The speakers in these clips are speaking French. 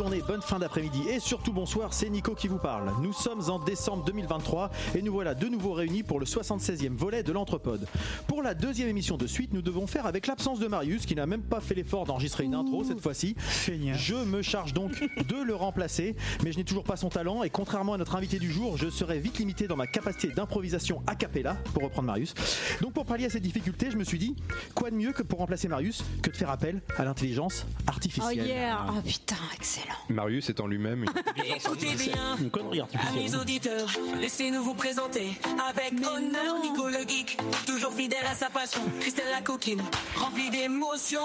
journée, bonne fin d'après-midi et surtout bonsoir, c'est Nico qui vous parle. Nous sommes en décembre 2023 et nous voilà de nouveau réunis pour le 76e volet de l'Entrepode. Pour la deuxième émission de suite, nous devons faire avec l'absence de Marius qui n'a même pas fait l'effort d'enregistrer une intro cette fois-ci. Je me charge donc de le remplacer, mais je n'ai toujours pas son talent et contrairement à notre invité du jour, je serai vite limité dans ma capacité d'improvisation a cappella, pour reprendre Marius. Donc pour pallier à cette difficulté, je me suis dit, quoi de mieux que pour remplacer Marius que de faire appel à l'intelligence Oh artificielle. yeah Oh putain, excellent Marius est en lui-même une Écoutez bien, Une connerie amis auditeurs, laissez-nous vous présenter avec honneur Nico le geek, toujours fidèle à sa passion, Christelle la coquine, remplie d'émotions,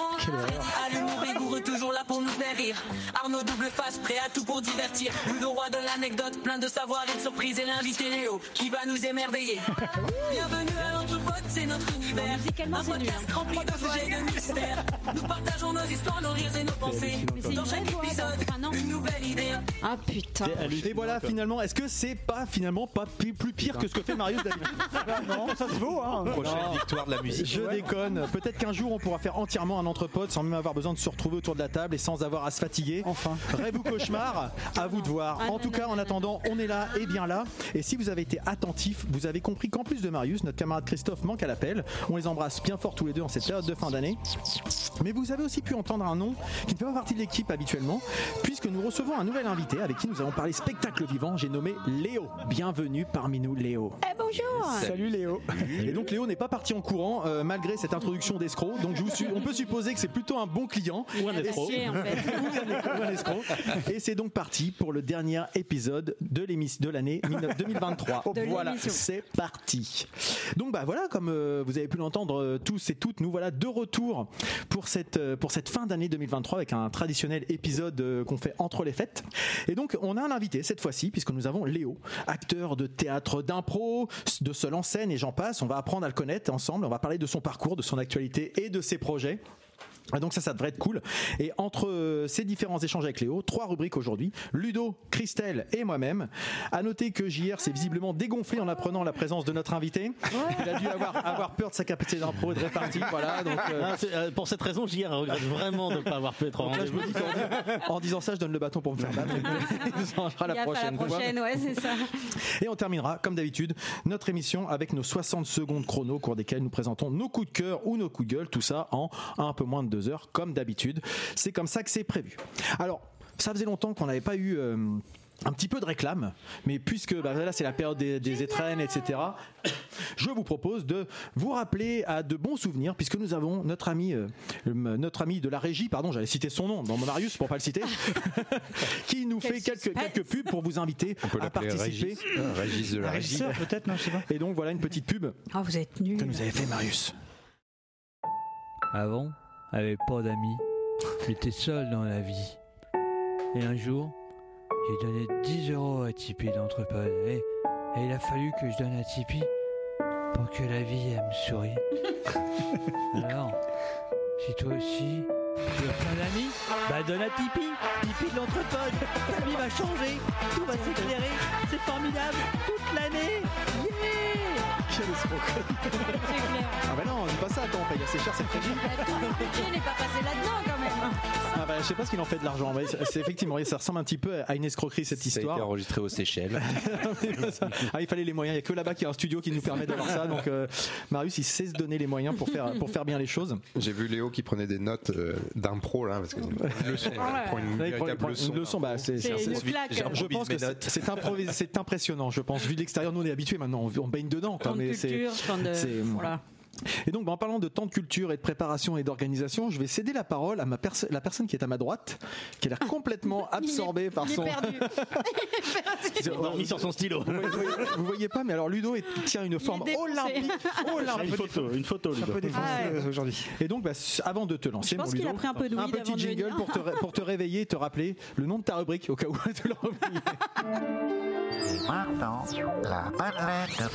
à l'humour rigoureux, toujours là pour nous faire rire, Arnaud double face, prêt à tout pour divertir, Ludo roi de l'anecdote, plein de savoir et de surprise, et l'invité Léo, qui va nous émerveiller. Bienvenue à l'Entrepode, c'est notre univers, musicalement, un nul, podcast hein. rempli de joie et de mystère, nous partageons nos histoires, nos rires et nos pensées, dans chaque épisode, une nouvelle idée. Ah putain Et voilà finalement, est-ce que c'est pas finalement pas plus pire que ce que fait Marius d'habitude Non, ça se vaut, hein. prochaine victoire de la musique. Je déconne. Peut-être qu'un jour on pourra faire entièrement un entrepode sans même avoir besoin de se retrouver autour de la table et sans avoir à se fatiguer. Enfin. Rêve ou cauchemar À vous de voir. Ah, En tout cas, en attendant, on est là et bien là. Et si vous avez été attentif, vous avez compris qu'en plus de Marius, notre camarade Christophe manque à l'appel. On les embrasse bien fort tous les deux en cette période de fin d'année. Mais vous avez aussi pu entendre un nom qui ne fait pas partie de l'équipe habituellement, puisque nous recevons un nouvel invité avec qui nous allons parler spectacle vivant. J'ai nommé Léo. Bienvenue parmi nous, Léo. Eh bonjour Salut Léo. Et donc Léo n'est pas parti en courant euh, malgré cette introduction d'escroc. Donc je vous suis- on peut supposer que c'est plutôt un bon client. Ou un escroc. en fait. Ou un escroc. Et c'est donc parti pour le dernier épisode de l'émission de l'année 2023. De voilà, c'est parti. Donc bah voilà, comme euh, vous avez pu l'entendre euh, tous et toutes, nous voilà de retour pour cette euh, pour cette fin d'année 2023 avec un traditionnel épisode qu'on fait entre les fêtes. Et donc on a un invité cette fois-ci puisque nous avons Léo, acteur de théâtre d'impro, de seul en scène et j'en passe. On va apprendre à le connaître ensemble. On va parler de son parcours, de son actualité et de ses projets. Ah, Donc ça, ça devrait être cool. Et entre euh, ces différents échanges avec Léo, trois rubriques aujourd'hui Ludo, Christelle et moi-même. À noter que JR s'est visiblement dégonflé en apprenant la présence de notre invité. Il a dû avoir, avoir peur de sa capacité d'impro et de répartie. Voilà. Donc, euh, Ah, euh, pour cette raison, JR regrette vraiment de ne pas avoir pu être en rendez-vous. en disant ça, je donne le bâton pour me faire battre. Il la prochaine, la fois. prochaine, ouais, c'est ça. Et on terminera, comme d'habitude, notre émission avec nos 60 secondes chrono, au cours desquelles nous présentons nos coups de cœur ou nos coups de gueule, tout ça en un peu moins de deux heures, comme d'habitude. C'est comme ça que c'est prévu. Alors, ça faisait longtemps qu'on n'avait pas eu. euh, un petit peu de réclame, mais puisque bah, là c'est la période des, des étrennes, etc. Je vous propose de vous rappeler à de bons souvenirs, puisque nous avons notre ami, euh, notre ami de la régie, pardon, j'allais citer son nom, dans mon Marius pour pas le citer, qui nous Quel fait quelques, pubs pour vous inviter On peut à participer. Régis. Euh, Régis de la régie. régisseur peut-être, non, je sais pas. Et donc voilà une petite pub Ah, vous êtes nuls. que nous avait fait Marius. Avant, avait pas d'amis. J'étais seul dans la vie. Et un jour, j'ai donné 10 euros à Tipeee d'Entrepode. Et, et il a fallu que je donne à Tipeee pour que la vie, elle me sourie. Alors, si toi aussi, tu as plein d'amis, bah donne à Tipeee. Tipeee de l'Entrepode. Ta vie va changer. Tout va s'éclairer. C'est formidable. Toute l'année. Yeah Quel escroc C'est clair. Ah bah non, dis pas ça, attends, on paye assez cher cette régie. Bah, Tout le budget n'est pas passé là-dedans quand même. Ah bah je sais pas ce qu'il en fait de l'argent. mais c'est effectivement, ça ressemble un petit peu à une escroquerie cette Ça a été histoire. enregistré aux Seychelles. ah, il fallait les moyens. Il y a que là-bas qu'il y a un studio qui nous permet d'avoir ça. Donc euh, Marius, il sait se donner les moyens pour faire pour faire bien les choses. J'ai vu Léo qui prenait des notes euh, d'impro là, parce que une leçon, il prend une Là, il prend- il véritable prend leçon. une leçon, bah, c'est-. Je pense que c'est impressionnant. Je pense, vu de l'extérieur, nous on est habitués maintenant, on, on baigne dedans. quoi, mais culture, de... c'est- Voilà. Et donc, bah, en parlant de temps de culture et de préparation et d'organisation, je vais céder la parole à ma perso- la personne qui est à ma droite, qui a l'air complètement absorbée par il est son. perdu. Il a dormi sur son stylo. Vous voyez, vous voyez- vous voyez pas, mais alors Ludo est- tient une forme olympique. olympique. Une photo, une photo, Un Ludo. peu défoncé Ah ouais. aujourd'hui. Et donc, bah, avant de te lancer, Je pense qu'il a pris un peu de un petit jingle pour te, pour te réveiller et te rappeler le nom de ta rubrique au cas où tu l'as oublié. Maintenant, la madeleine de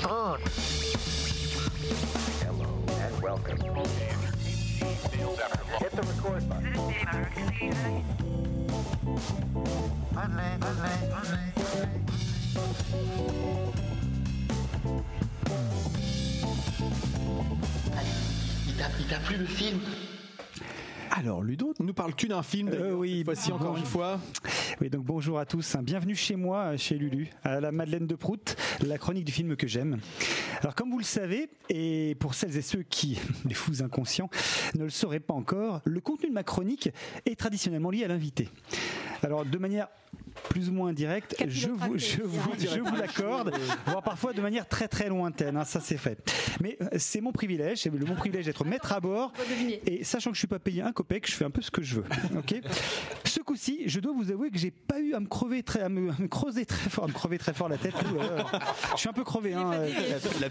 Il t'a, plu le film? Alors Ludo, nous parles-tu d'un film Euh, oui, fois-ci encore une fois Oui, donc bonjour à tous. Bienvenue chez moi, chez Lulu, à la Madeleine de Prout, la chronique du film que j'aime. Alors, comme vous le savez, et pour celles et ceux qui, les fous inconscients, ne le sauraient pas encore, le contenu de ma chronique est traditionnellement lié à l'invité. Alors, de manière plus ou moins directe, je vous, je vous, je vous l'accorde, voire parfois de manière très très lointaine, hein, ça c'est fait. Mais euh, c'est mon privilège, c'est le- mon privilège d'être maître à bord, et sachant que je suis pas payé un copec, je fais un peu ce que je veux. Ok? Ce coup-ci, je dois vous avouer que j'ai pas eu à me crever très, à me, à me creuser très fort, à me crever très fort la tête. Je suis un peu crevé. Hein, euh,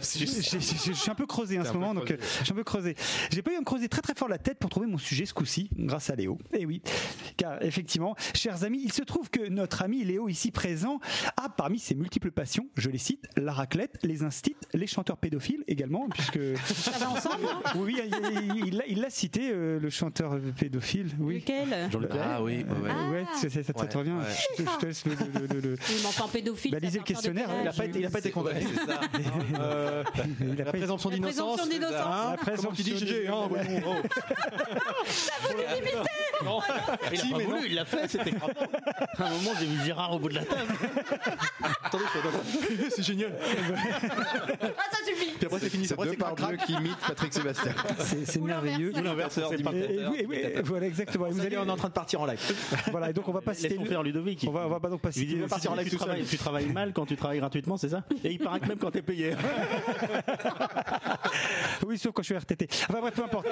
je suis un peu creusé en ce moment, donc euh, je suis un peu creusé. J'ai pas eu à me creuser très très fort la tête pour trouver mon sujet ce coup-ci, grâce à Léo. Et oui, car effectivement, chers amis, il se trouve que notre ami Léo ici présent a parmi ses multiples passions, je les cite, la raclette, les instits, les chanteurs pédophiles également, puisque Ça va ensemble hein oui, il- il l'a- cité euh, le chanteur pédophile. Oui. Lequel? Ah oui, ouais, ouais. Euh, ouais, c'est- c'est- ça, ça te Ouais, revient. ouais. Je, te- je te laisse le. le- le- le- enfin, pédophile. Bah, ça lisez le questionnaire, il Il a âge pas été, il a pas été condamné. C'est ça. Euh, il a la La d'innocence. présomption d'innocence. Hein La Comment tu dis présomption GG hein, voyons, oh. Non. Il Si, a pas mais non. voulu, il l'a fait, c'était moment, j'ai vu Gérard au bout de la table. Attendez, attendez. c'est génial. Ah, ça suffit Puis après c'est fini, C'est deux c'est par deux qui imitent Patrick Sébastien. C'est c'est Ou merveilleux. l'inverse. Voilà exactement. Et Vous allez, on est en train de partir en live. voilà, et donc on va pas citer. Faire Ludovic. On va, on va pas donc pas citer. partir en live tu, travailles, tu travailles mal quand tu travailles gratuitement, c'est ça? Et il paraît que même quand t'es payé. Oui, sauf quand je suis RTT. Enfin bref, peu importe.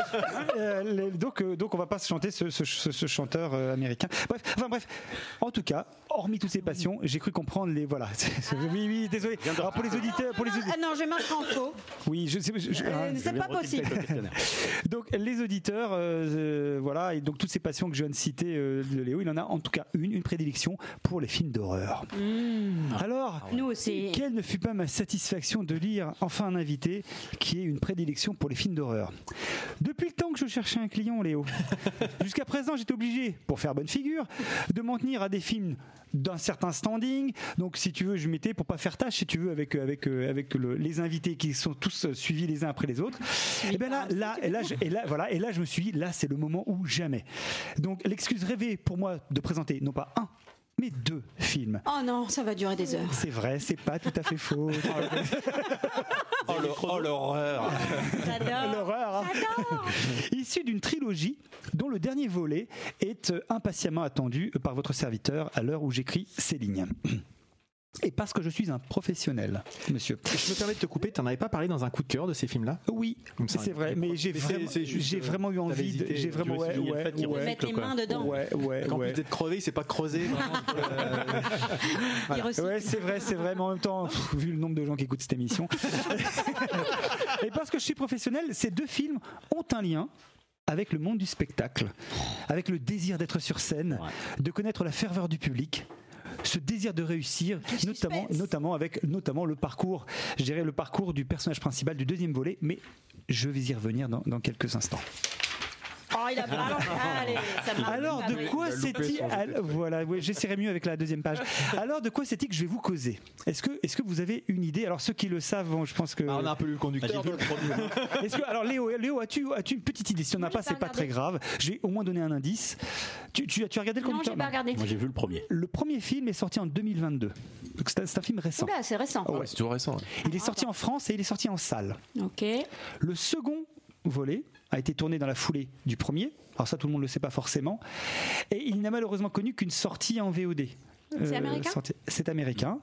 Euh, les- donc, euh, donc on va pas se chanter ce, ce- ce- ce chanteur euh, américain. Bref, enfin bref. En tout cas, hormis toutes ces passions, j'ai cru comprendre les. Voilà. Oui, oui, désolé. Alors pour les auditeurs, pour les auditeurs. Ah non, je marche en faux. Oui, je sais. je- je- Euh, hein. c'est pas possible. Donc les auditeurs, euh, euh, voilà, et donc toutes ces passions que je viens de citer euh, de Léo, il en a en tout cas une, une prédilection pour les films d'horreur. Alors, Nous aussi. quelle ne fut pas ma satisfaction de lire enfin un invité qui ait une prédilection pour les films d'horreur? Depuis le temps que je cherchais un client, Léo, jusqu'à présent j'étais obligé, pour faire bonne figure, de m'en tenir à des films d'un certain standing. Donc, si tu veux, je mettais pour pas faire tâche, si tu veux, avec avec euh, avec le- les invités qui sont tous euh, suivis les uns après les autres. Et ben là, là, et là, je, et là, voilà, et là, je me suis dit, là, c'est le moment où jamais. Donc, l'excuse rêvée pour moi de présenter non pas un, mais deux films. Oh non, ça va durer des heures. C'est vrai, c'est pas tout à fait faux. Oh l'horreur. J'adore. L'horreur. hein. Issu d'une trilogie dont le dernier volet est euh, impatiemment attendu par votre serviteur à l'heure où j'écris ces lignes. Et parce que je suis un professionnel, monsieur. Je me permets de te couper, tu n'en avais pas parlé dans un coup de cœur de ces films-là? Oui, c'est vrai, mais j'ai vraiment, euh, vraiment eu envie, j'ai vraiment ouais, ouais, Mettre les quoi. mains dedans. ouais, ouais, Quand ouais. plus d'être crevé, c'est pas creusé. Euh. Ouais, c'est vrai, c'est vrai, mais en même temps, pff, vu le nombre de gens qui écoutent cette émission. Et parce que je suis professionnel, ces deux films ont un lien avec le monde du spectacle, avec le désir d'être sur scène, de connaître la ferveur du public. Ce désir de réussir, notamment, avec notamment le parcours, je dirais le parcours du personnage principal du deuxième volet, mais je vais y revenir dans, dans quelques instants. Oh, il a balancé. Allez, ça va. Alors Ah de quoi c'est-il al- Voilà, j'essaierai mieux avec la deuxième page. Alors de quoi c'est-il que je vais vous causer? Est-ce que, est-ce que vous avez une idée? Alors ceux qui le savent, bon, je pense que. ah, on a un peu lu le conducteur. J'ai vu le premier. Est-ce que, alors Léo, Léo as-tu as une petite idée? Si on n'a Moi, pas, j'ai c'est pas pas très grave. Je vais au moins donner un indice. Tu, tu, as- tu as regardé le Non, conducteur j'ai pas regardé. Moi, j'ai vu le premier. Le premier film est sorti en 2022. Donc c'est un, c'est un film récent. Oula, c'est récent. Ah ouais. C'est toujours récent. ouais. Il est sorti en France et il est sorti en salle. Ok. Le second volet a été tourné dans la foulée du premier. Alors ça, tout le monde ne le sait pas forcément. Et il n'a malheureusement connu qu'une sortie en VOD. C'est Euh, américain sorti- C'est américain.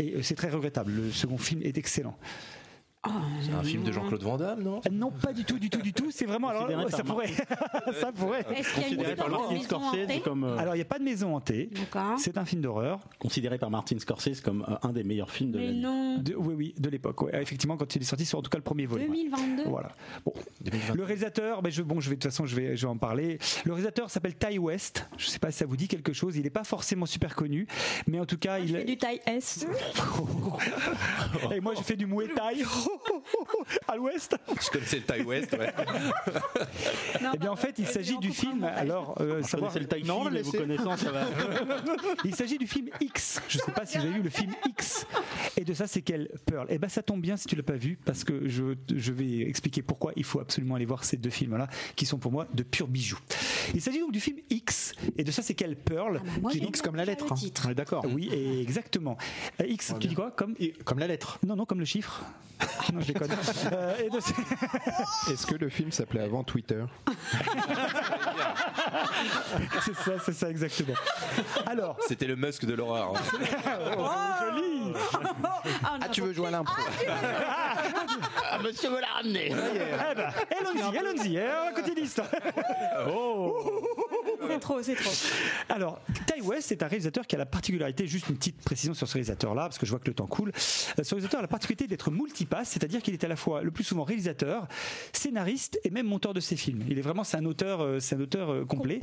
Et euh, c'est très regrettable. Le second film est excellent. C'est un film de Jean-Claude Van Damme, non? Euh, Non, pas du tout, du tout, du tout. C'est vraiment. Alors, ça pourrait. ça pourrait. Est-ce qu'il y a une Considéré par Martin Scorsese comme, euh, Alors, il n'y a pas de maison hantée. D'accord. C'est un film d'horreur. considéré par Martin Scorsese comme euh, un des meilleurs films de Mais l'année. oui, oui, de l'époque. ouais. Effectivement, quand il est sorti, sur en tout cas le premier volet. 2022. Voilà. Bon. 2020. Le réalisateur, ben je, bon, je vais de toute façon, je vais, je vais en parler. Le réalisateur s'appelle Ty West. Je ne sais pas si ça vous dit quelque chose. Il n'est pas forcément super connu, mais en tout cas, Je il. fais du taille S. Et moi, j'ai fait du Muay Thai à l'ouest. Je connaissais le Thai West, ouais. Eh bien, en fait, il s'agit du film. Alors, euh, Je savoir. le chi, Non, mais vous connaissant, ça va. Il s'agit du film X. Je ne sais pas si vous avez vu le film X. Et de ça, c'est quel Pearl? Eh ben, ça tombe bien si tu l'as pas vu, parce que je, je vais expliquer pourquoi il faut absolument aller voir ces deux films-là, qui sont pour moi de purs bijoux. Il s'agit donc du film X. Et de ça, c'est quel Pearl? Bah, moi, qui X comme la le lettre. hein. titre. On est d'accord. oui, et exactement. Euh, X, tu dis quoi? Comme Comme la lettre. non, non, comme le chiffre. Non, je déconne. Euh, et de- Est-ce que le film s'appelait avant Twitter? c'est ça, c'est ça exactement. Alors, C'était le Musk de l'horreur. hein. joli. Ah, tu veux jouer à l'impro Ah, monsieur me l'a ramené. Eh ben, allons-y, allons-y. hein, continuer l'histoire. C'est trop, c'est trop. Alors, Ty West est un réalisateur qui a la particularité, juste une petite précision sur ce réalisateur-là, parce que je vois que le temps coule. Euh, Ce réalisateur a la particularité d'être multipasse, c'est-à-dire qu'il est à la fois le plus souvent réalisateur, scénariste et même monteur de ses films. Il est vraiment, c'est un auteur, euh, c'est un auteur euh, complet.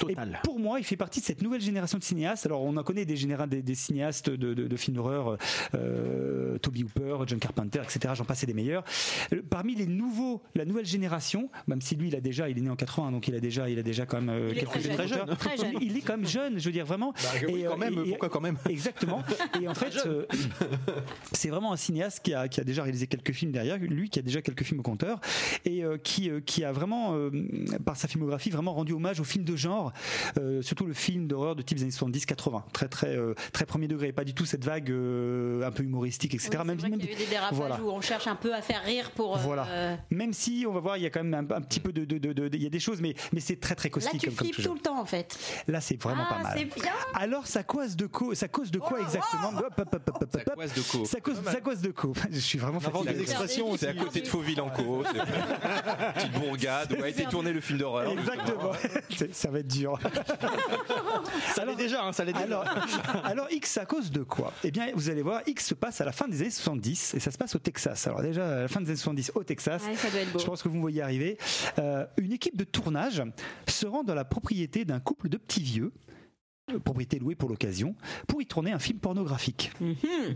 Total. Et pour moi, il fait partie de cette nouvelle génération de cinéastes. Alors, on en connaît des, généra- des, des cinéastes de, de- de films d'horreur, euh, Toby Hooper, John Carpenter, etc. J'en passe et des meilleurs. Euh, Parmi les nouveaux, la nouvelle génération, même si lui, il a déjà, il est né en 80, donc il a déjà, il a déjà quand même euh, Il est quelques très jeune. auteurs. Très jeune. Il est quand même jeune, je veux dire vraiment. oui, euh, quand même, et- pourquoi quand même? Exactement. Et en fait, euh, c'est vraiment un cinéaste qui a, qui a déjà réalisé quelques films derrière, lui qui a déjà quelques films au compteur, et euh, qui, euh, qui a vraiment, euh, par sa filmographie, vraiment rendu hommage aux films de genre, euh, surtout le film d'horreur de type des années 70-80, très très euh, très premier degré, pas du tout cette vague euh, un peu humoristique, etc. Oui, même, vrai même- qu'il y a eu des dérapages voilà. où on cherche un peu à faire rire pour. euh, Voilà. euh, même si on va voir, il y a quand même un, un petit peu de, de, de- de- il y a des choses, mais mais c'est très très Là, caustique tu comme, flippes tout le temps, en fait. Là, c'est vraiment ah, pas mal. c'est bien. Alors, ça cause de quoi Ça cause de quoi exactement Ça coisse de co. Ça cause, ça cause de quoi Je suis vraiment fatigué. des expressions. C'est à côté de Fauville en Co. c'est- Petite bourgade où a été tourné le film d'horreur. Exactement. C'est- ça va être dur. Ça l'est déjà, hein, ça l'est déjà. Alors, alors X à cause de quoi? Eh bien, vous allez voir, X se passe à la fin des années 70 et ça se passe au Texas. Alors déjà, à la fin des années 70 au Texas, Ouais, ça doit être beau. je pense que vous me voyez arriver. Euh, une équipe de tournage se rend dans la propriété d'un couple de petits vieux. euh, Propriété louée pour l'occasion, pour y tourner un film pornographique.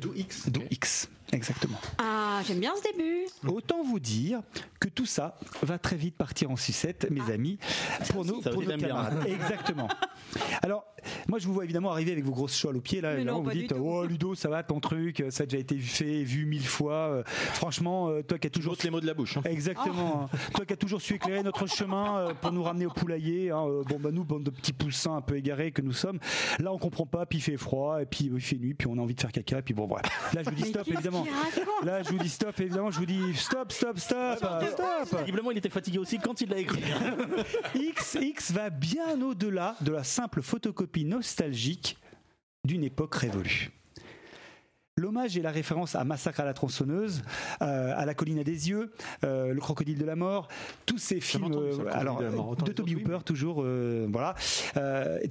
D'où X. D'où X, exactement. Ah, j'aime bien ce début. Autant vous dire que tout ça va très vite partir en sucette, mes amis, pour nos, Ça pour nos camarades. Exactement. Alors, moi, je vous vois évidemment arriver avec vos grosses choles aux pieds. Là, évidemment, non, vous dites. Oh, Ludo, ça va ton truc, ça a déjà été fait, vu mille fois. Euh, franchement, euh, toi qui as toujours. J'ôte les mots de la bouche. hein. Exactement. Toi qui as toujours su éclairer notre chemin euh, pour nous ramener au poulailler. hein, bon, bah, nous, bande de petits poussins un peu égarés que nous sommes, là, on comprend pas, puis il fait froid, et puis il fait nuit, puis on a envie de faire caca, puis bon, voilà. Là, je vous dis stop, qu'est-ce évidemment. Là, je vous dis stop, évidemment, je vous dis stop, stop, stop, stop. Visiblement, il était fatigué aussi quand il l'a écrit. X, X va bien au-delà de la simple photocopie nostalgique d'une époque révolue. L'hommage et la référence à Massacre à la tronçonneuse, euh, à La colline à des yeux, euh, Le crocodile de la mort, tous ces films, entendu, ça, euh, alors de mort. Toby Hooper toujours, voilà,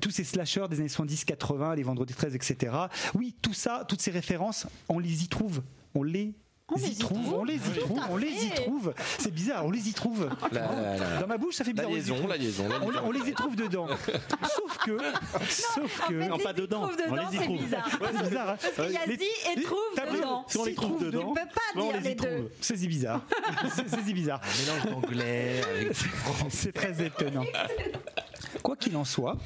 tous ces slashers des années 70-80, les Vendredis 13, etc. Oui, tout ça, toutes ces références, on les y trouve, on les On les y trouve, on les y trouve, on les y trouve. C'est bizarre, on les y trouve. La, la- la- Dans ma bouche, ça fait bizarre. on les y liaison, trouve. la liaison, la On, liaison. on les y trouve dedans. Sauf que, sauf que, Non, pas dedans. On dedans, les y trouve. c'est bizarre. hein. Parce qu'il y a et trouve dedans. Si on les trouve Tu dedans, peux pas on dire les deux. trouve. C'est si bizarre. C'est bizarre. Mélange d'anglais avec C'est très étonnant. Quoi qu'il en soit,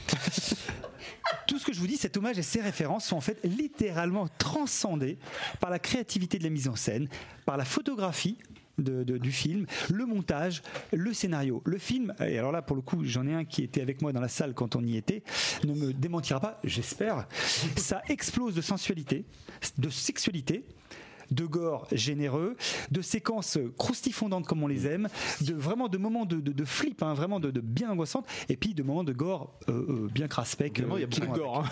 tout ce que je vous dis, cet hommage et ces références sont en fait littéralement transcendés par la créativité de la mise en scène, par la photographie. du film, le montage, le scénario. Le film, et alors là pour le coup j'en ai un qui était avec moi dans la salle quand on y était, ne me démentira pas, j'espère, ça explose de sensualité, de sexualité, de gore généreux, de séquences croustifondantes comme on les aime, de vraiment de moments de, de, de flip, hein, vraiment de, de bien angoissantes, et puis de moments de gore euh, euh, bien craspec. Évidemment, il y a beaucoup de gore. hein.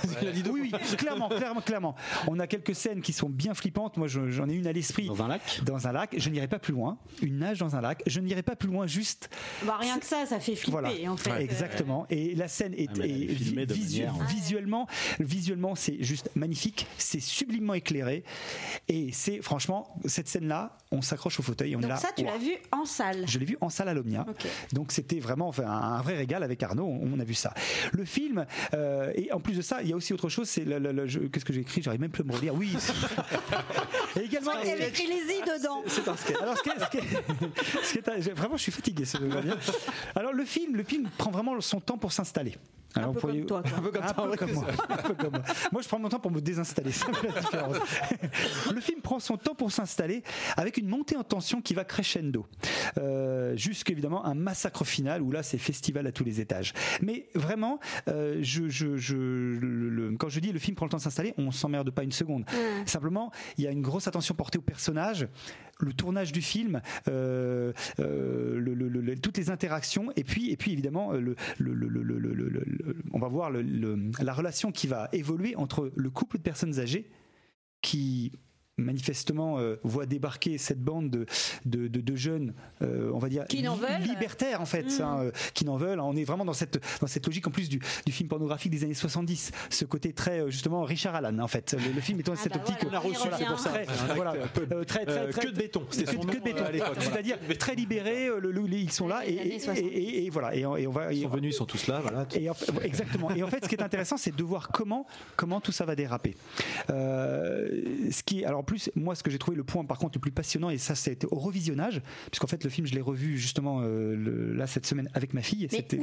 Oui, oui, clairement, clairement, clairement. On a quelques scènes qui sont bien flippantes. Moi, je- j'en ai une à l'esprit. Dans un lac Dans un lac. Je n'irai pas plus loin. Une nage dans un lac. Je n'irai pas plus loin. Juste. Bah, rien que ça, ça fait flipper Voilà. en fait. Exactement. Et la scène est, Ah, est de visu- manière- visuellement, visuellement, c'est juste magnifique. C'est sublimement éclairé. Et c'est franchement, cette scène-là, on s'accroche au fauteuil. et On est Donc là. ça, tu l'as vu en salle. Je l'ai vu en salle à l'Omnia. Donc c'était vraiment enfin, un vrai régal avec Arnaud. On a vu ça. Le film, euh, et en plus de ça, il y a aussi autre chose. C'est le, le- le- je- qu'est-ce que j'ai écrit? J'arrive même plus à me relire. Oui. et également. Il y avait écrit les i dedans. C'est un sketch. Alors, ce qui est- est- est- vraiment, je suis fatigué. Alors, le film, le film prend vraiment son temps pour s'installer. Alors, Un peu pourriez- comme toi. Un peu comme, toi, ouais, comme moi. Un peu comme moi. Moi, je prends mon temps pour me désinstaller. La différence. Le film prend son temps pour s'installer avec une montée en tension qui va crescendo. Euh, Jusqu'évidemment un massacre final où là, c'est festival à tous les étages. Mais vraiment, euh, je, je, je- le- le- quand je dis le film prend le temps de s'installer, on s'emmerde pas une seconde. Simplement, il y a une grosse attention portée au personnage, le tournage du film, euh, euh, le- le- le- le- toutes les interactions, et puis, et puis évidemment, euh, le, on va voir la relation qui va évoluer entre le couple de personnes âgées qui manifestement euh, voit débarquer cette bande de, de, de- de jeunes, euh, on va dire, Qui n'en li- veulent. libertaires en fait, Mhm. hein, euh, qui n'en veulent. On est vraiment dans cette, dans cette logique en plus du, du film pornographique des années 70, ce côté très justement Richard Allan en fait. Le, le film est dans Ah cette bah optique voilà, on c'est pour ça. Très, voilà, euh, très, très, très- que de béton, c'était que, de béton, à l'époque. c'est-à-dire très libéré, le, le- ils sont là et, et, 70. et- et voilà et, on- et on va Ils sont on- venus, ils sont tous là, voilà. et en fait- exactement. Et en fait, ce qui est intéressant, c'est de voir comment comment tout ça va déraper. Euh, ce qui est, alors en plus, moi, ce que j'ai trouvé le point, par contre, le plus passionnant, et ça, c'était au revisionnage, puisqu'en fait, le film, je l'ai revu justement euh, le- là cette semaine avec ma fille. C'était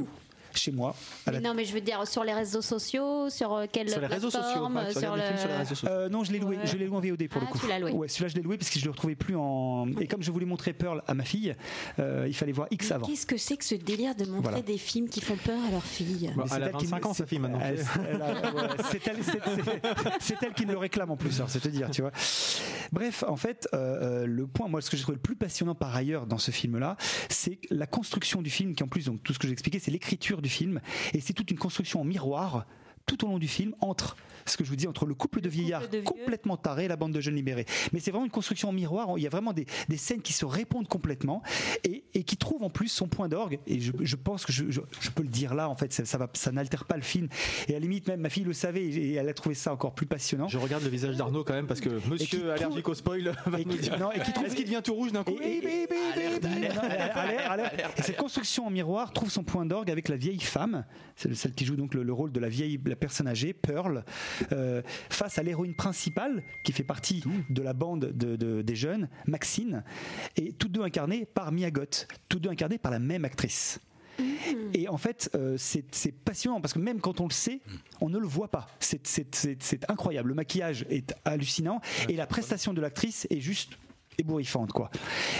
chez moi. à la- Mais non, mais je veux dire sur les réseaux sociaux, sur euh, quelle Sur les réseaux sociaux, plateforme, ouais, tu sur les le. réseaux sociaux. Euh, non, je l'ai loué. Ouais. Je l'ai loué en VOD pour Ah, le coup. tu l'as loué. Ouais, celui-là, je l'ai loué parce que je le retrouvais plus en. Et comme je voulais montrer Pearl à ma fille, euh, il fallait voir X Mais avant. Qu'est-ce que c'est que ce délire de montrer Voilà. des films qui font peur à leurs filles elle a elle qui me- 25 ans, sa fille, maintenant. Elle- elle a- ouais, C'est elle, elle qui me le réclame en plus, alors, c'est te dire, tu vois. Bref, en fait, euh, le point, moi, ce que j'ai trouvé le plus passionnant par ailleurs dans ce film-là, c'est la construction du film, qui en plus, donc tout ce que j'ai expliqué, c'est l'écriture du film, et c'est toute une construction en miroir tout au long du film entre ce que je vous dis entre le couple de vieillards de complètement tarés et la bande de jeunes libérés. Mais c'est vraiment une construction en miroir il y a vraiment des, des scènes qui se répondent complètement et, et qui trouvent en plus son point d'orgue. Et je, je pense que je, je- je peux le dire là en fait ça, ça va ça n'altère pas le film. Et à la limite même ma fille le savait et elle a trouvé ça encore plus passionnant. Je regarde le visage d'Arnaud quand même parce que qui monsieur trouve- allergique au spoil va et nous qui- dire. non, et qui trouve- Est-ce qu'il devient tout rouge d'un coup Et- cette construction en miroir trouve son point d'orgue avec la vieille femme, c'est celle qui joue donc le, le rôle de la vieille, la personne âgée, Pearl, euh, face à l'héroïne principale qui fait partie de la bande de, de- des jeunes, Maxine, et toutes deux incarnées par Mia Goth, toutes deux incarnées par la même actrice. Et en fait, euh, c'est c'est passionnant parce que même quand on le sait, on ne le voit pas. C'est- incroyable. Le maquillage est hallucinant et la prestation de l'actrice est juste ébouriffante quoi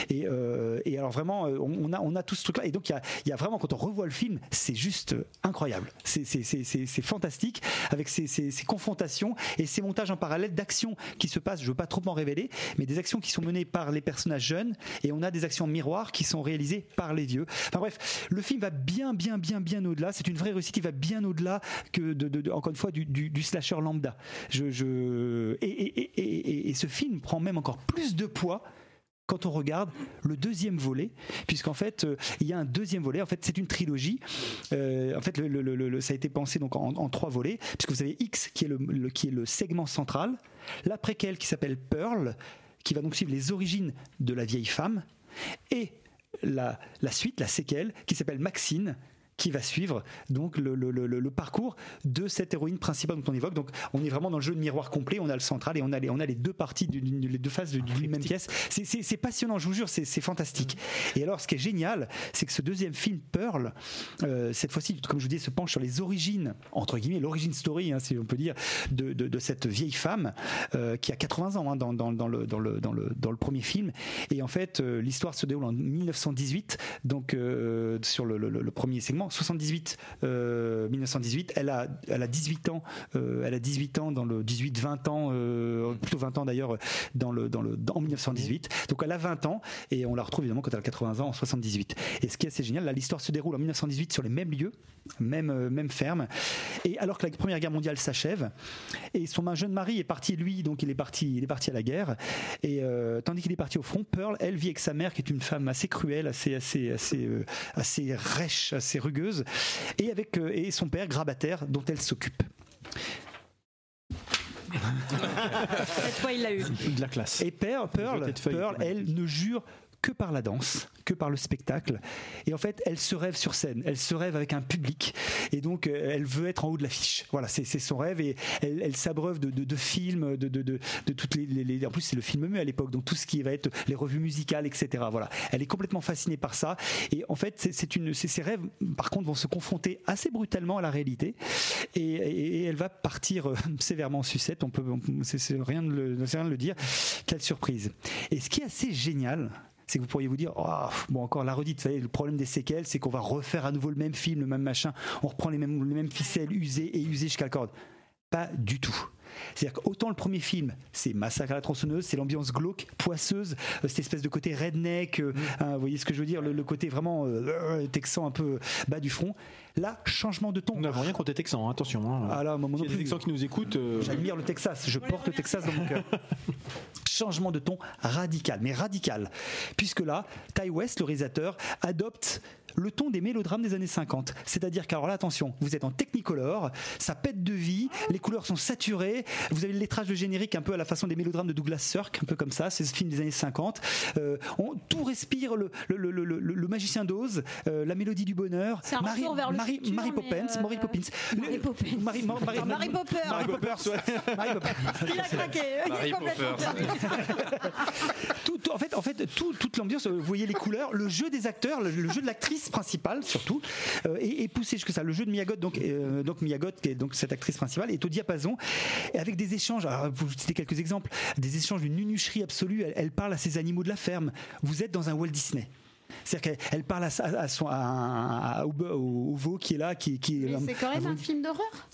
et, euh, et alors vraiment euh, on a tout ce truc là et donc il y a, il vraiment quand on revoit le film c'est juste incroyable. C'est fantastique avec ces, confrontations et ces montages en parallèle d'actions qui se passent. Je veux pas trop m'en révéler mais des actions qui sont menées par les personnages jeunes et on a des actions miroirs qui sont réalisées par les vieux. Enfin bref le film va bien bien bien bien au-delà. C'est une vraie réussite. Qui va bien au-delà encore une fois du, slasher lambda. Et ce film prend même encore plus de poids quand on regarde le deuxième volet, puisqu'en fait euh, il y a un deuxième volet. En fait, c'est une trilogie. Euh, en fait, ça a été pensé donc en, trois volets, puisque vous avez X qui est le, le- qui est le segment central, la préquelle qui s'appelle Pearl, qui va donc suivre les origines de la vieille femme, et la, la suite, la séquelle, qui s'appelle Maxine qui va suivre donc le, le- le- le parcours de cette héroïne principale dont on évoque. Donc on est vraiment dans le jeu de miroir complet. On a le central et on a les, on a les deux parties, les deux faces de- d'une même pièce. C'est- passionnant, je vous jure, c'est fantastique. Et alors, ce qui est génial, c'est que ce deuxième film, Pearl, euh, cette fois-ci, comme je vous dis, se penche sur les origines, entre guillemets, l'origine story, hein, si on peut dire, de, de- de cette vieille femme euh, qui a 80 ans hein, dans, dans- dans le, dans, le, dans, le, dans le premier film. Et en fait, euh, l'histoire se déroule en 1918, donc sur le premier segment, 78, euh, 1918. Elle a, elle a 18 ans, euh, elle a 18 ans dans le 18-20 ans, euh, plutôt 20 ans d'ailleurs, dans le, dans le, en 1918. Donc elle a 20 ans et on la retrouve évidemment quand elle a 80 ans en 78. Et ce qui est assez génial, là, l'histoire se déroule en 1918 sur les mêmes lieux, même, euh, même ferme. Et alors que la Première Guerre mondiale s'achève, et son jeune mari est parti, lui, donc il est parti, il est parti à la guerre. Et euh, tandis qu'il est parti au front, Pearl, elle vit avec sa mère, qui est une femme assez cruelle, assez, assez, assez, euh, assez rêche, assez rugueuse, et avec euh, et son père grabataire, dont elle s'occupe. Cette fois, il l'a eu. De la classe. Et Pearl, Pearl, Pearl, elle ne jure que par la danse, que par le spectacle. Et en fait, elle se rêve sur scène, elle se rêve avec un public. Et donc, euh, elle veut être en haut de l'affiche. Voilà, c'est son rêve. Et elle, s'abreuve de, films, de, de, toutes les, En plus, c'est le film muet à l'époque, donc tout ce qui va être les revues musicales, etc. Voilà, elle est complètement fascinée par ça. Et en fait, c'est- ses rêves, par contre, vont se confronter assez brutalement à la réalité. Et, elle va partir euh, sévèrement en sucette. On peut, c'est rien rien de le dire. Quelle surprise Et ce qui est assez génial, c'est que vous pourriez vous dire, Oh, bon encore la redite, vous savez, le problème des séquelles, c'est qu'on va refaire à nouveau le même film, le même machin, on reprend les mêmes, les mêmes ficelles usées et usées jusqu'à la corde. Pas du tout. C'est-à-dire qu'autant le premier film, c'est Massacre à la tronçonneuse, c'est l'ambiance glauque, poisseuse, euh, cette espèce de côté redneck, euh, hein, vous voyez ce que je veux dire, le, le côté vraiment euh, texan un peu bas du front. Là, changement de ton. Nous n'avons rien contre les Texans, hein, attention. hein. Ah là, moi non S'il y a des plus. Texans qui nous écoutent. euh, J'admire le Texas, je porte le Texas dans mon cœur. Changement de ton radical, mais radical. Puisque là, Ty West, le réalisateur, adopte le ton des mélodrames des années 50. C'est-à-dire qu'alors là, attention, vous êtes en technicolor, ça pète de vie, les couleurs sont saturées, vous avez le lettrage de générique un peu à la façon des mélodrames de Douglas Sirk, un peu comme ça, c'est ce film des années 50. Euh, on, tout respire le, le, le, le, le- le magicien d'Oz, euh, la mélodie du bonheur. C'est un retour vers le Marie, mais, Poppins, euh, Mary Poppins. Mary Le- Poppins. Marie, Marie, Marie, Mary Popper. Poppers, ouais. Poppins. Il a craqué. Il Mary est complètement Popper. perdu. Tout- tout- en fait, en fait tout- toute l'ambiance, euh, vous voyez les couleurs, le jeu des acteurs, le, le jeu de l'actrice principale surtout, euh, est, est poussé jusque ça. Le jeu de Miyagot, donc, euh, donc Miyagot, qui est donc cette actrice principale, est au diapason, et avec des échanges. Alors, pour citer quelques exemples, des échanges d'une nunucherie absolue. Elle, elle parle à ses animaux de la ferme. Vous êtes dans un Walt Disney. C'est-à-dire qu'elle elle parle à, à son, à- à- au, au- au veau qui est là, qui, qui c'est quand même un film d'horreur.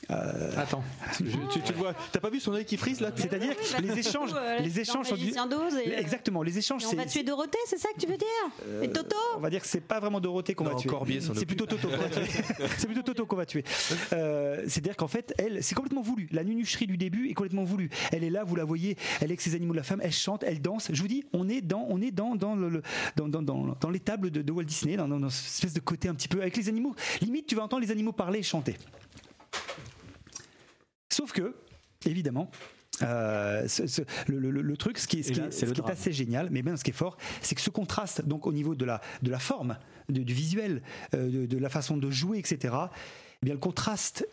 Attends, je- tu, tu le vois. T'as pas vu son œil qui frise là C'est-à-dire que les échanges, Euh, les échanges sont du- et, euh, Exactement, les échanges. et on va tuer Dorothée, c'est ça que tu veux dire Et Toto on va dire que c'est pas vraiment Dorothée qu'on va tuer. C'est plutôt Toto qu'on va tuer. c'est plutôt Toto qu'on va tuer. Euh, C'est-à-dire qu'en fait, elle, c'est complètement voulu. La nunucherie du début est complètement voulue. Elle est là, vous la voyez, elle est avec ses animaux de la femme, elle chante, elle danse. Je vous dis, on est dans, on est dans, dans, le, le- dans, dans, dans, dans l'étable de, de Walt Disney, dans, dans, dans cette espèce de côté un petit peu avec les animaux. Limite, tu vas entendre les animaux parler et chanter. Sauf que, évidemment, euh, ce- ce- le, le- le truc, ce qui est, ce Et qui là, est- c'est ce le qui est drame. assez génial, mais bien ce qui est fort, c'est que ce contraste, donc au niveau de la, de la forme, de- du visuel, euh, de, de la façon de jouer, etc., eh bien le contraste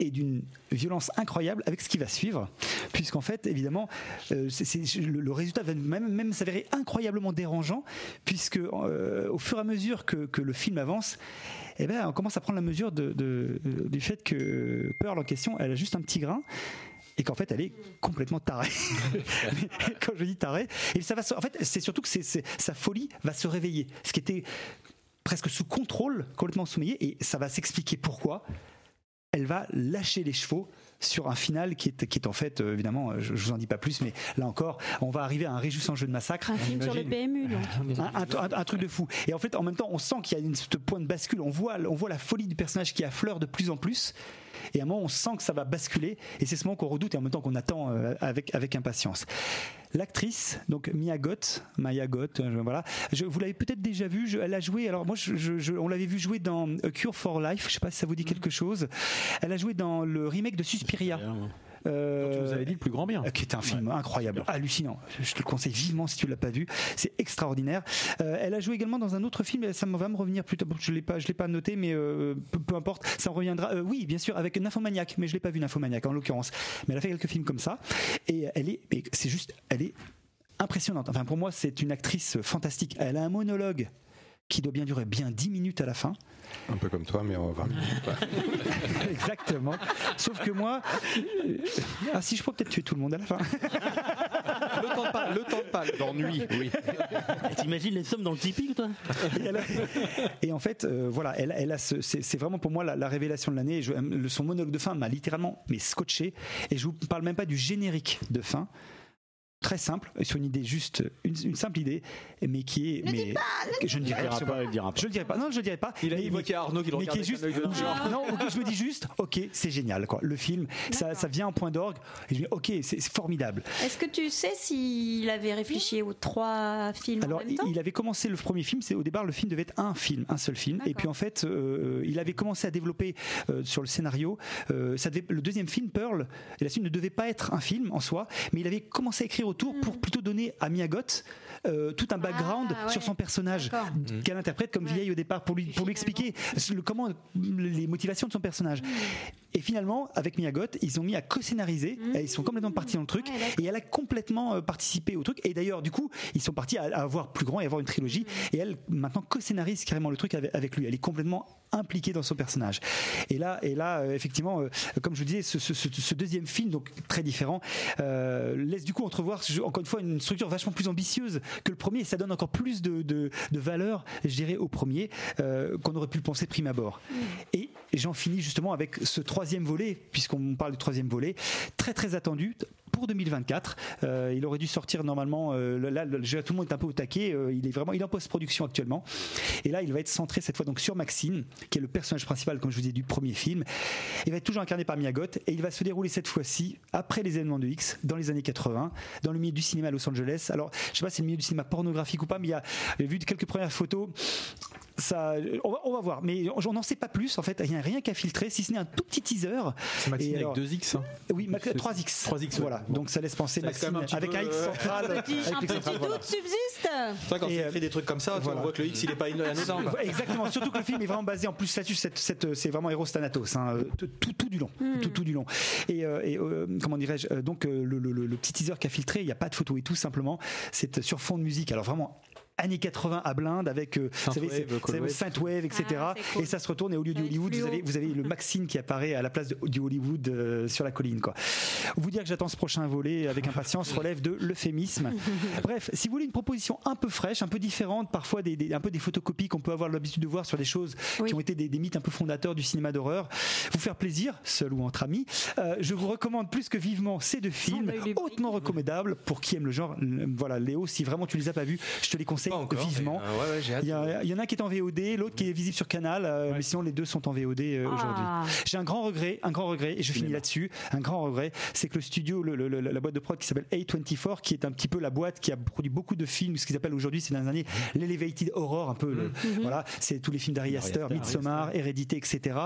est d'une violence incroyable avec ce qui va suivre, puisqu'en fait, évidemment, euh, le, le résultat va même, même s'avérer incroyablement dérangeant, puisque euh, au fur et à mesure que, que le film avance, eh ben, on commence à prendre la mesure de- de- du fait que Pearl en question, elle a juste un petit grain et qu'en fait elle est complètement tarée. Quand je dis tarée, et ça va se- en fait c'est surtout que sa folie va se réveiller, ce qui était presque sous contrôle, complètement sommeillé, et ça va s'expliquer pourquoi. Elle va lâcher les chevaux sur un final qui est, qui est en fait, euh, évidemment, euh, je, je vous en dis pas plus, mais là encore, on va arriver à un réjouissant jeu de massacre. Un film sur le PMU, donc. Un, un- un- un truc de fou. Et en fait, en même temps, on sent qu'il y a une ce point de bascule. On voit, on voit la folie du personnage qui affleure de plus en plus. Et à un moment, on sent que ça va basculer. Et c'est ce moment qu'on redoute et en même temps qu'on attend euh, avec, avec impatience. L'actrice, donc Mia Goth, Maya Goth, euh, je- voilà. Je, vous l'avez peut-être déjà vue. je- elle a joué. Alors moi, je, on l'avait vu jouer dans A Cure for Life. Je sais pas si ça vous dit quelque chose. Elle a joué dans le remake de Suspiria. Euh, Tu nous avais dit le plus grand bien. euh, qui est un film incroyable, hallucinant. Je te le conseille vivement si tu l'as pas vu. C'est extraordinaire. Euh, elle a joué également dans un autre film. Ça va me revenir plus tard. Bon, je l'ai pas, je l'ai pas noté, mais euh, peu, peu importe. Ça en reviendra. Oui, bien sûr, avec Nymphomaniac, mais je l'ai pas vu Nymphomaniac en l'occurrence. Mais elle a fait quelques films comme ça. Et elle est, c'est juste, elle est impressionnante. Enfin, pour moi, c'est une actrice fantastique. Elle a un monologue qui doit bien durer bien 10 minutes à la fin. Un peu comme toi, mais en 20 minutes. quoi. Exactement. Sauf que moi, euh, ah si je pourrais peut-être tuer tout le monde à la fin. Le temps de pas, le temps de pas. D'ennui, oui. T'imagines les sommes dans le Tipeee, toi? Et, elle a- et en fait, euh, voilà, elle, elle a ce- c'est c'est vraiment pour moi la, la révélation de l'année. Son monologue de fin m'a littéralement mais scotché. Et je vous parle même pas du générique de fin. Très simple, sur une idée juste, une, une simple idée, mais qui est. mais que je ne dirai dira absolument pas, il dira pas. Je le dirai pas. Non, je le dirai pas. Il, a, a Arnaud qui le mais qui est avec juste genre. non ok, je me dis juste ok c'est génial quoi le film ça, ça vient en point d'orgue et je dis ok c'est formidable Est-ce que tu sais s'il avait réfléchi aux trois films alors en même il, temps il avait commencé le premier film c'est au départ le film devait être un film un seul film et puis en fait euh, il avait commencé à développer euh, sur le scénario euh, ça devait- le deuxième film Pearl et la suite ne devait pas être un film en soi mais il avait commencé à écrire autour pour plutôt donner à Miyagot euh, tout un background. Ah, ouais. sur son personnage D'accord. qu'elle interprète comme Ouais. vieille au départ pour lui, pour lui expliquer le- comment les motivations de son personnage. Et finalement, avec Miyagot, ils ont mis à co-scénariser, et ils sont complètement partis dans le truc, Mmh. Ouais, d'accord. et elle a complètement euh, participé au truc. Et d'ailleurs, du coup, ils sont partis à, avoir plus grand et avoir une trilogie, Mmh. et elle maintenant co-scénarise carrément le truc avec, lui. Elle est complètement impliquée dans son personnage. Et là, et là, euh, effectivement, comme je vous disais, ce, ce- ce- ce deuxième film, donc très différent, euh, laisse du coup entrevoir, encore une fois, une structure vachement plus ambitieuse que le premier. Et ça donne encore plus de, de, de valeur, je dirais, au premier euh, qu'on aurait pu le penser prime abord. Et j'en finis justement avec ce troisième volet, puisqu'on parle du troisième volet, très très attendu pour 2024. Euh, il aurait dû sortir normalement. euh, là, le- le- tout le monde est un peu au taquet. euh, il est vraiment, il est en post-production actuellement. Et là, il va être centré cette fois donc sur Maxine, qui est le personnage principal, comme je vous ai dit, du premier film. Il va être toujours incarné par Miyagot et il va se dérouler cette fois-ci après les événements de X, dans les années 80, dans le milieu du cinéma à Los Angeles. Alors, je sais pas si c'est le milieu du cinéma pornographique ou pas, mais il y a j'ai vu quelques premières photos. Ça, on, va, on va voir, mais on n'en sait pas plus en fait. Il n'y a rien qu'à filtrer, si ce n'est un tout petit teaser. C'est Maxime Et avec alors- 2X. hein. Oui, Max- 3X. 3X, ouais. Voilà, donc ça laisse penser Ça laisse un petit avec un X euh, central. Un petit, un petit central, voilà. doute subsiste C'est vrai, quand Et, tu euh, écris des trucs comme ça, voilà. on voit que le X il est pas quoi. Exactement, surtout que le film est vraiment basé en plus là-dessus, cette- cette- c'est vraiment Eros Thanatos, hein, euh, tout, tout- tout du long, tout, tout du long. Et, euh, et, euh, comment dirais-je, donc le, le- le- le petit teaser qui a filtré, il n'y a pas de photo et tout simplement, c'est sur fond de musique. Alors vraiment années 80 à blinde avec euh, Synthwave, etc. Ah, cool. Et ça se retourne et au lieu du Hollywood, vous avez, vous avez le Maxine qui apparaît à la place de- du Hollywood euh, sur la colline. Quoi. Vous dire que j'attends ce prochain volet avec impatience relève de l'euphémisme. Bref, si vous voulez une proposition un peu fraîche, un peu différente, parfois des, des- un peu des photocopies qu'on peut avoir l'habitude de voir sur des choses Oui. qui ont été des, des mythes un peu fondateurs du cinéma d'horreur, vous faire plaisir, seul ou entre amis, euh, je vous recommande plus que vivement ces deux films, hautement recommandables pour qui aime le genre. Voilà, Léo, si vraiment tu les as pas vus, je te les conseille Encore. vivement. mais, euh, ouais, ouais, j'ai hâte. Il y, a- il y en a un qui est en VOD, l'autre qui est visible sur Canal, euh, mais sinon les deux sont en VOD euh, aujourd'hui. Ah. J'ai un grand regret, un grand regret, et je finis là-dessus. Un grand regret, c'est que le studio, le- le- le- la boîte de prod qui s'appelle A24, qui est un petit peu la boîte qui a produit beaucoup de films, ce qu'ils appellent aujourd'hui ces dernières années l'elevated horror, un peu. le- voilà, c'est tous les films d'Ari Aster, Midsommar, Hérédité, etc.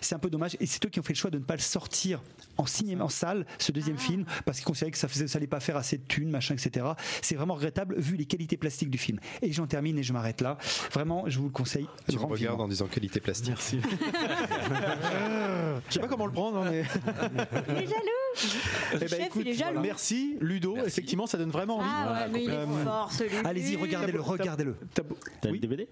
C'est un peu dommage, et c'est eux qui ont fait le choix de ne pas le sortir en cinéma, en salle, ce deuxième film, parce qu'ils considéraient que ça faisait, ça allait pas faire assez de thunes, machin, etc. C'est vraiment regrettable vu les qualités plastiques du film. Et j'en termine et je m'arrête là. Vraiment, je vous le conseille. Tu me regardes en disant qualité plastique. Merci. Je sais pas comment le prendre, hein, mais. Il est jaloux. Eh Le ben, chef, écoute, il est jaloux. Merci Ludo. Effectivement, ça donne vraiment envie. Ah ouais, mais il est fort celui-là. Allez-y, regardez-le, regardez-le. T'as le DVD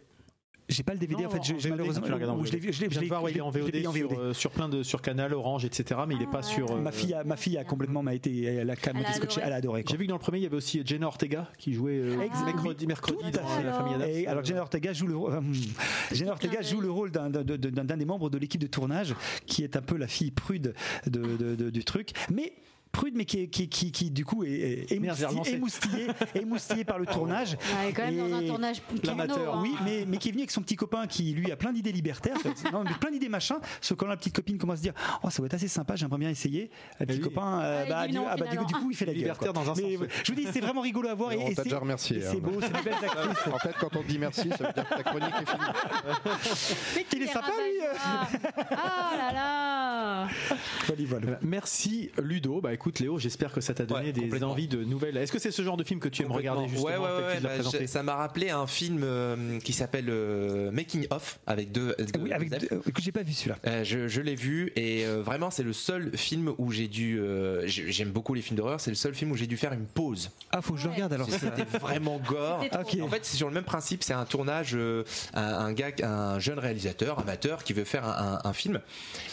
J'ai pas le DVD Non, en fait, je, VOD, malheureusement, tu en je l'ai vu, je l'ai il est en je l'ai VOD, en euh, sur plein de sur Canal, Orange, etc. Mais il est pas sur. euh, Ma fille, a, ma fille a complètement m'a été, elle a Elle a elle a adoré. J'ai vu que dans le premier, il y avait aussi Jenna Ortega qui jouait euh, Exact. mercredi, mercredi dans fait. la famille Adams. Et alors Jenna Ortega joue le euh, Jenna Ortega joue le rôle d'un des membres de l'équipe de tournage qui est un peu la fille prude de, de- de- du truc, mais prude mais qui, est- qui, qui, qui, du coup est, est émoustillé, émoustillé, émoustillé par le tournage. Ouais, quand même dans un tournage L'amateur, hein. Oui, mais, mais qui est venu avec son petit copain qui lui a plein d'idées libertaires, non, mais plein d'idées machin. Sauf quand la petite copine commence à dire Oh, ça va être assez sympa, j'aimerais bien essayer. Le petit copain, euh, Ah, bah, non, ah, bah, du, coup, il fait la. Libertaire dans un Mais, sens, ouais, Je vous dis, c'est vraiment rigolo à voir. Mais et, déjà remercié, hein. C'est beau, c'est des belles actrices. En fait, quand on dit merci, ça veut dire que ta chronique est finie. Mais Il est sympa, lui, rabat-joie. Ah là là. Euh, Merci Ludo. Bah écoute Léo, j'espère que ça t'a donné Ouais, des envies de nouvelles. Est-ce que c'est ce genre de film que tu aimes regarder justement Ouais, ouais, ouais, bah, ça m'a rappelé un film euh, qui s'appelle euh, Making of avec deux. deux- Oui, avec, deux euh, que j'ai pas vu celui-là. Euh, je je l'ai vu et euh, vraiment c'est le seul film où j'ai dû. euh, j'ai- J'aime beaucoup les films d'horreur. C'est le seul film où j'ai dû faire une pause. Ah, faut que je le regarde alors. C'était vraiment gore. C'était trop. Ok. En fait, c'est sur le même principe. C'est un tournage, euh, un, un gars, un jeune réalisateur amateur qui veut faire un, un- un film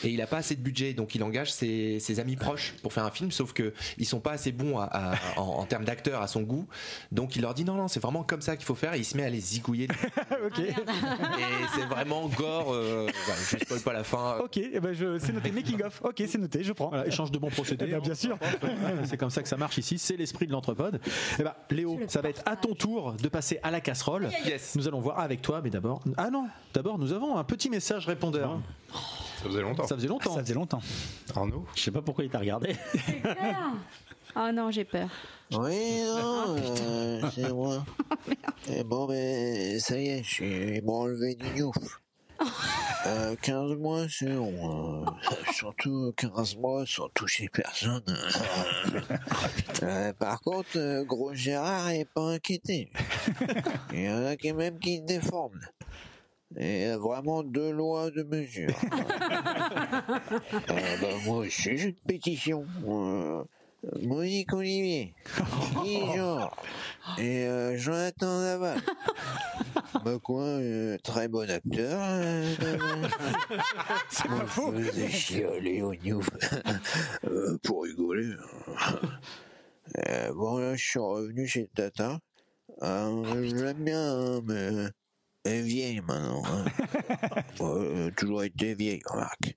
et il a pas assez de budget, donc il engage ses, ses amis proches pour faire un film, sauf que ils sont pas assez bons à- à- en, en termes d'acteurs à son goût. Donc il leur dit non, non, c'est vraiment comme ça qu'il faut faire. Et il se met à les zigouiller. ok. et c'est vraiment gore. euh, voilà, je spoil pas la fin. Ok, eh ben je, c'est noté making of. Ok, c'est noté, je prends. Voilà, échange de bons procédés. Eh ben, bien sûr. C'est comme ça que ça marche ici. C'est l'esprit de l'entrepode. Eh ben, Léo, ça va être à ton tour de passer à la casserole. Yes. Nous allons voir avec toi, mais d'abord. Ah non, d'abord nous avons un petit message répondeur. Ça faisait longtemps. Ça faisait longtemps. Ça faisait longtemps. Arnaud Je sais pas pourquoi il t'a regardé. Oh non, j'ai peur. Oui, non, euh, c'est moi. Et bon, ben, ça y est, j'ai enlevé du gnouf. Euh, 15 mois, c'est long. euh, surtout 15 mois sans toucher personne. Euh, par contre, euh, Gros Gérard est pas inquiété. Il y en a qui même qui déforment. Et euh, vraiment deux lois de mesure. Euh, bah, moi aussi, j'ai une pétition. Euh, Monique Olivier, Guy Jean et euh, Jonathan Naval. Bah quoi, euh, très bon acteur. Euh, C'est pas faux. je chialer au Newf Euh, pour rigoler. Euh, bon là, je suis revenu chez Tata. Euh, je l'aime bien, hein, mais est vieille maintenant. hein. A toujours été vieille, remarque.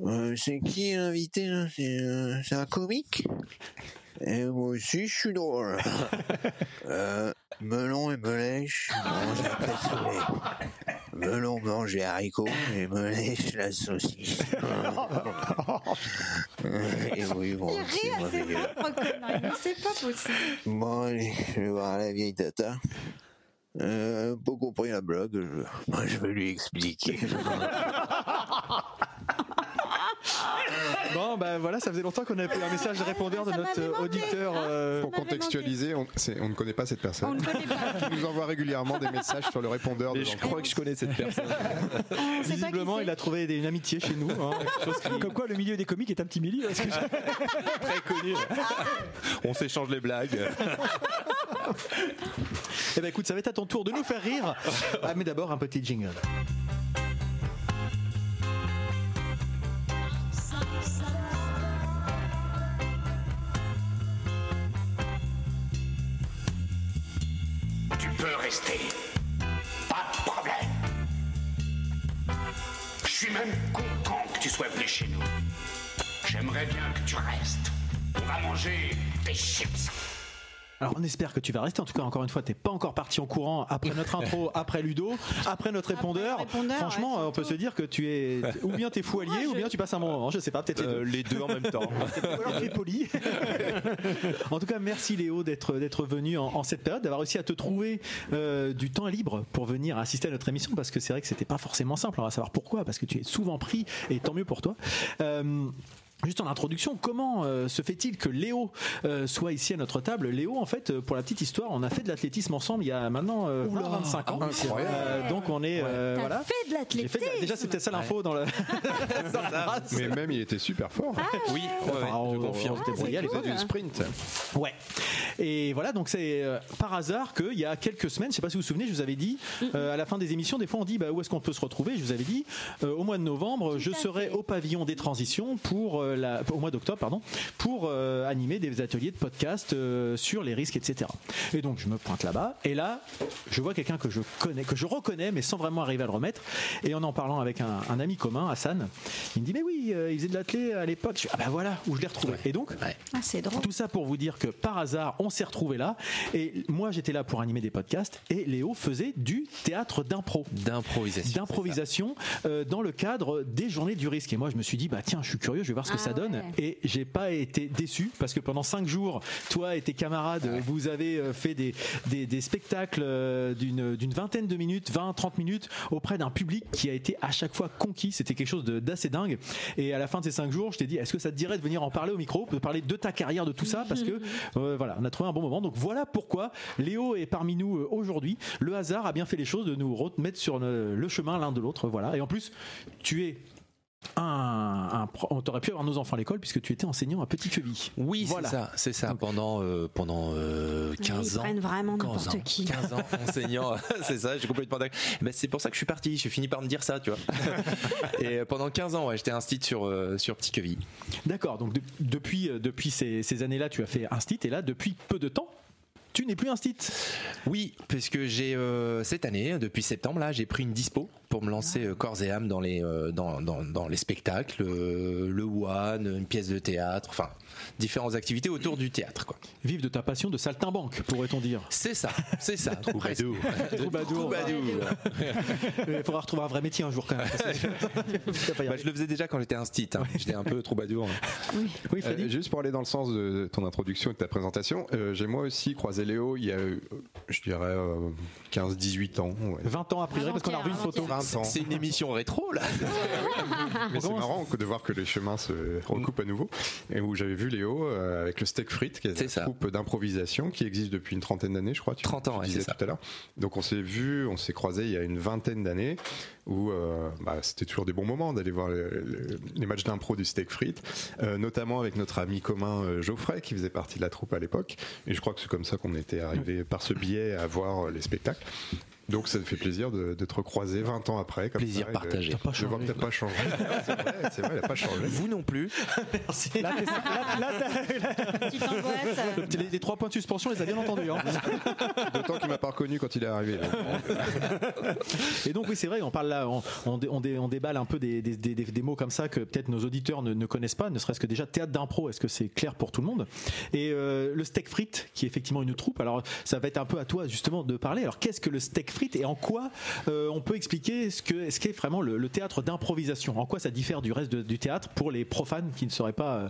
Euh, c'est qui l'invité là? C'est euh, c'est un comique? Et moi aussi je suis drôle. Euh, melon et melèche mange la cassoulet. Melon mange les haricots et melèche la saucisse. et oui, bon, Il c'est rit à ses propres conneries, mais c'est pas possible. Bon, allez, je vais voir la vieille tata. Euh, pas compris la blague, je, je vais lui expliquer. Bon, bah voilà, ça faisait longtemps qu'on avait pris un message répondeur de notre euh, auditeur. euh, Pour contextualiser, on, c'est- on ne connaît pas cette On personne. ne connaît pas. Il nous envoie régulièrement des messages sur le répondeur de Mais je crois que je connais cette personne. On sait pas qui Visiblement, c'est. il a trouvé des- une amitié chez nous. hein, quelque chose qui- Comme quoi, le milieu des comiques est un petit milieu. parce que je- Très connu. On s'échange les blagues. Eh ben écoute, ça va être à ton tour de nous faire rire. Ah, mais d'abord un petit jingle. Peux rester. Pas de problème. Je suis même content que tu sois venu chez nous. J'aimerais bien que tu restes. On va manger des chips. Alors on espère que tu vas rester. En tout cas, encore une fois, t'es pas encore parti en courant après notre intro, après Ludo, après notre répondeur. le répondeur, Franchement, ouais, on peut se dire que tu es ou bien t'es fou allié ou bien tu passes un bon moment. Je sais pas, peut-être les deux. Euh, les deux en même temps. Ou alors, très poli. En tout cas, merci Léo d'être d'être venu en, en cette période, d'avoir réussi à te trouver euh, du temps libre pour venir assister à notre émission parce que c'est vrai que c'était pas forcément simple. On va savoir pourquoi parce que tu es souvent pris et tant mieux pour toi. Euh, Juste en introduction, comment euh, se fait-il que Léo euh, soit ici à notre table? Léo, en fait, euh, pour la petite histoire, on a fait de l'athlétisme ensemble il y a maintenant euh, 20, 25 ans. incroyable. Euh, donc on est euh, T'as voilà. fait de l'athlétisme. déjà c'était ça l'info dans le. dans la race. Mais même, il était super fort. Oui, ouais, ouais, Enfin, on- je confirme. à Il faisait du sprint. Ouais. Et voilà, donc c'est euh, par hasard qu'il y a quelques semaines, je sais pas si vous vous souvenez, je vous avais dit euh, à la fin des émissions, des fois on dit bah, où est-ce qu'on peut se retrouver? Je vous avais dit euh, au mois de novembre, je serai fait. au pavillon des transitions pour euh, la, au mois d'octobre, pardon, pour euh, animer des ateliers de podcast euh, sur les risques, etc. Et donc je me pointe là-bas, et là je vois quelqu'un que je connais, que je reconnais, mais sans vraiment arriver à le remettre. Et en en parlant avec un, un ami commun, Hassan, il me dit mais oui, euh, il faisait de l'athlé à l'époque. Je dis, ah bah voilà où je l'ai retrouvé. Et donc Ah, drôle. tout ça pour vous dire que par hasard, on s'est retrouvé là. Et moi, j'étais là pour animer des podcasts. Et Léo faisait du théâtre d'impro. D'improvisation. D'improvisation euh, dans le cadre des journées du risque. Et moi, je me suis dit, bah tiens, je suis curieux, je vais voir ce que Ah ça donne. ouais. Et j'ai pas été déçu parce que pendant cinq jours, toi et tes camarades, vous avez euh, fait des, des, des spectacles euh, d'une d'une vingtaine de minutes, 20, 30 minutes auprès d'un public qui a été à chaque fois conquis. C'était quelque chose de- d'assez dingue. Et à la fin de ces cinq jours, je t'ai dit, est-ce que ça te dirait de venir en parler au micro, de parler de ta carrière, de tout ça, parce que euh, voilà, on a trouvé un bon moment. Donc voilà pourquoi Léo est parmi nous aujourd'hui. Le hasard a bien fait les choses de nous remettre sur le, le chemin l'un de l'autre. Voilà. Et en plus, tu es un, un pro- on t'aurait pu avoir nos enfants à l'école puisque tu étais enseignant à Petit Queville. Oui, Voilà. c'est ça, c'est ça. Pendant euh, pendant euh, 15 Ils ans. prennent vraiment 15 n'importe ans, qui. 15 ans enseignant, c'est ça, j'ai complètement d'accord. Mais c'est pour ça que je suis parti, je finis par me dire ça, tu vois. Et euh, pendant 15 ans, ouais, j'étais instit sur euh, sur Petit Queville. D'accord, donc de- depuis, euh, depuis ces, ces années-là, tu as fait instit et là, depuis peu de temps, tu n'es plus instit. Oui, puisque j'ai euh, cette année, depuis septembre, là, j'ai pris une dispo pour me lancer euh, corps et âme dans les euh, dans, dans, dans les spectacles, le one, une pièce de théâtre, enfin différentes activités autour du théâtre, quoi. Vive de ta passion de saltimbanque, pourrait-on dire. C'est ça, c'est ça. Troubadour. Troubadour. Troubadour. Il faudra retrouver un vrai métier un jour quand même. Bah, je le faisais déjà quand j'étais instit. hein. J'étais un peu troubadour. Oui, Freddy Euh, juste pour aller dans le sens de ton introduction et de ta présentation, euh, j'ai moi aussi croisé Léo il y a, je dirais, euh, 15-18 ans. ouais. 20 ans a priori parce qu'on a revu une photo. 20 ans. C'est une émission rétro là. Mais c'est marrant de voir que les chemins se recoupent à nouveau. Et où j'avais vu Euh, avec le Steak Frites, qui est, C'est un ça. groupe d'improvisation qui existe depuis une trentaine d'années, je crois. Tu, 30 ans, tu ouais, disais ça. tout à l'heure. Donc on s'est vu, on s'est croisé il y a une vingtaine d'années où euh, bah, c'était toujours des bons moments d'aller voir le- le- les matchs d'impro du Steak Frites, euh, notamment avec notre ami commun Geoffrey qui faisait partie de la troupe à l'époque. Et je crois que c'est comme ça qu'on était arrivé par ce biais à voir les spectacles. Donc ça fait plaisir de, de te recroiser 20 ans après. Comme Plaisir ça, partagé. De, que changé. t'as pas changé. c'est vrai, c'est vrai, il a pas changé. Vous non plus. Merci. Là, t'es- là- là, angoisse. Les, les trois points de suspension, on les a bien entendus. hein. D'autant qu'il m'a pas reconnu quand il est arrivé. Et donc oui, c'est vrai, on parle là, on, on, dé- on dé- on déballe un peu des, des- des- des mots comme ça que peut-être nos auditeurs ne, ne connaissent pas, ne serait-ce que déjà théâtre d'impro. Est-ce que c'est clair pour tout le monde? Et euh, le steak frites, qui est effectivement une troupe. Alors ça va être un peu à toi justement de parler. Alors qu'est-ce que le steak frites et en quoi euh, on peut expliquer ce que ce qu'est vraiment le, le théâtre d'improvisation? En quoi ça diffère du reste de- du théâtre pour les profanes qui ne seraient pas euh,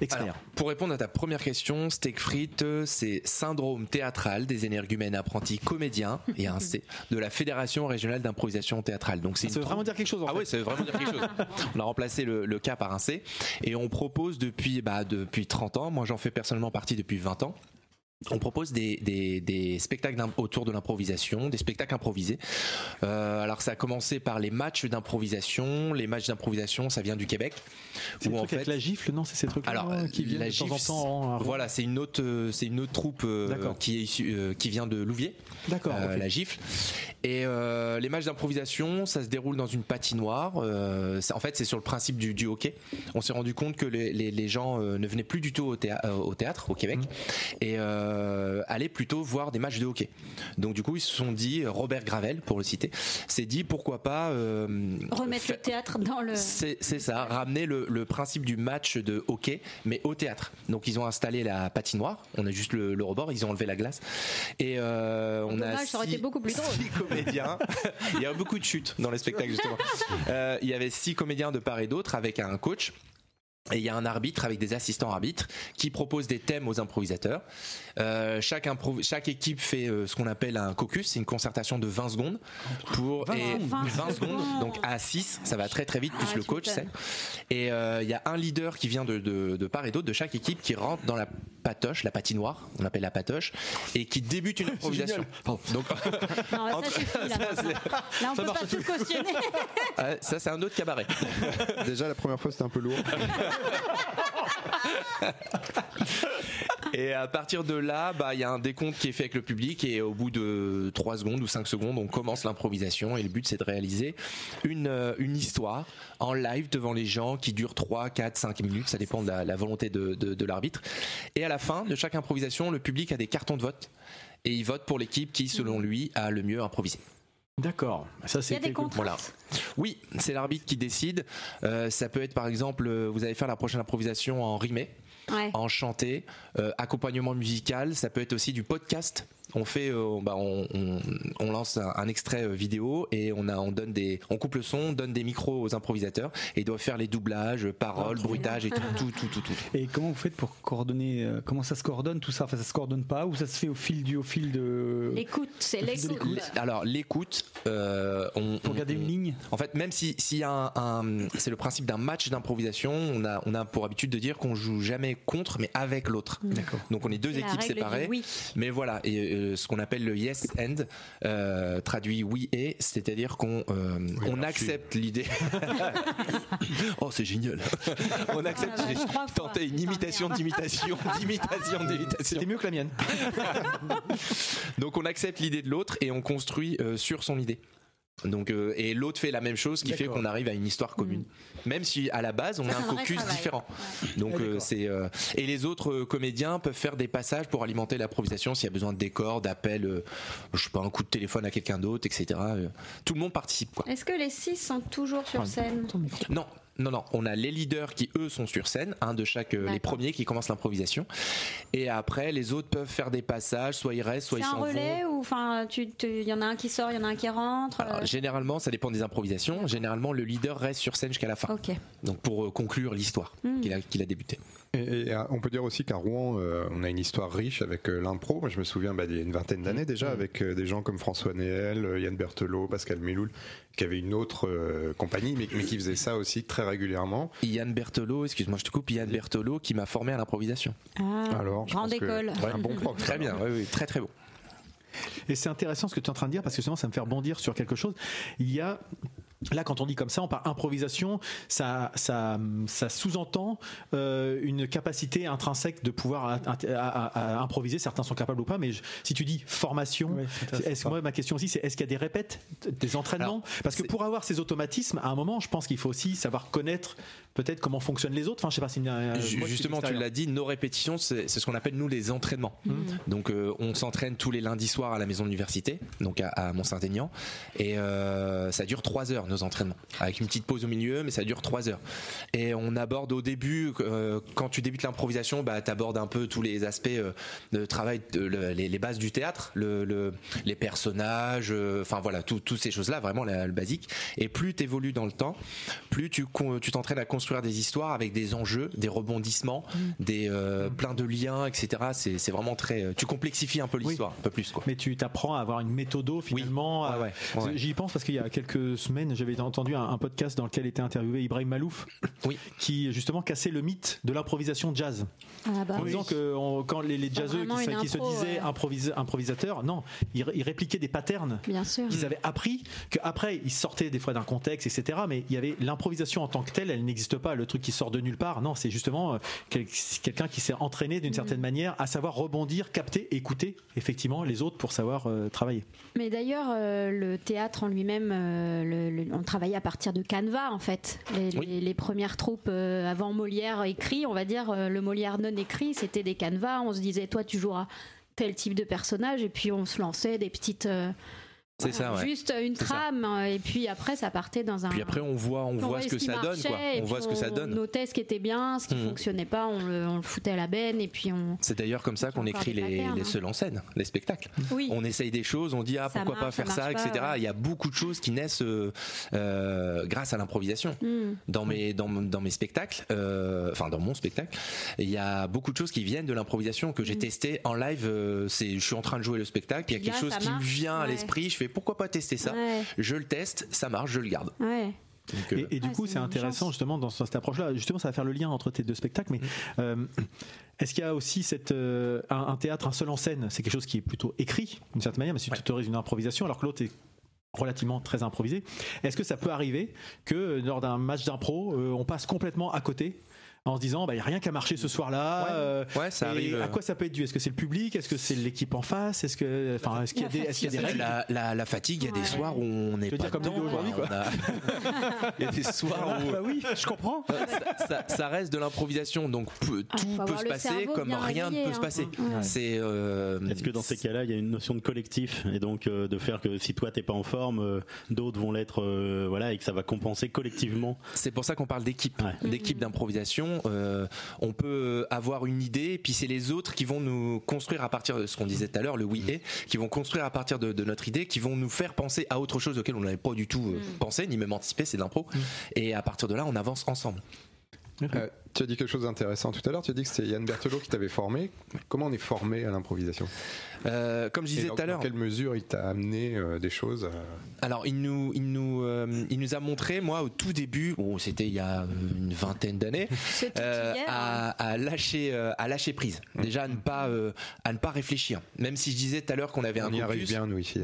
experts? Alors, pour répondre à ta première question, Steak Frites, euh, c'est syndrome théâtral des énergumènes apprentis comédiens, et un C, de la Fédération régionale d'improvisation théâtrale. Donc c'est Ça veut vraiment dire quelque chose. En Ah fait. oui, ça veut vraiment dire quelque chose. On a remplacé le, le K par un C et on propose depuis bah, depuis 30 ans. Moi, j'en fais personnellement partie depuis 20 ans. On propose des, des, des spectacles autour de l'improvisation, des spectacles improvisés. Euh, alors ça a commencé par les matchs d'improvisation. Les matchs d'improvisation, ça vient du Québec. C'est en avec fait- la gifle, non C'est ces trucs alors, qui viennent la de temps en gifle, temps. en- voilà, c'est une autre, euh, c'est une autre troupe euh, qui est issue, euh, qui vient de Louviers, D'accord. euh, la gifle. Et euh, les matchs d'improvisation, ça se déroule dans une patinoire. Euh, en fait, c'est sur le principe du, du hockey. On s'est rendu compte que les, les- les gens euh, ne venaient plus du tout au, théâ- euh, au théâtre au Québec et euh, allaient plutôt voir des matchs de hockey. Donc du coup, ils se sont dit, Robert Gravel, pour le citer, s'est dit pourquoi pas euh, Remettre le théâtre dans le. c'est ça, ramener le, le principe du match de hockey, mais au théâtre. Donc ils ont installé la patinoire, on a juste le, le rebord, ils ont enlevé la glace. Et euh, on a Dommage, ça aurait six- été beaucoup plus drôle. six comédiens. Il y a beaucoup de chutes dans les spectacles justement. Euh, il y avait six comédiens de part et d'autre avec un coach. Et il y a un arbitre avec des assistants arbitres qui proposent des thèmes aux improvisateurs. Euh, chaque, impro- chaque équipe fait euh, ce qu'on appelle un caucus, c'est une concertation de 20 secondes pour 20 et secondes. 20 secondes, donc à 6, ça va très très vite, plus Ah, le coach. c'est. Et euh, il y a un leader qui vient de, de, de part et d'autre de chaque équipe qui rentre dans la patoche, la patinoire, on appelle la patoche, et qui débute une improvisation. Donc Non, là, Entre- ça suffit. Là, Ça, Là, on peut pas tout cautionner. ah, ça c'est un autre cabaret. Déjà, la première fois, c'était un peu lourd. Et à partir de là, bah, il y a un décompte qui est fait avec le public et au bout de 3 secondes ou 5 secondes, on commence l'improvisation et le but c'est de réaliser une, euh, histoire en live devant les gens qui dure 3, 4, 5 minutes, ça dépend de la, volonté de l'arbitre. Et à la fin de chaque improvisation, le public a des cartons de vote et il vote pour l'équipe qui, selon lui, a le mieux improvisé. D'accord. Ça, Il y c'est a des quelque- contrats. Voilà. Oui, c'est l'arbitre qui décide. Euh, ça peut être par exemple, euh, vous allez faire la prochaine improvisation en rimé. Ouais. en chanté, euh, accompagnement musical, ça peut être aussi du podcast. On fait, euh, bah, on, on- on lance un, un extrait euh, vidéo et on a, on donne des, on coupe le son, on donne des micros aux improvisateurs et ils doivent faire les doublages, paroles, bruitages et tout, tout, tout, tout, tout. Et comment vous faites pour coordonner euh, Comment ça se coordonne tout ça? Enfin, ça se coordonne pas ou ça se fait au fil du, au fil de. L'écoute, c'est l'écoute. Alors l'écoute, euh, on, Pour on- garder on- une ligne? En fait, même si s'il y a un, un- c'est le principe d'un match d'improvisation, on a on a pour habitude de dire qu'on joue jamais contre, mais avec l'autre. D'accord. Donc on est deux équipes séparées. oui. Mais voilà, et ce qu'on appelle le yes and, euh, traduit oui et, c'est-à-dire qu'on euh, on accepte l'idée. oh, c'est génial. on accepte. Ah, J'ai tenté une imitation d'imitation, d'imitation d'imitation. C'était mieux que la mienne. Donc on accepte l'idée de l'autre et on construit euh, sur son idée. Donc euh, et l'autre fait la même chose, qui fait qu'on arrive à une histoire commune. Même si à la base on a un caucus différent. Donc Ah, euh, c'est euh, et les autres euh, comédiens peuvent faire des passages pour alimenter l'improvisation s'il y a besoin de décors, d'appels, euh, je sais pas un coup de téléphone à quelqu'un d'autre, etc. Euh, Tout le monde participe quoi. Est-ce que les six sont toujours sur scène? Non. Non, non, on a les leaders qui eux sont sur scène, un de chaque, euh, les premiers qui commencent l'improvisation, et après les autres peuvent faire des passages, soit ils restent, soit C'est ils un s'en vont. relais ou enfin il y en a un qui sort, il y en a un qui rentre. Alors, euh, généralement, ça dépend des improvisations. Généralement, le leader reste sur scène jusqu'à la fin. Donc pour euh, conclure l'histoire Hmm. qu'il a, qu'il a débuté. Et, et, euh, on peut dire aussi qu'à Rouen, euh, on a une histoire riche avec euh, l'impro. Moi, je me souviens bah, il y a une vingtaine d'années déjà, avec euh, des gens comme François Néel, euh, Yann Berthelot, Pascal Meloul, qui avaient une autre euh, compagnie, mais, mais qui faisaient ça aussi très régulièrement. Yann Berthelot, excuse-moi, je te coupe. Yann Berthelot qui m'a formé à l'improvisation. Ah, Alors, grande que- école. Ouais, un bon prof. Très bien, oui, oui, très très beau. Et c'est intéressant ce que tu es en train de dire parce que justement ça me fait rebondir sur quelque chose. Il y a Là, quand on dit comme ça, on parle improvisation, ça, ça, ça sous-entend euh, une capacité intrinsèque de pouvoir à- à- à- à improviser. Certains sont capables ou pas, mais je- si tu dis formation, est-ce que moi ma question aussi, c'est est-ce qu'il y a des répètes, des entraînements Parce que pour avoir ces automatismes, à un moment, je pense qu'il faut aussi savoir connaître peut-être comment fonctionnent les autres. Enfin, je sais pas si suis Justement, tu l'as dit, nos répétitions, c'est c'est ce qu'on appelle nous les entraînements. Hmm. Donc, euh, on s'entraîne tous les lundis soirs à la maison de l'université, donc à, à Mont-Saint-Aignan, et euh, ça dure trois heures nos entraînements, avec une petite pause au milieu, mais ça dure trois heures. Et on aborde au début, euh, quand tu débutes l'improvisation, bah, tu abordes un peu tous les aspects euh, de travail, de- le- les, les bases du théâtre, le, le- les personnages, euh, enfin voilà, tout- toutes ces choses-là, vraiment la- le basique. Et plus tu évolues dans le temps, plus tu t'entraînes à construire des histoires avec des enjeux, des rebondissements, des euh, plein de liens, etc. C'est vraiment très. Tu complexifies un peu l'histoire, un peu plus quoi. Mais tu t'apprends à avoir une méthodo finalement. Ouais, ouais. J'y pense parce qu'il y a quelques semaines, j'avais entendu un, un podcast dans lequel était interviewé Ibrahim Malouf, Oui. qui justement cassait le mythe de l'improvisation jazz. Ah bah en oui. disant que on- quand les, les jazzeux qui, se- disaient improvisa- improvisateurs, non, ils, ils répliquaient des patterns qu'ils avaient appris, qu'après ils sortaient des fois d'un contexte, etc. Mais il y avait l'improvisation en tant que telle, elle n'existe pas. Le truc qui sort de nulle part, non, c'est justement euh, quel- quelqu'un qui s'est entraîné d'une certaine manière à savoir rebondir, capter, écouter effectivement les autres pour savoir euh, travailler. Mais d'ailleurs, euh, le théâtre en lui-même, euh, le- le- on travaillait à partir de canevas en fait. Les, Oui. les- les premières troupes euh, avant Molière écrit, on va dire euh, le Molière non écrit, c'était des canevas. On se disait, toi, tu joueras tel type de personnage, et puis on se lançait des petites. C'est ça, ouais. Juste une ça. trame, euh, et puis après, ça partait dans un. Puis après, on voit, on voit ce que ça donne, quoi. On voit ce que ça On donne. notait ce qui était bien, ce qui Mhm. fonctionnait pas, on le, on le foutait à la benne, et puis on. C'est d'ailleurs comme ça qu'on écrit les, patterns, les hein. seuls en scène, les spectacles. Oui. On essaye des choses, on dit ah pourquoi pas marche, faire ça, etc. pas, ouais. Il y a beaucoup de choses qui naissent euh, euh, grâce à l'improvisation. Hmm. Dans mes dans, dans mes spectacles, euh, enfin dans mon spectacle, il y a beaucoup de choses qui viennent de l'improvisation que j'ai testé en live. c'est je suis en train de jouer le spectacle, il y a quelque chose qui me vient à l'esprit. Je fais pourquoi pas tester ça. Ouais. Je le teste, ça marche, je le garde. Ouais. Donc, euh, Et, et du Ouais, coup, c'est intéressant chance. justement dans cette approche-là. Justement, ça va faire le lien entre tes deux spectacles. Mais euh, est-ce qu'il y a aussi cette, euh, un, un théâtre, un seul en scène? C'est quelque chose qui est plutôt écrit d'une certaine manière, mais si tu autorises une improvisation, alors que l'autre est relativement très improvisé. Est-ce que ça peut arriver que lors d'un match d'impro, euh, on passe complètement à côté en se disant, bah, il n'y a rien qu'à marcher ce soir-là. Ouais. euh, Ouais, ça et arrive. À quoi ça peut être dû? Est-ce que c'est le public? Est-ce que c'est l'équipe en face? Est-ce que, enfin, est-ce qu'il y a La des, est-ce qu'il y a des fatigue. règles? la, la, la fatigue, il y a des soirs où on n'est veux pas dire comme dedans, aujourd'hui, quoi. on a- Il y a des soirs où Bah oui, je comprends. ça, ça- ça reste de l'improvisation, donc Ah, tout peut se passer comme rien ne peut se hein. passer. C'est euh, Est-ce que dans ces cas-là, il y a une notion de collectif et donc euh, de faire que si toi t'es pas en forme, euh, d'autres vont l'être, voilà, et que ça va compenser collectivement? c'est pour ça qu'on parle d'équipe, Ouais. d'équipe d'improvisation. Euh, on peut avoir une idée, et puis c'est les autres qui vont nous construire à partir de ce qu'on disait tout à l'heure, le oui et, qui vont construire à partir de, de notre idée, qui vont nous faire penser à autre chose auquel on n'avait pas du tout euh, pensé, ni même anticipé, c'est de l'impro. Et à partir de là, on avance ensemble. Euh, Tu as dit quelque chose d'intéressant tout à l'heure. Tu as dit que c'était Yann Berthelot qui t'avait formé. Comment on est formé à l'improvisation Euh, comme je disais tout à l'heure. Dans quelle mesure il t'a amené euh, des choses euh, Alors, il nous, il nous, euh, il nous a montré, moi, au tout début, bon, c'était il y a une vingtaine d'années, C'est tout euh, hier, à, à lâcher, euh, à lâcher prise. Déjà, à ne pas, euh, à ne pas réfléchir. Même si je disais tout à l'heure qu'on avait un On y arrive bien, nous, ici.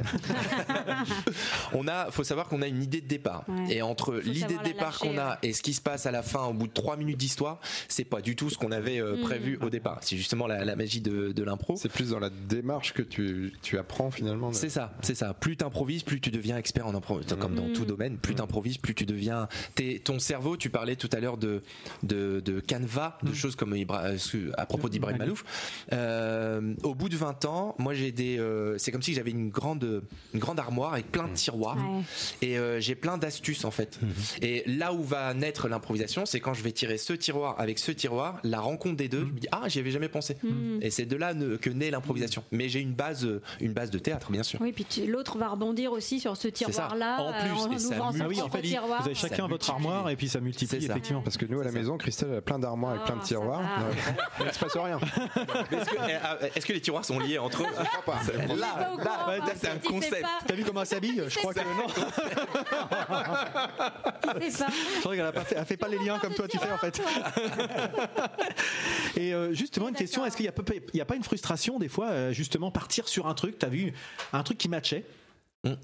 on a, faut savoir qu'on a une idée de départ. Ouais. Et entre l'idée de départ qu'on a et ce qui se passe à la fin, au bout de trois minutes d'histoire, c'est pas du tout ce qu'on avait euh, Mm. prévu au départ. C'est justement la, la magie de, de l'impro. C'est plus dans la démarche que tu, tu apprends finalement. de- C'est ça, c'est ça. Plus t'improvises, plus tu deviens expert en impro. Comme dans Mm. tout domaine, plus t'improvises, plus tu deviens. t'es- ton cerveau, tu parlais tout à l'heure de de, de canevas, de choses comme Ibra- euh, à propos d'Ibrahim Malouf. Euh, au bout de 20 ans, moi j'ai des. euh, c'est comme si j'avais une grande une grande armoire avec plein de tiroirs Ouais. et euh, j'ai plein d'astuces en fait. Et là où va naître l'improvisation, c'est quand je vais tirer ce tiroir avec ce tiroir, la rencontre des deux, je me dis ah j'y avais jamais pensé. Mm. Et c'est de là ne- que naît l'improvisation. Mais j'ai une base euh, une base de théâtre bien sûr. Oui, puis l'autre va rebondir aussi sur ce ça. tiroir-là, En plus, euh, en et ça Ah oui, en fait, tiroir. vous avez chacun votre multiplie. armoire et puis ça multiplie effectivement. Parce que nous, à la maison, Christelle elle a plein d'armoires avec plein de Oh, tiroirs. Il se passe rien. Mais Est-ce que, eh, ah, est-ce que les tiroirs sont liés entre eux Je crois pas. Là, là, là, hein, c'est un concept. T'as vu comment elle s'habille Je crois que non. Je crois qu'elle a pas fait, elle fait pas les liens comme toi tu fais en fait. Et euh, justement une question, est-ce qu'il y a, a pas une frustration des fois euh, justement partir sur un truc, t'as vu un truc qui matchait?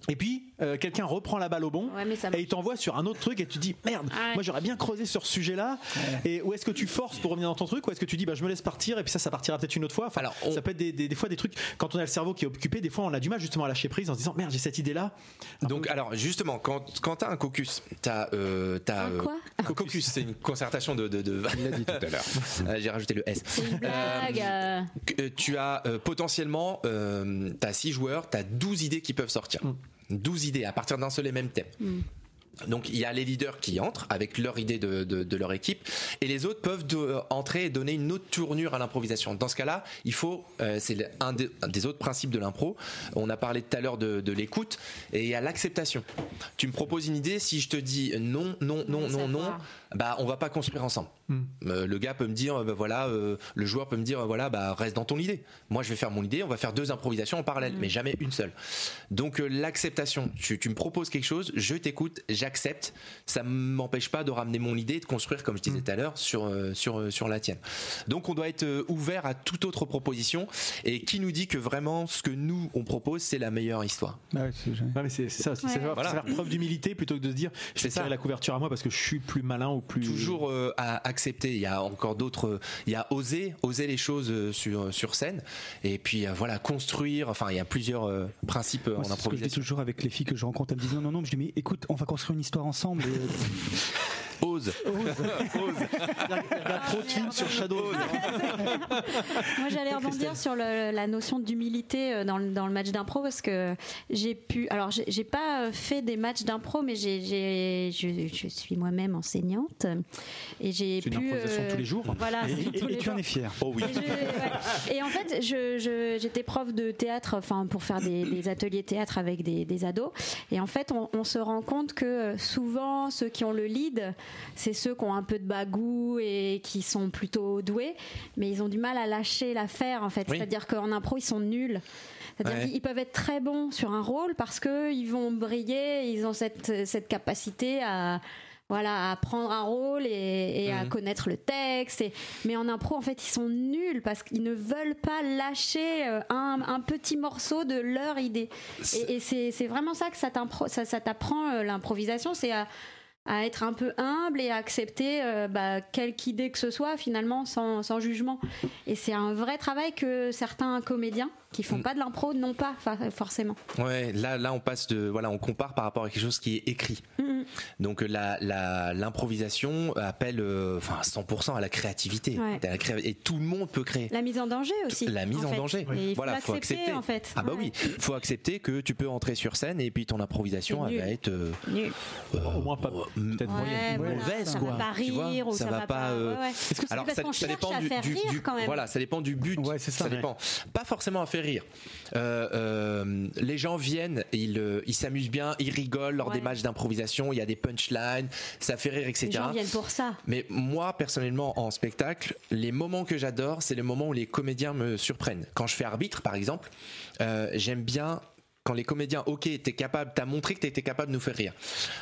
Et puis euh, quelqu'un reprend la balle au bon Ouais, et il t'envoie sur un autre truc et tu dis merde Ouais. moi j'aurais bien creusé sur ce sujet là et où est-ce que tu forces pour revenir dans ton truc? Ou est-ce que tu dis bah je me laisse partir et puis ça ça partira peut-être une autre fois? Enfin, Alors, on- ça peut être des, des- des fois des trucs quand on a le cerveau qui est occupé des fois on a du mal justement à lâcher prise en se disant merde j'ai cette idée là Donc, alors, justement, quand, quand t'as un caucus, t'as. Euh, t'as, Un euh, quoi? Un caucus, c'est une concertation de. de, de... Il l'a dit tout à l'heure. Euh, J'ai rajouté le S. C'est une blague. euh, Euh, tu as euh, potentiellement, euh, t'as 6 joueurs, t'as 12 idées qui peuvent sortir. 12 idées à partir d'un seul et même thème. Donc il y a les leaders qui entrent avec leur idée de, de- de leur équipe et les autres peuvent de- entrer et donner une autre tournure à l'improvisation. Dans ce cas-là, il faut, euh, c'est un, des- un des autres principes de l'impro. On a parlé tout à l'heure de, l'écoute et il y a l'acceptation. Tu me proposes une idée, si je te dis non, non, non, non, non. Bah on va pas construire ensemble. Euh, le gars peut me dire, euh, bah, voilà, euh, le joueur peut me dire, euh, voilà, bah reste dans ton idée. Moi, je vais faire mon idée. On va faire deux improvisations en parallèle, mais jamais une seule. Donc euh, l'acceptation. Tu, tu me proposes quelque chose, je t'écoute, j'accepte. Ça m'empêche pas de ramener mon idée et de construire, comme je disais tout à l'heure, sur euh, sur euh, sur la tienne. Donc on doit être euh, ouvert à toute autre proposition. Et qui nous dit que vraiment ce que nous on propose, c'est la meilleure histoire? Bah ouais, c'est- ça aussi, Ouais. c'est faire, Voilà. c'est faire preuve d'humilité plutôt que de se dire je vais C'est ça. tirer la couverture à moi parce que je suis plus malin ou plus toujours euh, à accepter. Il y a encore d'autres. euh, Il y a oser, oser les choses euh, sur sur scène. Et puis voilà, construire. Enfin, il y a plusieurs principes Moi, en ce que je dis improvisation. toujours avec les filles que je rencontre. Elles me disent non, non, non. Je dis mais écoute, on va construire une histoire ensemble. et- Ose. regarde trop de films sur Shadow Moi, j'allais rebondir sur le- la notion d'humilité euh, dans, le- dans le match d'impro parce que j'ai pu. Alors, j'ai j'ai pas fait des matchs d'impro, mais j'ai, j'ai- je, je suis moi-même enseignante et j'ai C'est pu. une improvisation euh, tous les jours? Voilà, Et, c'est tous et les tu en es fier. Oh oui. Et, je- ouais. Et en fait, je- je- j'étais prof de théâtre, enfin pour faire des, des ateliers théâtre avec des, des ados. Et en fait, on, on se rend compte que euh, souvent, ceux qui ont le lead, c'est ceux qui ont un peu de bagou et qui sont plutôt doués, mais ils ont du mal à lâcher l'affaire. En fait, Oui. c'est-à-dire qu'en impro, ils sont nuls. C'est-à-dire Ouais. qu'ils peuvent être très bons sur un rôle parce que ils vont briller, ils ont cette, cette capacité à voilà à prendre un rôle et, et à Mhm. connaître le texte et, mais en impro en fait ils sont nuls parce qu'ils ne veulent pas lâcher euh, un, un petit morceau de leur idée et, et c'est c'est vraiment ça que ça t'impro- ça, ça t'apprend euh, l'improvisation c'est à, à être un peu humble et à accepter euh, bah, quelque idée que ce soit finalement sans, sans jugement. Et c'est un vrai travail que certains comédiens qui font Mm. pas de l'impro n'ont pas forcément Ouais, là, là, on passe de, voilà, on compare par rapport à quelque chose qui est écrit. Mhm. Donc la, la, l'improvisation appelle, euh, enfin, 100% à la créativité. Ouais. Et tout le monde peut créer. la mise en danger aussi La mise en fait. danger. et il faut Voilà, faut accepter. en fait Ah bah Ouais. oui, faut accepter que tu peux entrer sur scène et puis ton improvisation elle va être euh, Nul. au moins pas m- peut-être Ouais, moyenne. voilà, mauvaise, ça quoi. va pas Tu vois, rire ou ça ça, va pas, euh, ouais, ouais. Est-ce que Alors parce ça, qu'on ça cherche dépend à du, quand même? voilà, ça dépend du but. Ouais, c'est ça. Dépend. Pas forcément à faire rire. Euh, euh, les gens viennent, ils, euh, ils s'amusent bien, ils rigolent lors Ouais. des matchs d'improvisation, il y a des punchlines, ça fait rire, Les etc. gens viennent pour ça. Mais moi, personnellement, en spectacle, les moments que j'adore, c'est les moments où les comédiens me surprennent. Quand je fais arbitre, par exemple, j'aime bien quand les comédiens, ok, t'es capable, t'as montré que t'étais capable de nous faire rire.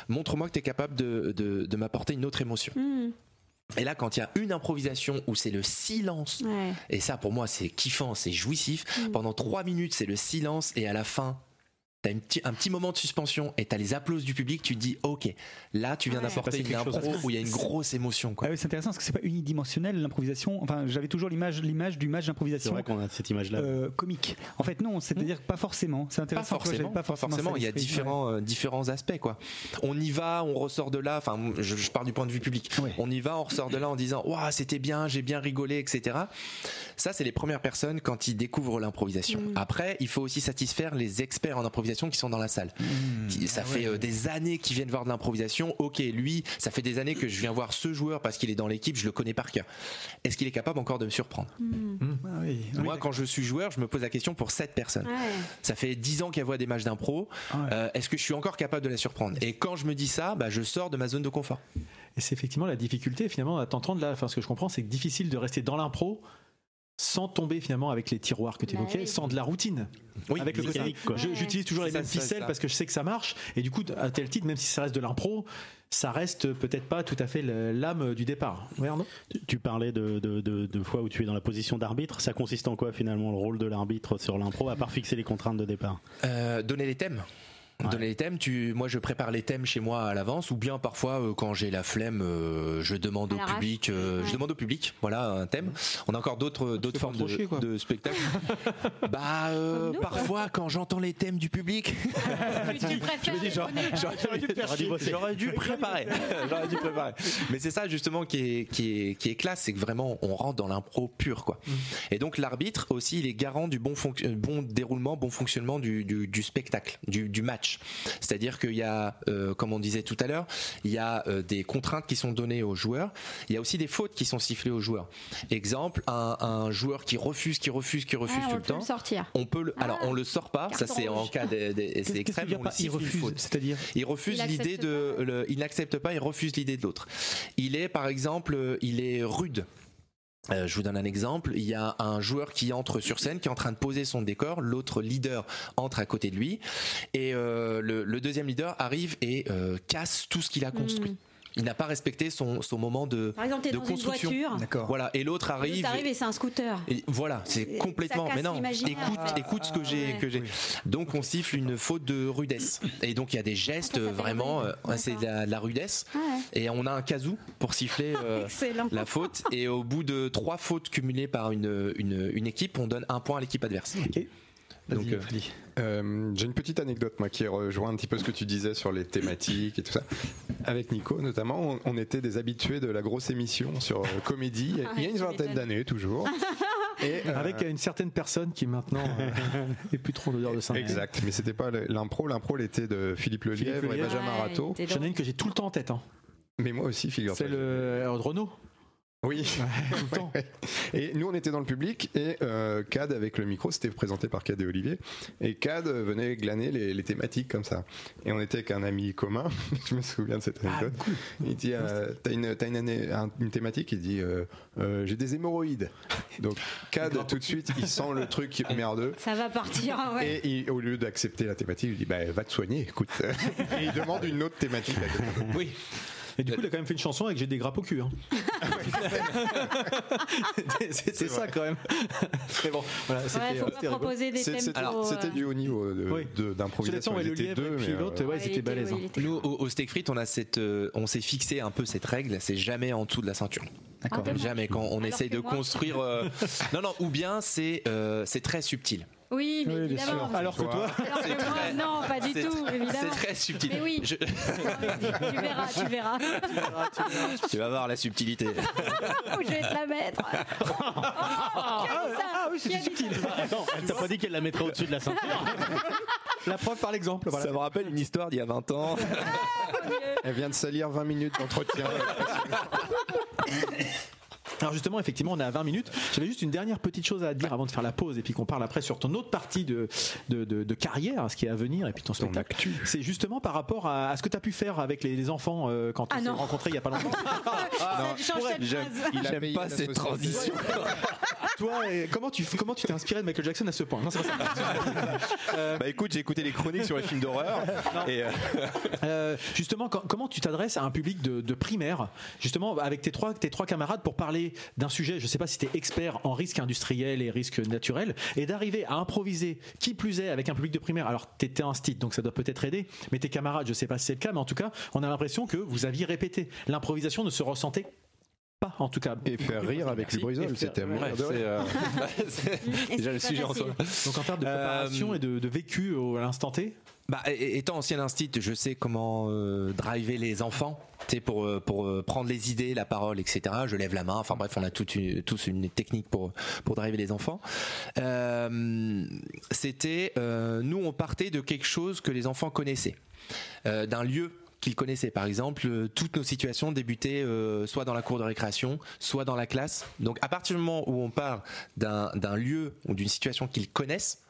Montre-moi que t'es capable de, de, de m'apporter une autre émotion. Hmm. Et là, quand il y a une improvisation où c'est le silence, Ouais. et ça pour moi c'est kiffant, c'est jouissif, Mm. pendant trois minutes c'est le silence, et à la fin, T'as un petit moment de suspension et t'as les applaudissements du public, tu te dis ok, là tu viens Ouais. d'apporter une chose. impro où il y a une grosse émotion quoi. Ah oui, c'est intéressant parce que c'est pas unidimensionnel l'improvisation. Enfin, j'avais toujours l'image, l'image du match C'est d'improvisation vrai qu'on a cette image-là. euh, comique. En fait, non, c'est-à-dire pas forcément. C'est Pas intéressant. forcément, pas forcément. Il y a différents, euh, différents aspects, quoi. On y va, on ressort de là. Enfin, je, je pars du point de vue public. Ouais. On y va, on ressort de là en disant, waouh, c'était bien, j'ai bien rigolé, etc. Ça, c'est les premières personnes quand ils découvrent l'improvisation. Après, il faut aussi satisfaire les experts en improvisation qui sont dans la salle. Qui- ça fait euh, des années qu'ils viennent voir de l'improvisation. Ok, lui, ça fait des années que je viens voir ce joueur parce qu'il est dans l'équipe, je le connais par cœur. Est-ce qu'il est capable encore de me surprendre Ah oui, oui. Moi, quand je suis joueur, je me pose la question pour cette personne. Ouais. Ça fait 10 ans qu'elle voit des matchs d'impro. Ouais. Euh, Est-ce que je suis encore capable de la surprendre? Et quand je me dis ça, bah, je sors de ma zone de confort. Et c'est effectivement la difficulté finalement à t'entendre là. Enfin, ce que je comprends, c'est que difficile de rester dans l'impro sans tomber finalement avec les tiroirs que tu Bah évoquais, oui. sans de la routine. Oui, avec le côté, mécanique, quoi. je- Ouais. j'utilise toujours les mêmes ça, ficelles ça. parce que je sais que ça marche. Et du coup, à tel titre, même si ça reste de l'impro, ça reste peut-être pas tout à fait l'âme du départ. Arnaud? Tu- Tu parlais de, de, de, de fois où tu es dans la position d'arbitre. Ça consiste en quoi finalement le rôle de l'arbitre sur l'impro, à part fixer les contraintes de départ? Euh, donner les thèmes. Donner les thèmes, tu, moi je prépare les thèmes chez moi à l'avance, ou bien parfois euh, quand j'ai la flemme, euh, je demande au public, euh, je demande au public, voilà un thème. On a encore d'autres d'autres fais formes de, chier, de spectacles. bah euh, nous, parfois quand j'entends les thèmes du public, tu, tu préfères les premiers. J'aurais dû, J'aurais dû préparer. J'aurais dû préparer. Mais c'est ça justement qui est, qui est, qui est classe, c'est que vraiment on rentre dans l'impro pur quoi. Et donc l'arbitre aussi il est garant du bon, euh, bon déroulement, bon fonctionnement du, du, du spectacle, du, du match. C'est-à-dire qu'il y a, euh, comme on disait tout à l'heure, il y a euh, des contraintes qui sont données aux joueurs. Il y a aussi des fautes qui sont sifflées aux joueurs. Exemple, un, un joueur qui refuse, qui refuse, qui refuse Ah, on tout le peut temps. le sortir. On peut le, alors Ah, on le sort pas, ça c'est en cas de, de- c'est Qu'est-ce que tu extrême, veux dire on le il refuse. C'est-à-dire Il refuse l'idée de, pas. le- il n'accepte pas, il refuse l'idée de l'autre. Il est, par exemple, euh, il est rude. Euh, je vous donne un exemple. Il y a un joueur qui entre sur scène, qui est en train de poser son décor. L'autre leader entre à côté de lui, et euh, le, deuxième leader arrive et euh, casse tout ce qu'il a construit. Mm. Il n'a pas respecté son, son moment de, Par exemple, t'es de dans une construction. voiture. D'accord. Voilà. Et l'autre arrive. T'arrives et c'est un scooter. Et voilà, c'est Et complètement. Mais non, écoute, Ah, écoute ce que j'ai, ouais. que j'ai. Donc on siffle une faute de rudesse. Et donc il y a des gestes vraiment, rude. euh, ouais, c'est de la, de la rudesse. Ouais. Et on a un casou pour siffler euh, la faute. Et au bout de trois fautes cumulées par une, une, une équipe, on donne un point à l'équipe adverse. Ok. Donc, euh. Euh, J'ai une petite anecdote, moi, qui rejoint un petit peu ce que tu disais sur les thématiques et tout ça. Avec Nico, notamment, on, on était des habitués de la grosse émission sur euh, comédie, il y a une vingtaine d'années, toujours. Et, euh, Avec une certaine personne qui maintenant euh, est plus trop l'odeur de saint Exact, mais c'était pas l'impro. L'impro, elle était de Philippe Lelièvre Philippe et. Benjamin Ouais, J'en ai une que j'ai tout le temps en tête. hein. Mais moi aussi, figure-toi. C'est le Renault. Oui. Tout le temps. Et nous, on était dans le public et euh, Cad avec le micro, c'était présenté par Cad et Olivier. Et Cad venait glaner les, les thématiques comme ça. Et on était avec un ami commun. Je me souviens de cette anecdote. Il dit euh, T'as une, t'as une, année- une thématique? Il dit euh, Euh, J'ai des hémorroïdes. Donc Cad, tout de suite, il sent le truc merdeux. Ça va partir. ouais. Et il- au lieu d'accepter la thématique, il dit bah, Va te soigner, écoute. et il demande une autre thématique. à. Oui. Et du coup, il a quand même fait une chanson avec J'ai des grappes au cul. hein. C'était ça quand même. Mais bon, voilà, Ouais, c'était faut euh, c'était proposer des thèmes C'était c'était euh, du haut niveau de- Oui. de- d'improvisation. Ouais, étaient lièvre deux, et puis mais, euh, l'autre, ouais, ouais, ouais, hein. il était- Nous, au, au Steak Frites, on a cette, euh, on s'est fixé un peu cette règle, c'est jamais en dessous de la ceinture. D'accord. Ah, Jamais quand on Alors essaye de moi- construire. euh, non, non, ou bien c'est euh, c'est très subtil. Oui, mais Oui, évidemment. sûr. Alors que toi, Alors que C'est moi, très- non, pas du c'est tout, très- évidemment. C'est très subtil. Mais oui. Je- tu verras, tu verras. tu vas voir la subtilité. Où je vais te la mettre. Ah oui, c'était subtil. Attends, elle t'a pas dit qu'elle la mettrait au-dessus de la ceinture la preuve par l'exemple. Voilà. Ça me rappelle une histoire d'il y a 20 ans. Elle vient de salir 20 minutes d'entretien. Alors justement, effectivement, on est à 20 minutes. J'avais juste une dernière petite chose à dire avant de faire la pause et puis qu'on parle après sur ton autre partie de, de, de- de carrière, ce qui est à venir et puis ton spectacle. C'est justement par rapport à, à ce que tu as pu faire avec les, les enfants euh, quand Ah on s'est rencontrés il y a pas longtemps. J'aime phrase. il payé pas cette transition. Toi, comment tu comment tu t'es inspiré de Michael Jackson à ce point? Non, ça. Bah écoute, j'ai écouté les chroniques sur les films d'horreur. Euh, Euh, justement, quand- comment tu t'adresses à un public de, de primaire, justement avec tes trois, tes trois camarades pour parler d'un sujet, je sais pas si tu es expert en risques industriels et risques naturels, et d'arriver à improviser, qui plus est, avec un public de primaire. Alors, tu étais un stit, donc ça doit peut-être aider, mais tes camarades, je sais pas si c'est le cas, mais en tout cas, on a l'impression que vous aviez répété. L'improvisation ne se ressentait pas, en tout cas. Et faire rire avec Et faire- c'était à ouais. euh, déjà le sujet en soi. Donc en termes de préparation Euh, et de, de vécu au- à l'instant T, Bah, étant ancien instit, je sais comment euh, driver les enfants. Pour euh, pour euh, prendre les idées, la parole, etc. Je lève la main. Enfin bref, on a toute une- tous une technique pour pour driver les enfants. C'était nous, on partait de quelque chose que les enfants connaissaient, d'un lieu qu'ils connaissaient. Par exemple, toutes nos situations débutaient soit dans la cour de récréation, soit dans la classe. Donc à partir du moment où on part d'un lieu ou d'une situation qu'ils connaissent,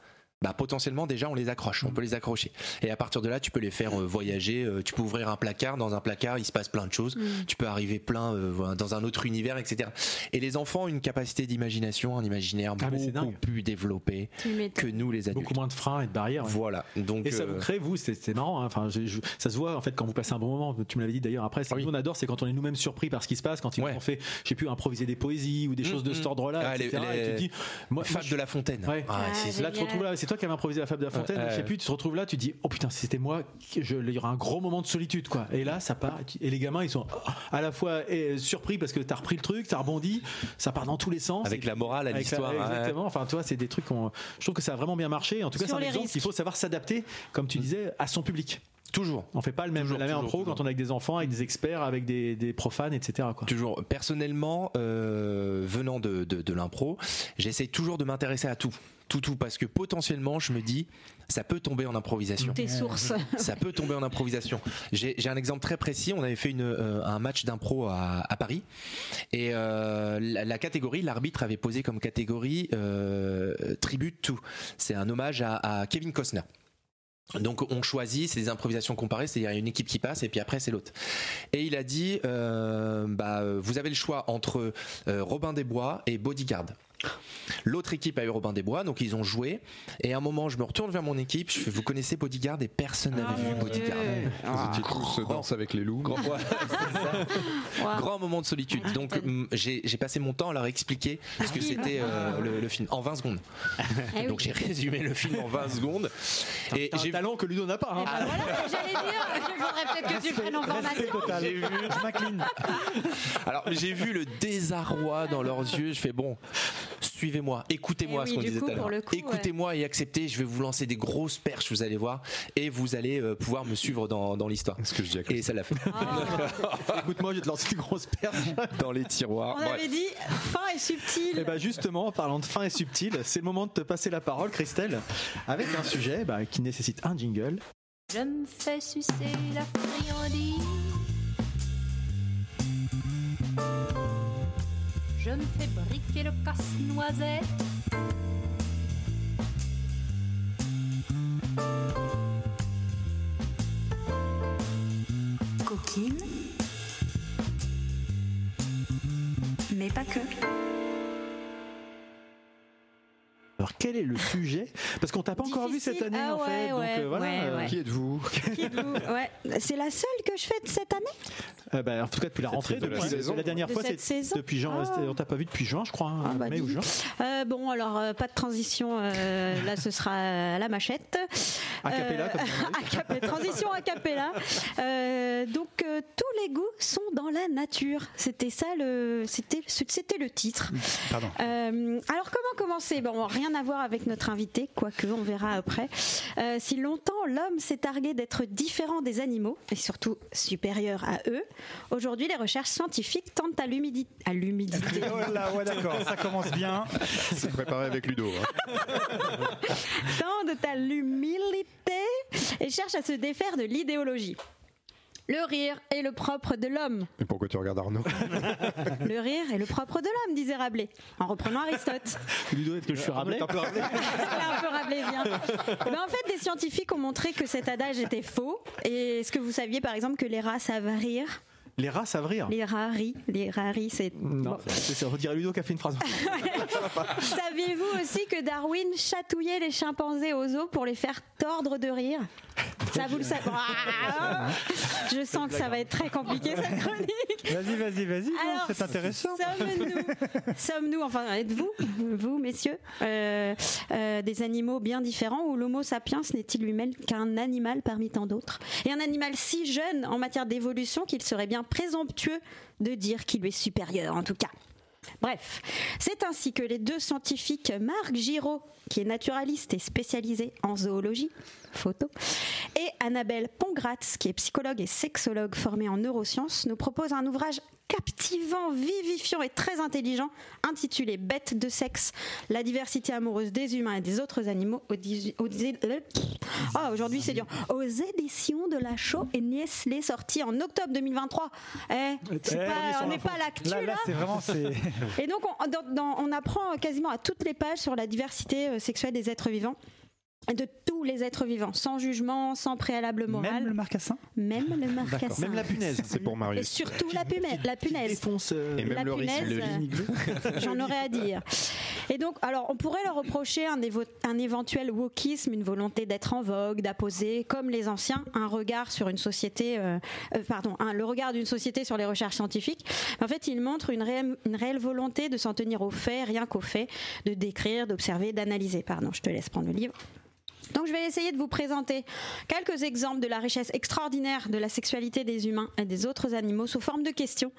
bah potentiellement déjà on les accroche, on peut les accrocher. Et à partir de là, tu peux les faire euh, voyager. euh, tu peux ouvrir un placard, dans un placard il se passe plein de choses. Tu peux arriver plein euh, dans un autre univers, etc. Et les enfants ont une capacité d'imagination, un imaginaire Ah, beaucoup plus développé que nous les adultes. beaucoup moins de freins et de barrières. ouais. Voilà. Donc Et ça euh, vous crée, vous, c'est marrant. hein. Enfin, je- ça se voit en fait quand vous passez un bon moment. Tu me l'avais dit d'ailleurs après. Ce que Oui. nous on adore, c'est quand on est nous-mêmes surpris par ce qui se passe, quand ils Ouais. ont fait, j'ai pu improviser des poésies ou des choses de Mm, cet mm. ordre-là, Ah, les- etc. Et tu te les- dis, moi, moi, de la Fontaine. Ouais. Ah, Ah, Là, tu te retrouves là, c'est toi qui avais improvisé la fable de la fontaine. Ouais, je sais plus, tu te retrouves là, tu te dis, oh putain, si c'était moi, je, il y aura un gros moment de solitude, quoi. Et là, ça part. Et les gamins, ils sont à la fois eh, surpris parce que t'as repris le truc, t'as rebondi, ça part dans tous les sens. avec Et- la morale à l'histoire. hein. Exactement. Enfin, toi, c'est des trucs qu'on. Je trouve que ça a vraiment bien marché. En tout cas, c'est un exemple qu'il faut savoir s'adapter, comme tu disais, à son public. Toujours. On fait pas le même, Toujours, la même toujours, impro toujours. quand on est avec des enfants, avec des experts, avec des, des profanes, etc. Quoi. Toujours. Personnellement, euh, venant de, de, de l'impro, j'essaie toujours de m'intéresser à tout. Tout, tout, parce que potentiellement, je me dis, ça peut tomber en improvisation. Tes sources. ça peut tomber en improvisation. J'ai un exemple très précis. On avait fait une, euh, un match d'impro à, à Paris et euh, la, la catégorie, l'arbitre avait posé comme catégorie euh, tribute to. C'est un hommage à, à Kevin Costner. Donc on choisit, c'est des improvisations comparées, c'est-à-dire il y a une équipe qui passe et puis après c'est l'autre. Et il a dit, euh, bah, vous avez le choix entre euh, Robin des Bois et Bodyguard. L'autre équipe a eu Robin des Bois, donc ils ont joué. Et à un moment, je me retourne vers mon équipe, je fais, vous connaissez Bodyguard et personne n'avait Ah, vu Bodyguard. Vous étiez tous danse avec les loups. Grand, ouais. Wow. Grand moment de solitude. Ah, Donc j'ai passé mon temps à leur expliquer ce que c'était euh, le, le film en 20 secondes. Eh. Donc j'ai résumé le film en 20 secondes. Et j'ai talent que Ludo n'a pas. hein. Eh ben voilà ce que j'allais dire. Il faudrait peut-être que tu prennes en. Je. Alors j'ai vu le désarroi dans leurs yeux. Je fais bon, suivez-moi, écoutez-moi Eh ce oui, qu'on disait tout à l'heure. Écoutez-moi et acceptez. Je vais vous lancer des grosses perches, vous allez voir, et vous allez euh, pouvoir me suivre dans, dans l'histoire. Ce que je dis à Et ça l'a fait. Ah, Écoute-moi, je vais te lancer une grosse perche. Dans les tiroirs. on Bref. avait dit fin et subtil. Et bah justement, en parlant de fin et subtil, c'est le moment de te passer la parole, Christelle, avec un sujet bah, qui nécessite un jingle. Je me fais sucer la friandise. Je me fais briquer le casse-noisette. coquine, mais pas que. Alors quel est le sujet? Parce qu'on t'a pas encore vu cette année Ah en fait. ouais, donc ouais, euh, voilà. ouais, ouais. Qui êtes-vous? Qui êtes-vous? Ouais. C'est la seule que je fais de cette année? Euh, bah, en tout cas depuis la rentrée, de la depuis saison. la dernière De fois, cette c'est saison depuis juin. Ah. On t'a pas vu depuis juin, je crois, Ah, bah, mai ou juin. Euh, Bon, alors euh, pas de transition. euh, là, ce sera à la machette. A cappella, Euh, comme on dit. a cappella, transition a cappella. Euh, donc euh, tous les goûts sont dans la nature. C'était ça le, c'était, c'était le titre. Pardon. Euh, alors comment commencer? Bon, rien à voir avec notre invité, quoique on verra après. Euh, si longtemps l'homme s'est targué d'être différent des animaux et surtout supérieur à eux, aujourd'hui les recherches scientifiques tentent à l'humidité, à l'humidité. Oh là, ouais, d'accord, ça commence bien. C'est préparé avec Ludo. hein. tendent à l'humilité et cherchent à se défaire de l'idéologie. Le rire est le propre de l'homme. Mais pourquoi tu regardes Arnaud Le rire est le propre de l'homme, disait Rabelais, en reprenant Aristote. Ludo, est-ce que je suis Rabelais C'est un peu rabelaisien. Eh ben, en fait, des scientifiques ont montré que cet adage était faux. Et est-ce que vous saviez, par exemple, que les rats savent rire? Les rats savent rire. Les rats rient. Les rats rient, c'est. Non, c'est ça. On dirait Ludo qui a fait une phrase. Saviez-vous aussi que Darwin chatouillait les chimpanzés aux os pour les faire tordre de rire? Ça, vous le savez. Ah Je sens que ça va être très compliqué cette chronique. Vas-y, vas-y, vas-y. C'est intéressant. Sommes-nous, sommes-nous, enfin êtes-vous, vous messieurs, euh, euh, des animaux bien différents ou l'Homo sapiens n'est-il lui-même qu'un animal parmi tant d'autres? Et un animal si jeune en matière d'évolution qu'il serait bien présomptueux de dire qu'il lui est supérieur en tout cas. Bref, c'est ainsi que les deux scientifiques Marc Giraud, qui est naturaliste et spécialisé en zoologie, photo, et Annabelle Pongratz, qui est psychologue et sexologue formée en neurosciences, nous proposent un ouvrage captivant, vivifiant et très intelligent intitulé Bêtes de sexe, la diversité amoureuse des humains et des autres animaux aux euh, Ah, aujourd'hui c'est dur. Aux éditions de la Chaux et Nestlé sorti en octobre 2023. Eh, Eh, pas- on n'est pas à l'actu Là, vraiment. et donc, on, dans- dans- on apprend quasiment à toutes les pages sur la diversité euh, sexuelle des êtres vivants. Et de tous les êtres vivants, sans jugement, sans préalable moral. Même le marcassin Même le marcassin. Même la punaise. C'est pour Et Marius. surtout la punaise. La punaise. Défonce. euh, Et même la le punaise, Le J'en aurais à dire. Et donc, alors, on pourrait leur reprocher un, évo- un éventuel wokisme, une volonté d'être en vogue, d'apposer, comme les anciens, un regard sur une société, euh, euh, pardon, un- le regard d'une société sur les recherches scientifiques. En fait, ils montrent une réelle, une réelle volonté de s'en tenir aux faits, rien qu'aux faits, de décrire, d'observer, d'analyser. Pardon, je te laisse prendre le livre. Donc je vais essayer de vous présenter quelques exemples de la richesse extraordinaire de la sexualité des humains et des autres animaux sous forme de questions.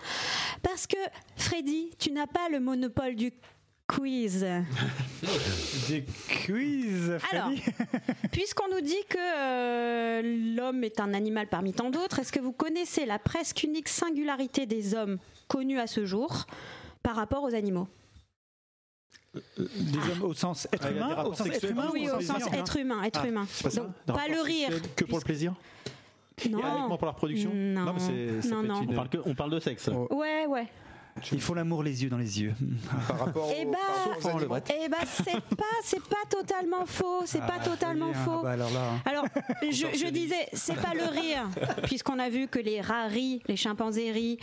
Parce que, Freddy, tu n'as pas le monopole du quiz. Des quiz, Alors, Freddy. puisqu'on nous dit que euh, l'homme est un animal parmi tant d'autres, est-ce que vous connaissez la presque unique singularité des hommes connus à ce jour par rapport aux animaux? Des hommes au sens être Ah, humain, au sens être humain, Oui, ou au sens plaisir être humain, être Ah, humain. c'est pas Donc, le rire. Que pour le plaisir Non. Et uniquement pour la reproduction Non. mais c'est- Non, peut être non. une- On parle, que- on parle de sexe. Ouais, ouais. Ils font l'amour les yeux dans les yeux. Par rapport Eh au- bah, par rapport aux. Eh ben, c'est pas, c'est pas totalement faux. C'est pas Ah, totalement est, faux. ah bah alors là, hein. Alors, je, je disais, c'est pas le rire, puisqu'on a vu que les rats rient, les chimpanzés rient.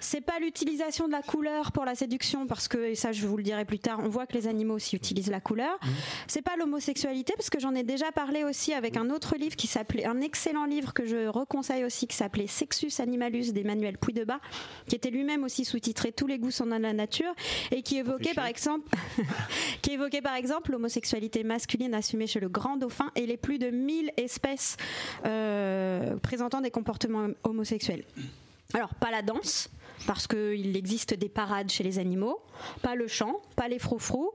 C'est pas l'utilisation de la couleur pour la séduction, parce que, et ça je vous le dirai plus tard, on voit que les animaux aussi utilisent la couleur. C'est pas l'homosexualité, parce que j'en ai déjà parlé aussi avec un autre livre qui s'appelait, un excellent livre que je reconseille aussi, qui s'appelait Sexus Animalus d'Emmanuel Puydebas, qui était lui-même aussi sous-titré Tous les goûts sont dans la nature, et qui évoquait par exemple, qui évoquait par exemple l'homosexualité masculine assumée chez le grand dauphin et les plus de 1000 espèces euh, présentant des comportements homosexuels. Alors, pas la danse, parce qu'il existe des parades chez les animaux, pas le chant, pas les froufrous.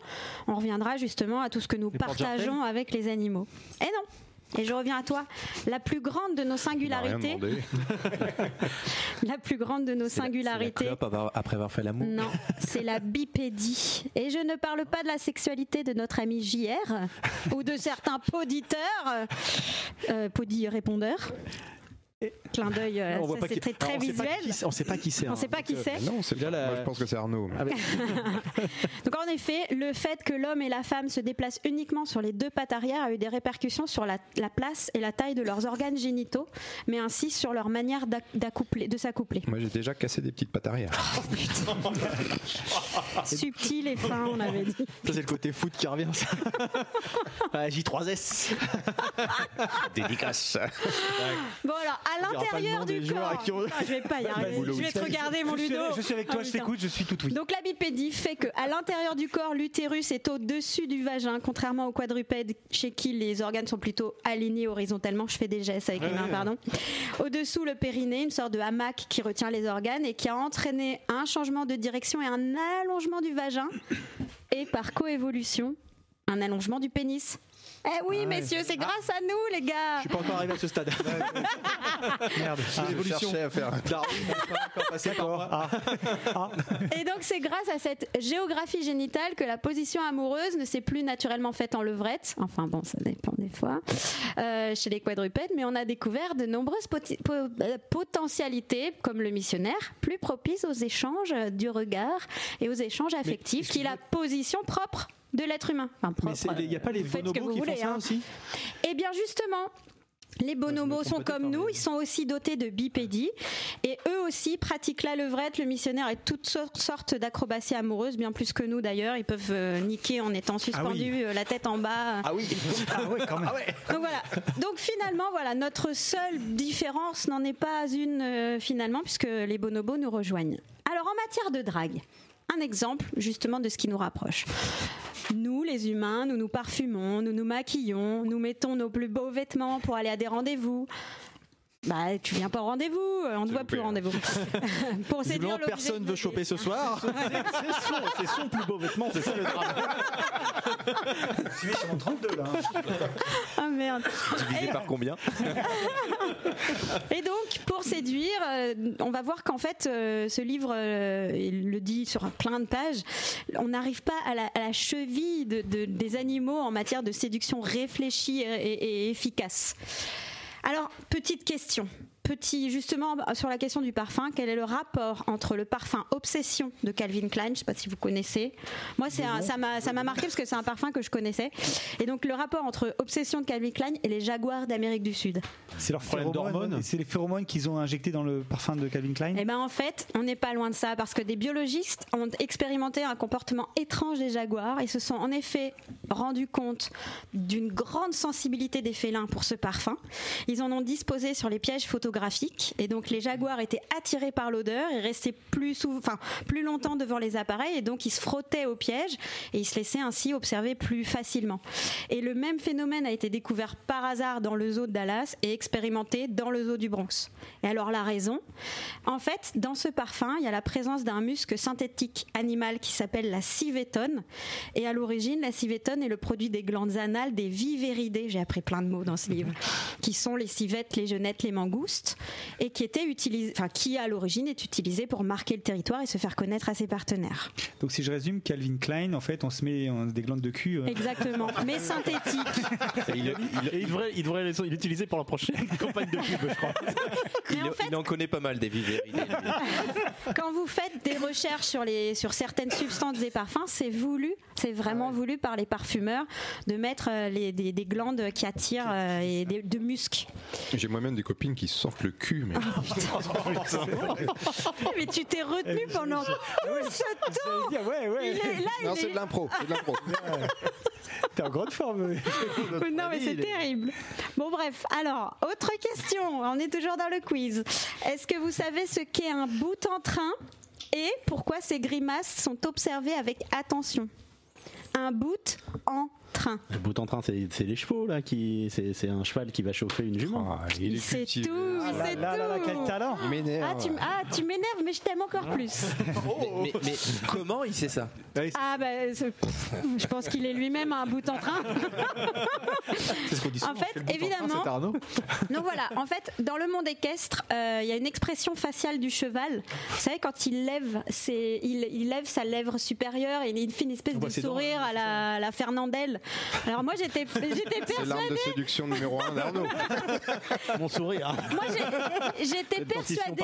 On reviendra justement à tout ce que nous Les partageons avec les animaux. Et non et je reviens à toi. La plus grande de nos singularités, la plus grande de nos singularités, après avoir fait l'amour. non, c'est la bipédie. Et je ne parle pas de la sexualité de notre ami JR ou de certains poditeurs, euh, podi Clin d'œil, euh, on voit ça, pas c'est qui- très, on visuel. qui c'est- On sait pas qui c'est. On hein. sait pas qui Donc, c'est. Non, c'est la- Moi, je pense que c'est Arnaud. Ah, mais- Donc en effet, le fait que l'homme et la femme se déplacent uniquement sur les deux pattes arrière a eu des répercussions sur la, la place et la taille de leurs organes génitaux, mais ainsi sur leur manière de s'accoupler. Moi, j'ai déjà cassé des petites pattes arrière. Subtil et fin, on avait dit. Ça, c'est le côté foot qui revient. ça. Ah, J3S. Dédicace. Bon alors, à l'intérieur du corps, Ah, je vais pas y arriver. Je vais te regarder mon Je Ludo. Je suis avec Ah, toi, je putain. t'écoute, je suis tout oui. Donc la bipédie fait que à l'intérieur du corps, l'utérus est au-dessus du vagin, contrairement aux quadrupèdes chez qui les organes sont plutôt alignés horizontalement. Je fais des gestes avec les mains, pardon. Au-dessous, le périnée, une sorte de hamac qui retient les organes et qui a entraîné un changement de direction et un allongement du vagin et par coévolution, un allongement du pénis. Eh oui, Ouais. messieurs, c'est grâce à nous, les gars. Je suis pas encore arrivé à ce stade. Merde. C'est l'évolution. cherchais à faire un- Darwin pas encore passé par moi. Ah. Ah. Et donc c'est grâce à cette géographie génitale que la position amoureuse ne s'est plus naturellement faite en levrette. Enfin bon, ça dépend des fois. euh, chez les quadrupèdes, mais on a découvert de nombreuses poti- po- euh, potentialités, comme le missionnaire, plus propices aux échanges du regard et aux échanges affectifs, qui est la position propre de l'être humain. Enfin, Mais propre, il n'y a pas les que bonobos vous qui font voulez, ça hein. aussi? Eh bien justement, les bonobos sont comme pas, nous, ils sont aussi dotés de bipédie et eux aussi pratiquent la levrette, le missionnaire et toutes sor- sortes d'acrobaties amoureuses, bien plus que nous d'ailleurs. Ils peuvent euh, niquer en étant suspendus, euh, la tête en bas. Ah oui. Ah ouais, quand même. Donc voilà. Donc finalement, voilà, notre seule différence n'en est pas une euh, finalement, puisque les bonobos nous rejoignent. Alors en matière de drague, un exemple justement de ce qui nous rapproche. Nous, les humains, nous nous parfumons, nous nous maquillons, nous mettons nos plus beaux vêtements pour aller à des rendez-vous. Bah, tu viens pas au rendez-vous, euh, on ne voit plus au rendez-vous. pour séduire personne de veut choper ce soir. C'est son, c'est son plus beau vêtement, c'est ça le drame. Suivez sur mon 32 là. hein. Ah merde. Divisé par combien Et donc, pour séduire, euh, on va voir qu'en fait, euh, ce livre, euh, il le dit sur plein de pages, on n'arrive pas à la, à la cheville de- de- des animaux en matière de séduction réfléchie et- et efficace. Alors, petite question. Petit, justement, sur la question du parfum, quel est le rapport entre le parfum Obsession de Calvin Klein, je ne sais pas si vous connaissez. Moi, c'est un- ça m'a ça m'a marqué parce que c'est un parfum que je connaissais. Et donc, le rapport entre Obsession de Calvin Klein et les jaguars d'Amérique du Sud. C'est leurs Problème phéromones. d'hormones? C'est les phéromones qu'ils ont injectés dans le parfum de Calvin Klein? Eh ben en fait, on n'est pas loin de ça parce que des biologistes ont expérimenté un comportement étrange des jaguars et se sont en effet rendus compte d'une grande sensibilité des félins pour ce parfum. Ils en ont disposé sur les pièges photographiques et donc les jaguars étaient attirés par l'odeur et restaient plus sou- enfin plus longtemps devant les appareils et donc ils se frottaient aux pièges et ils se laissaient ainsi observer plus facilement. Et le même phénomène a été découvert par hasard dans le zoo de Dallas et expérimenté dans le zoo du Bronx. Et alors la raison? En fait, dans ce parfum, il y a la présence d'un muscle synthétique animal qui s'appelle la civétone. Et à l'origine, la civétone est le produit des glandes anales des vivéridés. J'ai appris plein de mots dans ce livre, qui sont les civettes, les genettes, les mangoustes, et qui était utilisé, enfin qui à l'origine est utilisé pour marquer le territoire et se faire connaître à ses partenaires. Donc si je résume, Calvin Klein, en fait, on se met des glandes de cul. euh, Exactement, mais synthétique. Et il, il- et il devrait, il devrait les- l'utiliser pour la prochaine campagne de pub, je crois. il, il en connaît pas mal des vivéridés. Quand vous faites des recherches sur, les, sur certaines substances des parfums, c'est voulu, c'est vraiment voulu par les parfumeurs de mettre euh, les, des, des glandes qui attirent euh, et des, de musc. J'ai moi-même des copines qui se le cul, mais Mais tu t'es retenu pendant tout ce temps. dire, ouais, ouais. Il est là, non, il c'est est- de l'impro, c'est de l'impro. T'es en grande forme. non mais c'est terrible. Bon bref, alors autre question. On est toujours dans le quiz. Est-ce que vous savez ce qu'est un bout en train et pourquoi ces grimaces sont observées avec attention? Un bout en train. Le bout en train, c'est c'est les chevaux, là, qui, c'est c'est un cheval qui va chauffer une jument. Ah, Il sait tout, Ah il là sait là là là, tout. quel talent. Il m'énerve. Ah tu, ah, tu m'énerves, mais je t'aime encore plus. mais, mais- mais comment il sait ça Ah bah, c'est- pff, je pense qu'il est lui-même un bout en train. C'est ce qu'on dit souvent. En fait, c'est train, évidemment- c'est Arnaud. Donc voilà, en fait, dans le monde équestre, euh, il y a une expression faciale du cheval. Vous savez, quand il lève, ses, il, il lève sa lèvre supérieure et il fait une espèce de sourire hein, à la, la Fernandelle. Alors moi, j'étais j'étais C'est l'arme de persuadée. séduction numéro un d'Arnaud. Mon sourire. Moi, j'étais persuadée.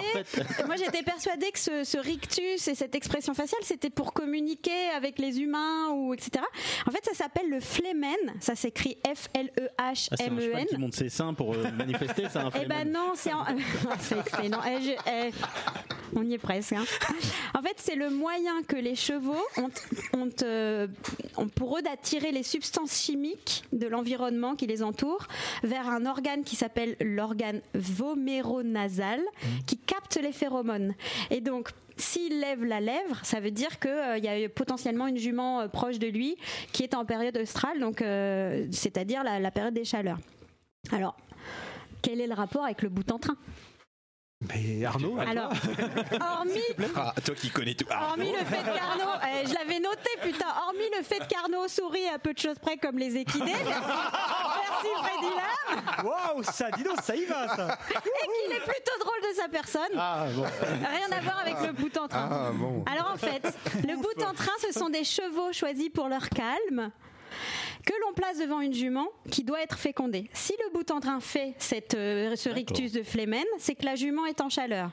Moi, j'étais persuadée que ce, ce rictus et cette expression faciale, c'était pour communiquer avec les humains ou etc. En fait, ça s'appelle le flemen. Ça s'écrit Ah, c'est un F-L-E-H-M-E-N. cheval qui monte ses seins pour euh, manifester, c'est un Eh ben non, c'est en... c'est excellent. Eh, je- eh, on y est presque. hein. En fait, c'est le moyen que les chevaux ont, ont, euh, ont pour eux d'attirer les substances chimiques de l'environnement qui les entoure vers un organe qui s'appelle l'organe voméronasal qui capte les phéromones. Et donc, s'il lève la lèvre, ça veut dire qu'il y a potentiellement une jument euh, proche de lui qui est en période australe, donc euh, c'est-à-dire la, la période des chaleurs. Alors, quel est le rapport avec le bout en train? Et Arnaud Alors, hormis, Ah, toi qui connais tout. Ah, hormis le fait qu'Arnaud, eh, je l'avais noté putain, hormis le fait qu'Arnaud sourit à peu de choses près comme les équidés, merci, merci Freddy Lam, Waouh, ça, dis donc, ça y va, ça. et qu'il est plutôt drôle de sa personne. Ah, bon. Rien à voir avec le bout en train. Ah bon. Alors en fait, le bout en train, ce sont des chevaux choisis pour leur calme que l'on place devant une jument qui doit être fécondée. Si le bout en train fait cette, euh, ce rictus de flémène, c'est que la jument est en chaleur.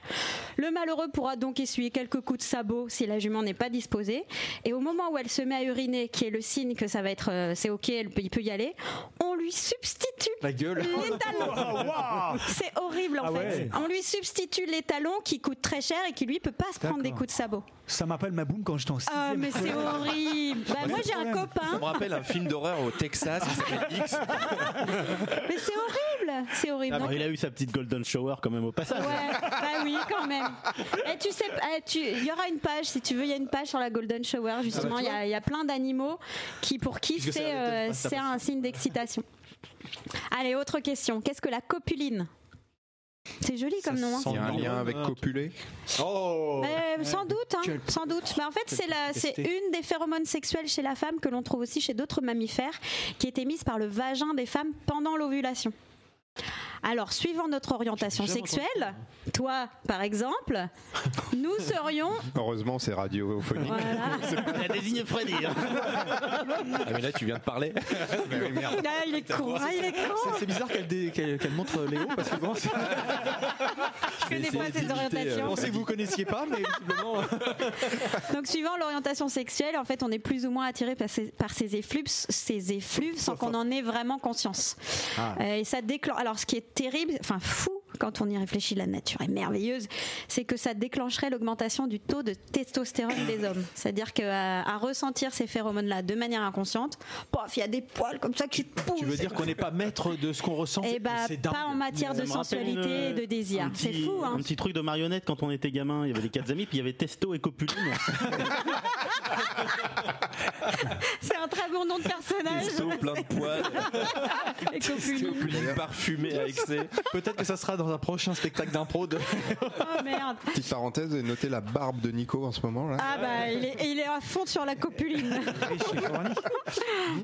Le malheureux pourra donc essuyer quelques coups de sabot si la jument n'est pas disposée. Et au moment où elle se met à uriner, qui est le signe que ça va être, euh, c'est ok, elle peut- il peut y aller, on lui substitue La gueule. les talons. C'est horrible en Ah fait. ouais. On lui substitue les talons qui coûtent très cher et qui lui peut pas se prendre des coups de sabot. Ça m'appelle ma boum quand j'étais en Ah sixième. mais c'est horrible. Bah, moi j'ai un Ça copain. me rappelle un film d'horreur au Texas qui s'appelle X. Mais c'est horrible. C'est horrible. Alors, Donc- il a eu sa petite golden shower quand même au passage. Ouais, bah oui, quand même. Et tu sais, eh, tu- il y aura une page, si tu veux, il y a une page sur la Golden Shower, justement. Il y, a- il y a plein d'animaux qui, pour qui c'est ça- euh, un signe d'excitation. Allez, autre question. Qu'est-ce que la copuline? C'est joli comme nom. hein. Il y a un lien avec non. copuler Oh Euh, sans doute, hein, sans doute. Mais en fait, c'est la- c'est une des phéromones sexuelles chez la femme que l'on trouve aussi chez d'autres mammifères, qui est émise par le vagin des femmes pendant l'ovulation. Alors, suivant notre orientation sexuelle, toi, par exemple, nous serions. Heureusement, c'est radiophonique. Voilà. Il a désigné Freddy. hein. Ah, mais là, tu viens de parler. Mais oui, merde. Là, il est con, ah, il est C'est- con. C'est bizarre qu'elle dé- montre Léo parce que bon, c'est- Je connais pas ses je orientations. pensais que vous connaissiez pas, mais visiblement. Donc, suivant l'orientation sexuelle, en fait, on est plus ou moins attiré par ces, par ces effluves, ces effluves sans qu'on en ait vraiment conscience. Ah. Euh, et ça déclenche. Alors, ce qui est terrible, enfin fou, quand on y réfléchit, la nature est merveilleuse, c'est que ça déclencherait l'augmentation du taux de testostérone des hommes. C'est-à-dire qu'à à ressentir ces phéromones-là de manière inconsciente, pof, il y a des poils comme ça qui poussent. Tu veux dire qu'on n'est pas maître de ce qu'on ressent? Eh bah, pas en matière de sensualité et une- de désir. C'est fou, hein. Un petit truc de marionnette quand on était gamin. Il y avait les quatre amis, puis il y avait Testo et Copuline. C'est un très bon nom de personnage. Testo, plein de poils, Et copuline. Copuline parfumé à excès. Peut-être que ça sera dans un prochain spectacle d'impro de. Oh merde. Petite parenthèse, notez la barbe de Nico en ce moment là. Ah bah il est, il est à fond sur la copuline.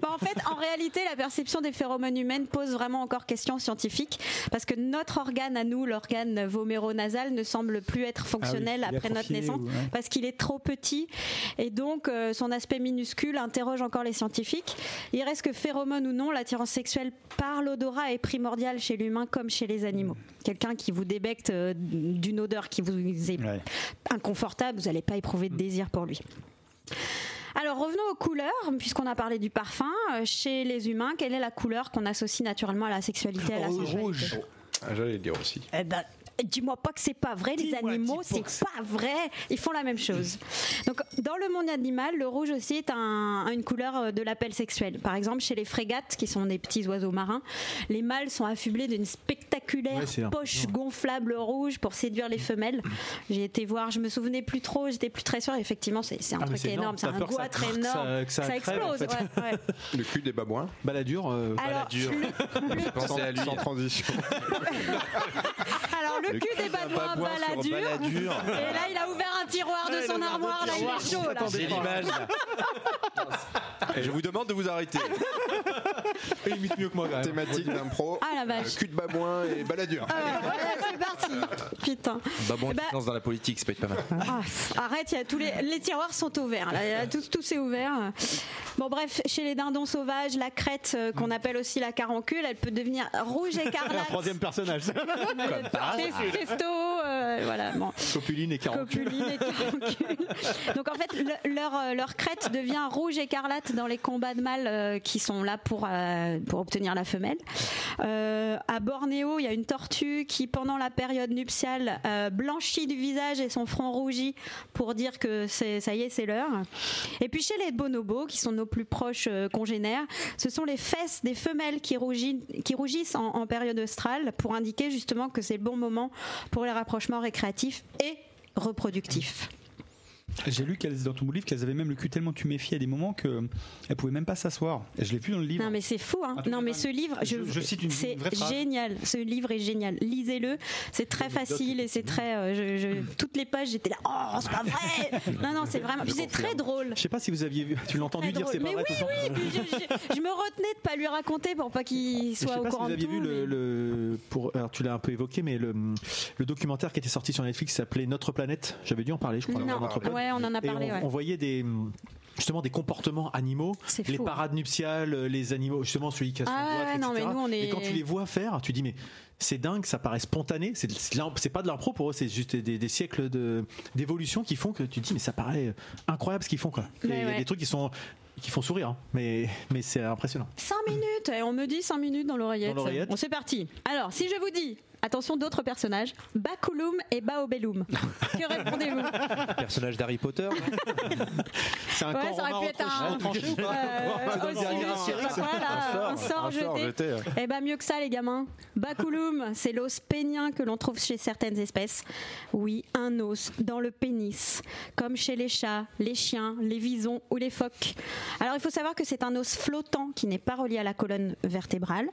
Bah, en fait, en réalité, la perception des phéromones humaines pose vraiment encore question scientifique parce que notre organe à nous, l'organe voméronasal, ne semble plus être fonctionnel Ah oui, après notre naissance ou- parce qu'il est trop petit et donc euh, son aspect minuscule interroge encore les scientifiques. Il reste que phéromone ou non, l'attirance sexuelle par l'odorat est primordiale chez l'humain comme chez les animaux. Quelqu'un qui vous débecte euh, d'une odeur qui vous est Ouais. inconfortable, vous n'allez pas éprouver de désir pour lui. Alors revenons aux couleurs, puisqu'on a parlé du parfum. Euh, Chez les humains, quelle est la couleur qu'on associe naturellement à la sexualité, à la sensualité? Rouge. Ah, J'allais le dire aussi. eh ben, dis-moi pas que c'est pas vrai, les animaux, c'est que pas vrai. Ils font la même chose. Donc, dans le monde animal, le rouge aussi est un- une couleur euh, de l'appel sexuel. Par exemple, chez les frégates, qui sont des petits oiseaux marins, les mâles sont affublés d'une spectaculaire Ouais, poche gonflable rouge pour séduire les femelles. J'ai été voir, je me souvenais plus trop, j'étais plus très sûre. Effectivement, c'est un Ah, truc énorme, énorme. c'est un que goitre énorme. ça- que ça explose. en fait. ouais, ouais. Le cul des babouins. Baladure. euh, Alors, dur. le, le- Pensez à lui. Sans transition. alors, le, Le cul cul des babouins babouin sur baladure. Baladure. Et là, il a ouvert un tiroir de son armoire. Là, il est chaud. Là. J'ai l'image. Et je vous demande de vous arrêter. Il imite mieux que moi. Thématique d'impro. Ah la euh, vache. cul de babouin et baladure. Ah ouais, ouais, c'est parti. Putain. Bah bon, Eh ben- dans la politique, ça peut être pas mal. Ah, arrête, y a tous les, les tiroirs sont ouverts. Là, il y a tout, tout c'est ouvert. Bon bref, chez les dindons sauvages, la crête euh, qu'on appelle aussi la caroncule, elle peut devenir rouge écarlate. Troisième personnage. Tes- Testo, euh, voilà. Bon. Copuline et caroncule. Copuline et caroncule. Donc en fait, le- leur, euh, leur crête devient rouge écarlate dans les combats de mâles euh, qui sont là pour, euh, pour obtenir la femelle. Euh, à Bornéo, il y a une tortue qui, pendant la période nuptiale, euh, blanchit du visage et son front rougit pour dire que c'est, ça y est, c'est l'heure. Et puis chez les bonobos, qui sont nos plus proches euh, congénères, ce sont les fesses des femelles qui, rougissent, qui rougissent en, en période australe pour indiquer justement que c'est le bon moment pour les rapprochements récréatifs et reproductifs. J'ai lu qu'elles, dans ton livre qu'elles avaient même le cul tellement tuméfié à des moments qu'elles pouvaient même pas s'asseoir. Je l'ai vu dans le livre. Non mais c'est fou Hein. Non, mais ce livre, je, Je- je cite une- c'est une vraie phrase. génial. Ce livre est génial. Lisez-le. C'est très facile et c'est très. euh, je- je- toutes les pages, j'étais là. Oh, c'est pas vrai. non, non, c'est vraiment. Puis c'est très drôle. Je sais pas si vous aviez vu, tu l'as entendu dire c'est pas Mais vrai oui, tout le temps. oui. Puis je, je- je me retenais de pas lui raconter pour pas qu'il Je sais soit au pas si vous aviez vu le, mais- le- pour alors tu l'as un peu évoqué mais le, le documentaire qui était sorti sur Netflix s'appelait Notre planète j'avais dû en parler je crois notre. Ouais, on en a parlé, on, ouais. on voyait des justement des comportements animaux les parades nuptiales les animaux justement celui qui a son Ah doigt, non, nous, on est- et quand tu les vois faire tu dis mais c'est dingue ça paraît spontané c'est pas de l'impro pour eux c'est juste des, des siècles de d'évolution qui font que tu te dis mais ça paraît incroyable ce qu'ils font quoi y a des trucs qui sont qui font sourire hein. mais mais c'est impressionnant 5 minutes, on me dit 5 minutes dans l'oreillette. Bon, c'est parti. Alors, si je vous dis, attention d'autres personnages, Bakulum et Baobelum, que répondez-vous Personnage d'Harry Potter. c'est un Ouais, ça aurait romain pu être un- Euh, aussi, euh, un sort, un sort jeté. Eh ben mieux que ça les gamins. Baculum, c'est l'os pénien que l'on trouve chez certaines espèces. Oui, un os dans le pénis, comme chez les chats, les chiens, les visons ou les phoques. Alors il faut savoir que c'est un os flottant qui n'est pas relié à la colonne vertébrale,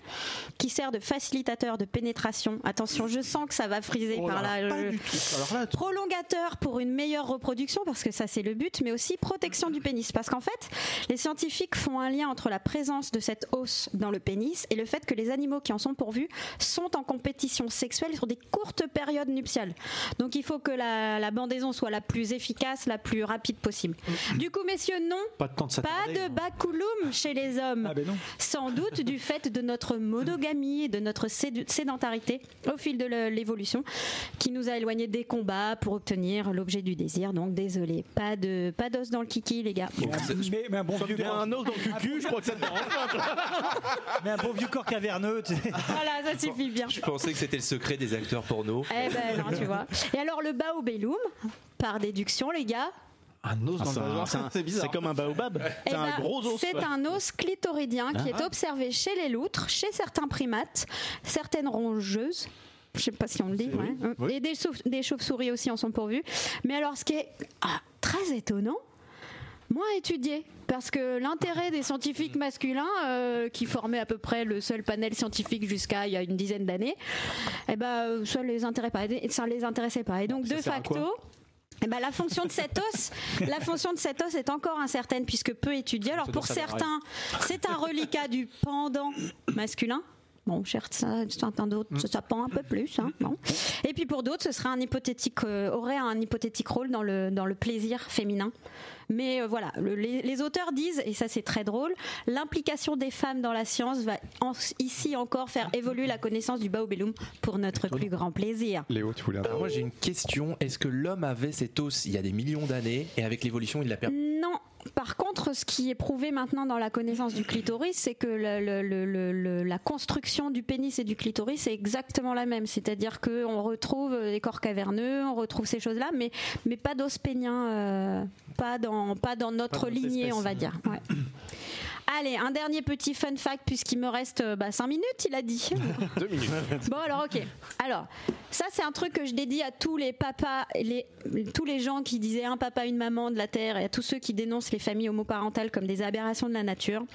qui sert de facilitateur de pénétration. Attention, je sens que ça va friser Oh par là, je- prolongateur pour une meilleure reproduction parce que ça c'est le but mais aussi protection du pénis. Parce qu'en fait les scientifiques font un lien entre la présence de cette os dans le pénis et le fait que les animaux qui en sont pourvus sont en compétition sexuelle sur des courtes périodes nuptiales. Donc il faut que la, la bandaison soit la plus efficace la plus rapide possible. Du coup messieurs non. Pas de temps de pas s'attarder, de hein. baculum chez les hommes. Ah ben non. Sans doute du fait de notre monogamie et de notre sédentarité au fil de l'évolution qui nous a éloignés des combats pour obtenir l'objet du désir. Donc désolé, pas de pas d'os dans le kiki les gars. Mais, un bon vieux corps, un os dans le cucu, je crois que ça te dérange pas. toi. mais un bon vieux corps caverneux. tu sais. Voilà, ça suffit bien. Je pensais que c'était le secret des acteurs porno. Eh ben non, tu vois. Et alors le baobelum, par déduction les gars, un os Ah, dans c'est le vagin c'est bizarre C'est comme un baobab. Eh C'est un ben, gros os. C'est ouais. un os clitoridien qui est observé chez les loutres, chez certains primates, certaines rongeuses. Je sais pas si on le dit. ouais. Et des, chauves- des chauves-souris aussi en sont pourvues. Mais alors, ce qui est ah, très étonnant, moins étudié. Parce que l'intérêt des scientifiques masculins, euh, qui formaient à peu près le seul panel scientifique jusqu'à il y a une dizaine d'années, eh ben, ça les intéressait pas. Ça les intéressait pas. Et donc, Ça de sert à quoi facto, eh ben, la fonction de cet os, la fonction de cet os est encore incertaine puisque peu étudiée. Alors pour certains, c'est un reliquat du pendant masculin. Bon, certains, d'autres, ça, ça pend un peu plus. hein, bon. Et puis pour d'autres, ce serait un hypothétique, euh, aurait un hypothétique rôle dans le dans le plaisir féminin. Mais euh, voilà, le- les, les auteurs disent, et ça c'est très drôle, l'implication des femmes dans la science va en- ici encore faire évoluer la connaissance du baobelum pour notre plus grand plaisir. Léo, tu voulais Alors moi j'ai une question. Est-ce que l'homme avait cet os il y a des millions d'années et avec l'évolution il l'a perdu? Non. Par contre, ce qui est prouvé maintenant dans la connaissance du clitoris, c'est que le- le- le- le- le- la construction du pénis et du clitoris est exactement la même. C'est-à-dire qu'on retrouve les corps caverneux, on retrouve ces choses-là, mais, mais pas d'os pénien, euh, pas, dans, pas dans notre dans lignée, on va dire. Ouais. Allez, un dernier petit fun fact, puisqu'il me reste 5 minutes, il a dit. Deux minutes. Bon alors ok. Alors ça c'est un truc que je dédie à tous les papas, les, tous les gens qui disaient un papa une maman de la terre et à tous ceux qui dénoncent les familles homoparentales comme des aberrations de la nature.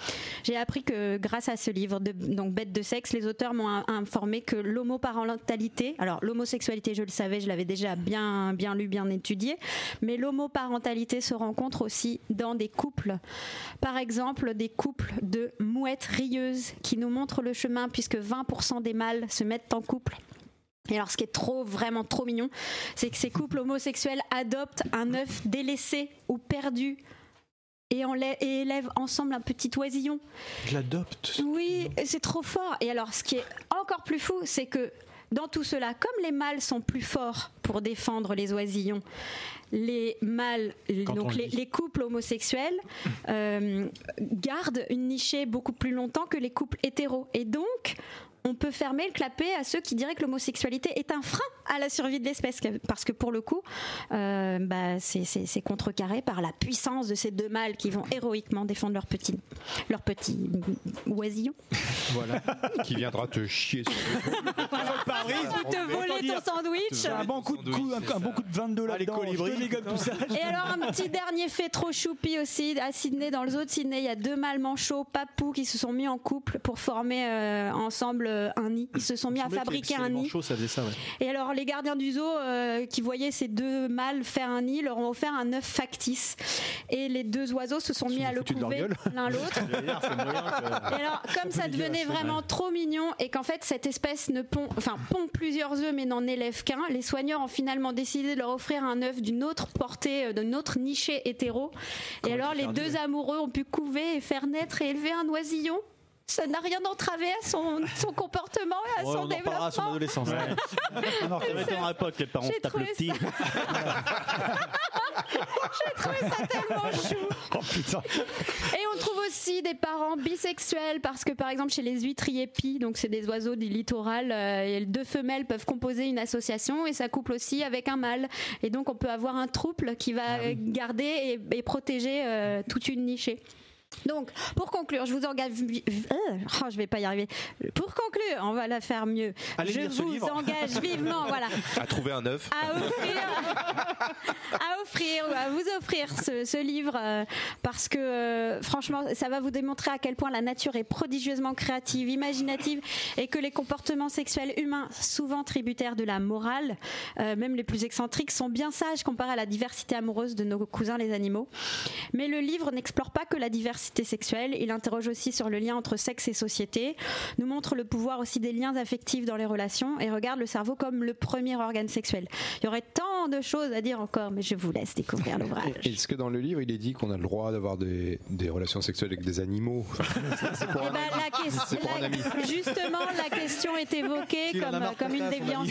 J'ai appris que grâce à ce livre de donc bête de sexe, les auteurs m'ont in- informé que l'homoparentalité, alors l'homosexualité je le savais, je l'avais déjà bien bien lu, bien étudié, mais l'homoparentalité se rencontre aussi dans des couples. Par exemple, des couples de mouettes rieuses qui nous montrent le chemin puisque 20% des mâles se mettent en couple. Et alors, ce qui est trop, vraiment trop mignon, c'est que ces couples homosexuels adoptent un œuf délaissé ou perdu et, et élèvent ensemble un petit oisillon. je l'adopte Oui, c'est trop fort. Et alors, ce qui est encore plus fou, c'est que dans tout cela, comme les mâles sont plus forts pour défendre les oisillons, les mâles, Quand donc les couples homosexuels, euh, gardent une nichée beaucoup plus longtemps que les couples hétéros. Et donc, on peut fermer le clapet à ceux qui diraient que l'homosexualité est un frein à la survie de l'espèce. Parce que pour le coup, euh, bah, c'est- c'est c'est contrecarré par la puissance de ces deux mâles qui vont héroïquement défendre leur petit, leur petit oisillon. voilà Qui viendra te chier sur Ou te voler ton sandwich. Un bon coup de coup, un, un bon coup de 22 là-dedans. Je te dégomme tout ça. Et alors un petit dernier fait trop choupi aussi à Sydney, dans le zoo de Sydney, il y a deux mâles manchots, papous, qui se sont mis en couple pour former euh, ensemble euh, un nid. Ils se sont mis à fabriquer un nid. Chaud, ça faisait ça, ouais. Et alors les gardiens du zoo euh, qui voyaient ces deux mâles faire un nid leur ont offert un œuf factice. Et les deux oiseaux se sont mis à le couver l'un l'autre. Et alors, comme ça devenait vraiment trop mignon et qu'en fait cette espèce ne pond, enfin pond plusieurs œufs mais n'en élève qu'un, les soigneurs ont finalement décidé de leur offrir un œuf d'une autre portée, euh, d'une autre nichée hétéro. Et alors les deux amoureux ont pu couver et faire naître et élever un oisillon. Ça n'a rien entravé à son, son comportement et à Ouais, son on en parlera à son développement. adolescence. Ça m'étonnerait pas que les parents tapent le petit. J'ai trouvé ça tellement chou. Oh putain. Et on trouve aussi des parents bisexuels parce que par exemple chez les huîtriers pie, donc c'est des oiseaux du littoral, euh, deux femelles peuvent composer une association et ça couple aussi avec un mâle. Et donc on peut avoir un trouble qui va euh, garder et, et protéger euh, toute une nichée. Donc, pour conclure, je vous engage. euh, oh, je vais pas y arriver. Pour conclure, on va la faire mieux. Allez je vous livre. engage vivement, voilà, À trouver un œuf. à offrir, à offrir ou à vous offrir ce, ce livre euh, parce que euh, franchement, ça va vous démontrer à quel point la nature est prodigieusement créative, imaginative et que les comportements sexuels humains, souvent tributaires de la morale, euh, même les plus excentriques, sont bien sages comparés à la diversité amoureuse de nos cousins les animaux. Mais le livre n'explore pas que la diversité sexuelle, il interroge aussi sur le lien entre sexe et société, nous montre le pouvoir aussi des liens affectifs dans les relations et regarde le cerveau comme le premier organe sexuel. Il y aurait tant de choses à dire encore, mais je vous laisse découvrir l'ouvrage. Est-ce que dans le livre, il est dit qu'on a le droit d'avoir des, des relations sexuelles avec des animaux? C'est- C'est pour Eh un ben, ami. la question- C'est pour un la- ami. Justement, la question est évoquée comme, une déviance.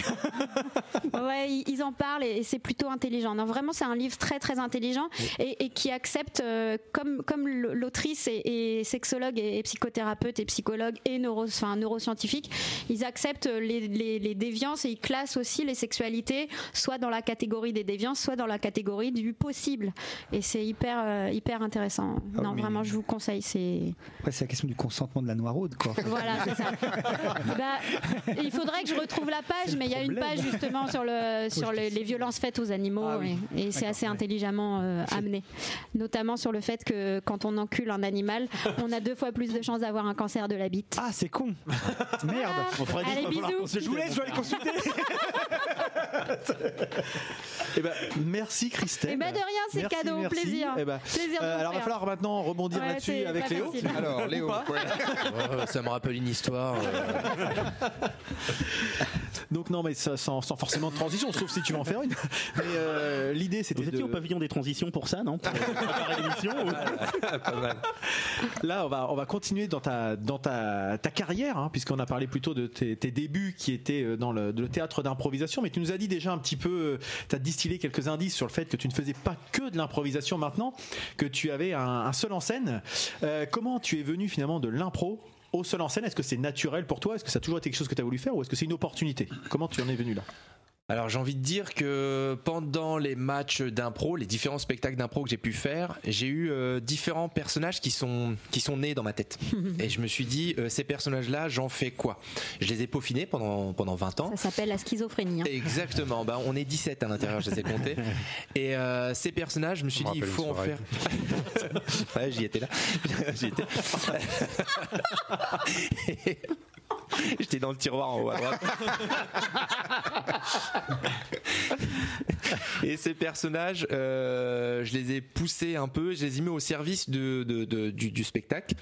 ouais, ils en parlent et c'est plutôt intelligent. Non, vraiment, c'est un livre très très intelligent et, et qui accepte, euh, comme, comme l'autrice est, est sexologue et, et psychothérapeute et psychologue et neuro, enfin, neuroscientifique, ils acceptent les, les- les déviances et ils classent aussi les sexualités soit dans la catégorie des déviances, soit dans la catégorie du possible. Et c'est hyper, euh, hyper intéressant. Ah non, oui, vraiment, je vous conseille. C'est Après, c'est la question du consentement de la noiraude, quoi. voilà, c'est ça. Bah, il faudrait que je retrouve la page, mais il y a une page justement sur, le, sur les, les violences faites aux animaux Ah oui. et, et c'est assez intelligemment euh, amené. Notamment sur le fait que quand on encule un animal, on a deux fois plus de chances d'avoir un cancer de la bite. Ah, c'est con. Merde. On fera Allez, bisous. Je vous laisse, je vais aller consulter. Eh ben, merci Christelle. Eh ben, de rien, c'est Merci, cadeau, merci. plaisir. Eh ben, Plaisir euh, alors, il va falloir maintenant rebondir Ouais, là-dessus avec Léo. facile. Alors, Léo. Oh, ça me rappelle une histoire. euh, Donc non, mais ça, sans, sans forcément de transition, sauf si tu veux en faire une. Mais euh, l'idée, c'était Vous étiez de... au pavillon des transitions pour ça, non? Pour préparer l'émission ou- pas mal. Là, on va, on va continuer dans ta, dans ta, ta carrière, hein, puisqu'on a parlé plutôt de tes, débuts qui étaient euh, dans le, théâtre d'improvisation, mais tu nous as dit déjà un petit peu, tu as distillé quelques indices sur le fait que tu ne faisais pas que de l'improvisation maintenant, que tu avais un, un seul en scène. Euh, comment tu es venu finalement de l'impro au seul en scène? Est-ce que c'est naturel pour toi? Est-ce que ça a toujours été quelque chose que tu as voulu faire? Ou est-ce que c'est une opportunité? Comment tu en es venu là? Alors j'ai envie de dire que pendant les matchs d'impro, les différents spectacles d'impro que j'ai pu faire, j'ai eu euh, différents personnages qui sont qui sont nés dans ma tête. Et je me suis dit euh, ces personnages-là, j'en fais quoi? Je les ai peaufinés pendant pendant 20 ans. Ça s'appelle la schizophrénie. hein. Exactement, bah, on est 17 à l'intérieur, je les ai comptés. Et euh, ces personnages, je me suis dit, il faut en faire. ouais, j'y étais là. j'y étais. J'étais dans le tiroir en haut à droite. Et ces personnages, euh, je les ai poussés un peu, je les ai mis au service de, de- de- du, du spectacle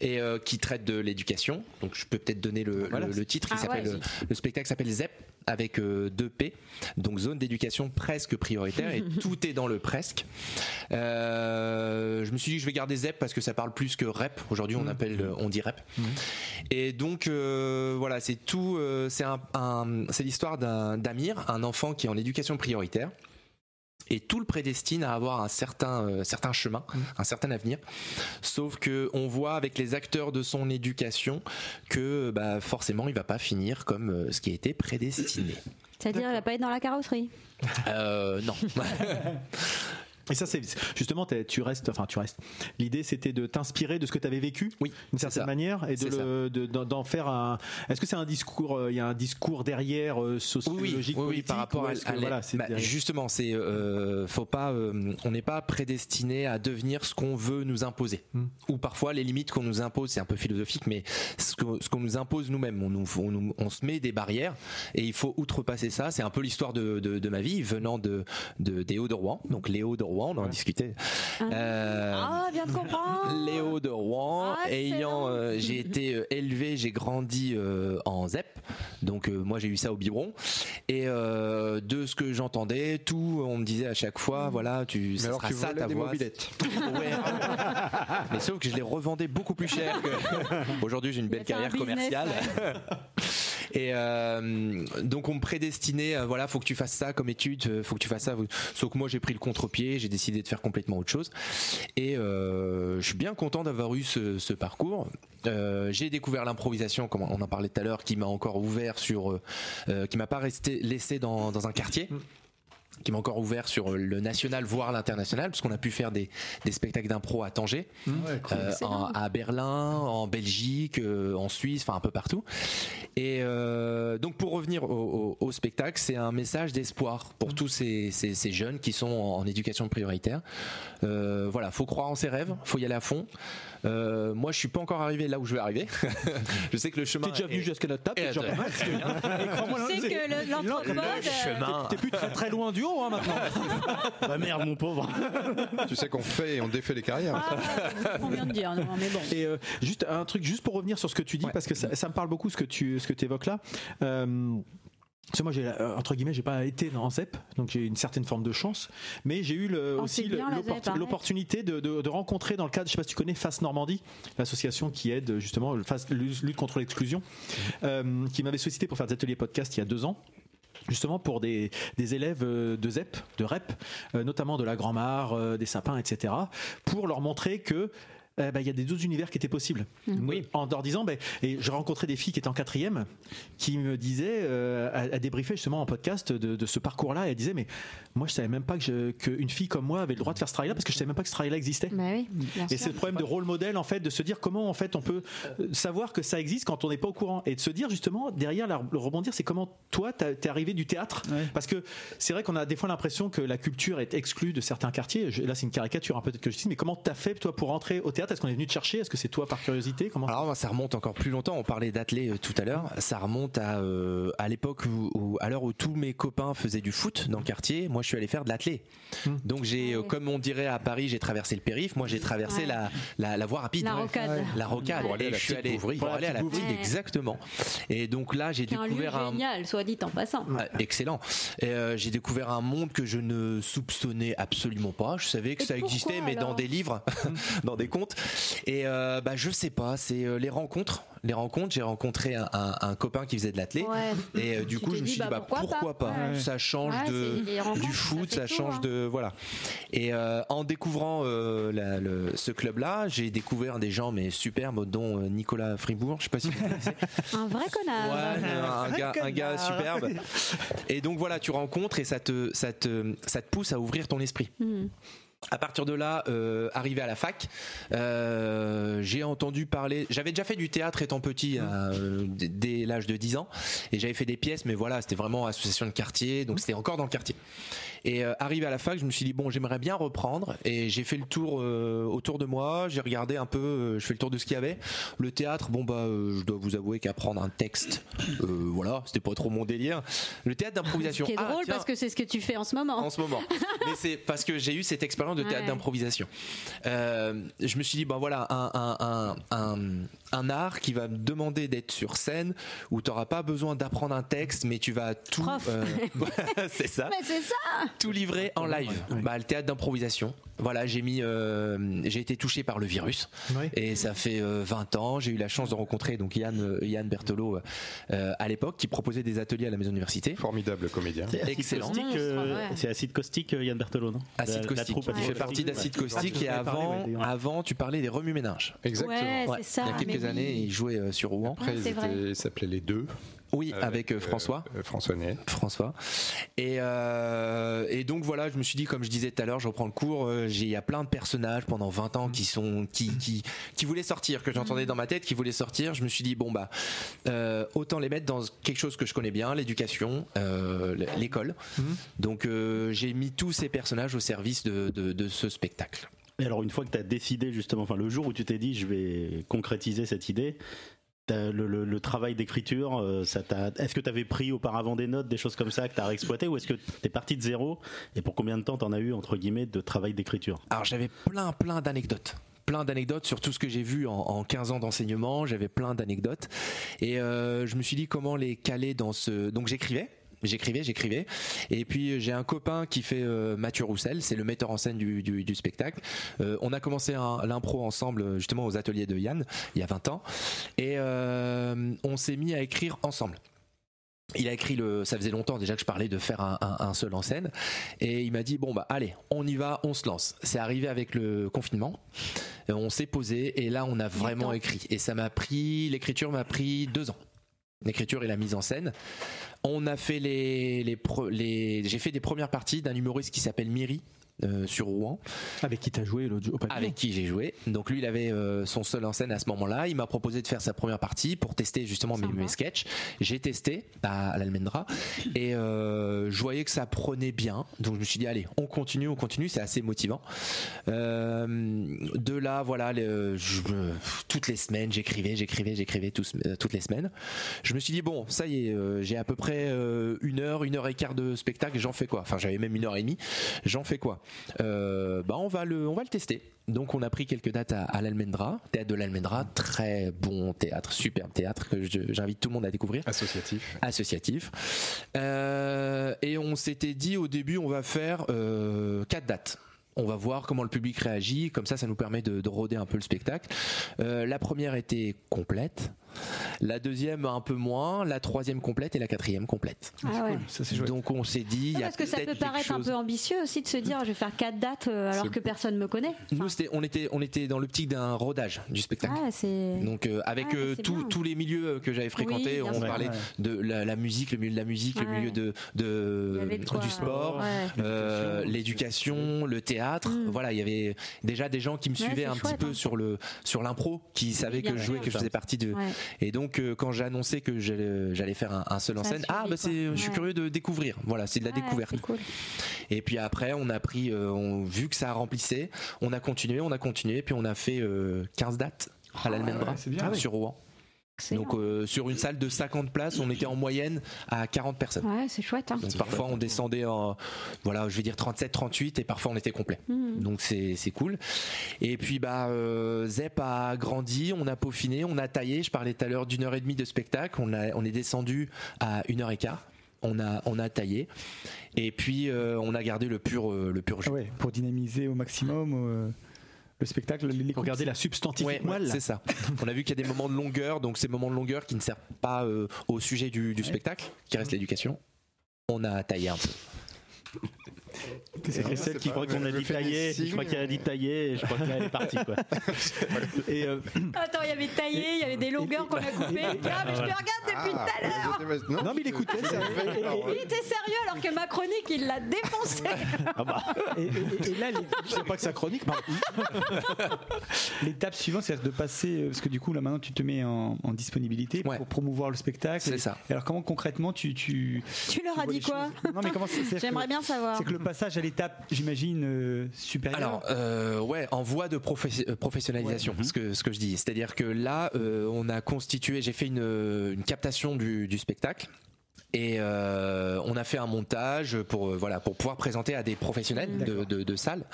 et euh, qui traite de l'éducation. Donc je peux peut-être donner le, Voilà. le- le titre. qui Ah s'appelle ouais, le spectacle s'appelle ZEP avec euh, deux P, donc zone d'éducation presque prioritaire et tout est dans le presque. Euh, je me suis dit que je vais garder ZEP parce que ça parle plus que REP. Aujourd'hui on appelle, euh, on dit REP. Et donc euh, voilà, c'est tout. euh, c'est un, un- c'est l'histoire d'un d'Amir, un enfant qui est en éducation prioritaire. Et tout le prédestine à avoir un certain, euh, certain chemin, un certain avenir. Sauf que on voit avec les acteurs de son éducation que bah, forcément il va pas finir comme euh, ce qui a été prédestiné. C'est-à-dire, il va pas être dans la carrosserie? Euh, non. Et ça, c'est justement, tu restes, enfin, tu restes. L'idée, c'était de t'inspirer de ce que tu avais vécu, oui, d'une certaine ça. manière, et de d'en faire un. Est-ce que c'est un discours euh, Il y a un discours derrière euh, oui, sociologique, oui, par rapport à, que, à voilà, bah, justement, c'est euh, faut pas, euh, on n'est pas prédestiné à devenir ce qu'on veut nous imposer. Hmm. Ou parfois les limites qu'on nous impose, c'est un peu philosophique, mais ce qu'on nous impose nous-mêmes, on, nous, on, nous- on se met des barrières et il faut outrepasser ça. C'est un peu l'histoire de, de, de ma vie venant de, de des Hauts de Rouen, donc Léo de Rouen, on en discutait. Euh, Ah, bien de comprendre. Léo de Rouen, Ah, ayant euh, j'ai été euh, élevé, j'ai grandi euh, en ZEP, donc euh, moi j'ai eu ça au biberon et euh, de ce que j'entendais, tout on me disait à chaque fois, voilà, tu ça alors sera tu ça ta des voix. Ouais. Mais sauf que je les revendais beaucoup plus cher que aujourd'hui j'ai une belle carrière business, commerciale. Et euh, donc on me prédestinait, euh, voilà, faut que tu fasses ça comme étude, euh, faut que tu fasses ça. Sauf que moi j'ai pris le contre-pied, j'ai décidé de faire complètement autre chose. Et je suis bien content d'avoir eu ce, parcours. J'ai découvert l'improvisation, comme on en parlait tout à l'heure, qui m'a encore ouvert sur, qui m'a pas laissé dans un quartier qui m'a encore ouvert sur le national voire l'international parce qu'on a pu faire des, des spectacles d'impro à Tanger. Euh, en- à Berlin en Belgique euh, en Suisse enfin un peu partout. Et euh, donc pour revenir au, au- au spectacle c'est un message d'espoir pour tous ces, ces- ces jeunes qui sont en, en éducation prioritaire. Euh, voilà faut croire en ses rêves faut y aller à fond Euh, moi je suis pas encore arrivé là où je vais arriver je sais que le chemin T'es déjà venu est- jusqu'à notre table, t'es déjà. Et crois-moi, Tu sais c'est- que le- l'anthropode, euh, chemin T'es plus très très loin du haut hein, maintenant. Bah merde, mon pauvre. tu sais qu'on fait et on défait les carrières. Ah, on vient de dire, non, mais bon. Et euh, juste un truc, juste pour revenir sur ce que tu dis, parce que ça, ça me parle beaucoup ce que tu ce que évoques là. Euh, parce que moi, j'ai euh, entre guillemets, j'ai pas été dans ZEP, donc j'ai une certaine forme de chance, mais j'ai eu le, Oh, aussi le- l'oppor- ZEP, arrête. l'opportunité de, de- de rencontrer dans le cadre, je sais pas si tu connais Face Normandie, l'association qui aide justement le face- lutte contre l'exclusion, euh, qui m'avait sollicité pour faire des ateliers podcast il y a deux ans justement pour des, des élèves euh, de ZEP, de REP, euh, notamment de la Grand-Mare, euh, des sapins, etc., pour leur montrer que euh, bah, il y a des autres univers qui étaient possibles. Oui. En leur disant, bah, et j'ai rencontré des filles qui étaient en quatrième, qui me disaient, euh, à, à débriefer justement en podcast de, de ce parcours-là, et elles disaient, mais moi je savais même pas que je- qu'une fille comme moi avait le droit de faire ce travail-là, parce que je savais même pas que ce travail-là existait. Bah oui, Et c'est le problème de rôle modèle en fait, de se dire comment en fait on peut euh, savoir que ça existe quand on n'est pas au courant et de se dire justement derrière la- le rebondir, c'est comment toi t'es arrivé du théâtre parce que c'est vrai qu'on a des fois l'impression que la culture est exclue de certains quartiers. Je- là c'est une caricature hein, peut-être que je dis, mais comment t'as fait toi pour rentrer au théâtre Est-ce qu'on est venu te chercher? Est-ce que c'est toi par curiosité? Comment Alors ça remonte encore plus longtemps. On parlait d'athlé euh, tout à l'heure. Ça remonte à euh, à l'époque où, où- à l'heure où tous mes copains faisaient du foot dans le quartier. Moi, je suis allé faire de l'athlé. Donc j'ai, euh, comme on dirait à Paris, j'ai traversé le périph. Moi, j'ai traversé Ouais. la, la la voie rapide. La rocade. La rocade. Pour aller à Et la je suis petite allé pour aller à la petite exactement. Et donc là, j'ai découvert un génial, soit dit en passant. Ouais, excellent. Euh, j'ai découvert un monde que je ne soupçonnais absolument pas. Je savais que Et ça existait, mais dans des livres, dans des contes. Et euh, bah je sais pas. C'est euh, les rencontres. Les rencontres. J'ai rencontré un, un- un copain qui faisait de l'athlé. Ouais. Et euh, du Tu coup, je me suis dit bah, bah pourquoi pourquoi pas pas. Ouais. Ça change Ouais, de du foot, ça ça, fait tout, change hein. de voilà. Et euh, en découvrant la- le- ce club-là, j'ai découvert des gens mais superbes, dont Nicolas Fribourg. Je sais pas si vous connaissez. Un vrai connard. Ouais, un, gars, un gars superbe. Et donc voilà, tu rencontres et ça te, ça te, ça te pousse à ouvrir ton esprit. Hmm. À partir de là, euh, arrivé à la fac, euh, j'ai entendu parler. J'avais déjà fait du théâtre étant petit, euh, dès l'âge de 10 ans, et j'avais fait des pièces, mais voilà, c'était vraiment association de quartier, donc c'était encore dans le quartier. Et euh, arrivé à la fac, je me suis dit bon, j'aimerais bien reprendre, et j'ai fait le tour euh, autour de moi. J'ai regardé un peu, euh, je fais le tour de ce qu'il y avait. Le théâtre, bon bah, je dois vous avouer qu'apprendre un texte, voilà, c'était pas trop mon délire. Le théâtre Ce d'improvisation. qui est ah, drôle tiens, parce que c'est ce que tu fais en ce moment. en ce moment. Mais c'est parce que j'ai eu cette expérience de théâtre Ouais. d'improvisation. Je me suis dit, ben voilà, un, un, un, un, un art qui va me demander d'être sur scène où tu n'auras pas besoin d'apprendre un texte, mais tu vas tout. Euh, c'est ça. Mais c'est ça Tout livrer en live. Bah, le théâtre d'improvisation. Voilà, j'ai mis, euh, j'ai été touché par le virus. Ouais. Et ça fait euh, 20 ans. J'ai eu la chance de rencontrer donc Yann, euh, Yann Berthelot euh, à l'époque, qui proposait des ateliers à la maison université. Formidable comédien. C'est acide Excellent. caustique, euh. C'est acide caustique, euh, Yann Berthelot, non? Acide la caustique. il fait Caustique, partie d'Acide. Caustique Ah, tu et avant, avant tu parlais des remue-ménages. Exactement. Ouais, Ouais, c'est ça. il y a quelques années, il jouait euh, sur Rouen. Après, ils ils s'appelaient les deux. Oui, avec, euh, François. euh, François Ney. François. Et, euh, et donc voilà, je me suis dit, comme je disais tout à l'heure, je reprends le cours. j'ai- Il y a plein de personnages pendant 20 ans qui sont qui qui, qui voulaient sortir, que j'entendais dans ma tête, qui voulaient sortir. Je me suis dit bon bah euh, autant les mettre dans quelque chose que je connais bien, l'éducation, euh, l'école. Donc euh, j'ai mis tous ces personnages au service de, de, de ce spectacle. Et alors une fois que tu as décidé justement, enfin le jour où tu t'es dit je vais concrétiser cette idée, le, travail d'écriture, euh, est-ce que tu avais pris auparavant des notes, des choses comme ça que tu as ou est-ce que tu es parti de zéro et pour combien de temps t'en as eu entre guillemets de travail d'écriture? Alors j'avais plein plein d'anecdotes. Plein d'anecdotes sur tout ce que j'ai vu en, en 15 ans d'enseignement j'avais plein d'anecdotes. Et euh, je me suis dit comment les caler dans ce donc j'écrivais J'écrivais, j'écrivais. Et puis j'ai un copain qui fait euh, Mathieu Roussel, c'est le metteur en scène du, du- du spectacle. Euh, on a commencé l'impro ensemble justement aux ateliers de Yann il y a 20 ans. Et euh, on s'est mis à écrire ensemble. Il a écrit le, ça faisait longtemps déjà que je parlais de faire un, un- un seul en scène, et il m'a dit bon bah allez, on y va, on se lance. C'est arrivé avec le confinement, Euh, on s'est posé et là on a vraiment écrit. Et ça m'a pris, l'écriture m'a pris deux ans. L'écriture et la mise en scène. On a fait les, les, les j'ai fait des premières parties d'un humoriste qui s'appelle Miri. Euh, sur Rouen. Avec qui t'as joué pavillon Avec qui j'ai joué. Donc lui, il avait euh, son seul en scène à ce moment-là. Il m'a proposé de faire sa première partie pour tester justement mes, mes sketchs. J'ai testé à, à l'Almendra et euh, je voyais que ça prenait bien. Donc je me suis dit allez, on continue, on continue. C'est assez motivant. Euh, de là, voilà, je toutes les semaines, j'écrivais, j'écrivais, j'écrivais tous- euh, toutes les semaines. Je me suis dit bon, ça y est, euh, j'ai à peu près euh, une heure, une heure et quart de spectacle. J'en fais quoi? Enfin, j'avais même une heure et demie. J'en fais quoi? Euh, Bah, on va le, on va le tester. Donc, on a pris quelques dates à, à l'Almendra, théâtre de l'Almendra, très bon théâtre, superbe théâtre que j'invite tout le monde à découvrir. Associatif. Associatif. Euh, et on s'était dit au début, on va faire euh, quatre dates. On va voir comment le public réagit, comme ça, ça nous permet de, de rôder un peu le spectacle. Euh, la première était complète, la deuxième un peu moins, la troisième complète et la quatrième complète. Ah ouais. Donc on s'est dit, il y a Parce que ça peut paraître un peu ambitieux aussi de se dire je vais faire quatre dates euh, alors C'est- que personne me connaît. Nous, c'était, on était, on était dans l'optique d'un rodage du spectacle. Ah, c'est. Donc euh, avec Ah, euh, c'est tous- les milieux que j'avais fréquentés, Oui, on sûr. parlait Ouais. de la, la musique, le milieu de la musique, le milieu de, quoi, du sport, ouais. euh, l'éducation, le théâtre. Voilà, il y avait déjà des gens qui me Mm. Ouais, suivaient un chouette, petit peu hein. sur le sur l'impro, qui savaient que je jouais, que je faisais partie de. Ouais. Et donc euh, quand j'ai annoncé que j'allais j'allais faire un, un seul en Ça a scène, suivi, ah bah c'est, je suis Ouais. curieux de découvrir. Voilà, c'est de la Ouais, découverte. c'est cool. Et puis après, on a pris, euh, on, vu que ça remplissait, on a continué, on a continué, puis on a fait euh, 15 dates à l'Almendra, ouais, c'est bien. Ah oui. sur Rouen. Donc euh, sur une salle de 50 places, on était en moyenne à 40 personnes. Ouais, c'est chouette. Hein. Donc parfois on descendait en, voilà, je vais dire 37, 38 et parfois on était complet. Mhm. Donc c'est c'est cool. Et puis bah euh, Zep a grandi, on a peaufiné, on a taillé. Je parlais tout à l'heure d'une heure et demie de spectacle. On a on est descendu à une heure et quart. On a on a taillé et puis euh, on a gardé le pur euh, le pur jus. Ouais, pour dynamiser au maximum euh, le spectacle. Les, Pour garder la substantifique Ouais, moelle. c'est ça. On a vu qu'il y a des moments de longueur, donc ces moments de longueur qui ne servent pas euh, au sujet du, du spectacle, qui reste l'éducation. On a taillé un peu. C'est Christelle qui croit qu'on a dit tailler, je crois qu'elle a dit tailler et je crois qu'elle est partie quoi. Et euh, Attends, il y avait taillé, il y avait des longueurs qu'on a coupées. Ah, mais je me regarde depuis tout à l'heure. non, mais il écoutait. ça. Il était sérieux alors que ma chronique, il l'a défoncé. Et, et- et- et là, les- Je sais pas que ça chronique. l'étape suivante, c'est de passer, euh, parce que du coup, là maintenant, tu te mets en, en disponibilité Ouais. pour promouvoir le spectacle. C'est ça. Et alors, comment concrètement tu. Tu, Tu leur as dit quoi Non, mais comment J'aimerais que- bien savoir. C'est que le passage à l'étape, j'imagine, euh, supérieure. Alors, euh, ouais, en voie de euh, professionnalisation, ce, que, ce que je dis. C'est-à-dire que là, euh, on a constitué, j'ai fait une, une captation du, du spectacle. Et euh, on a fait un montage pour euh, voilà pour pouvoir présenter à des professionnels de, de, de salle.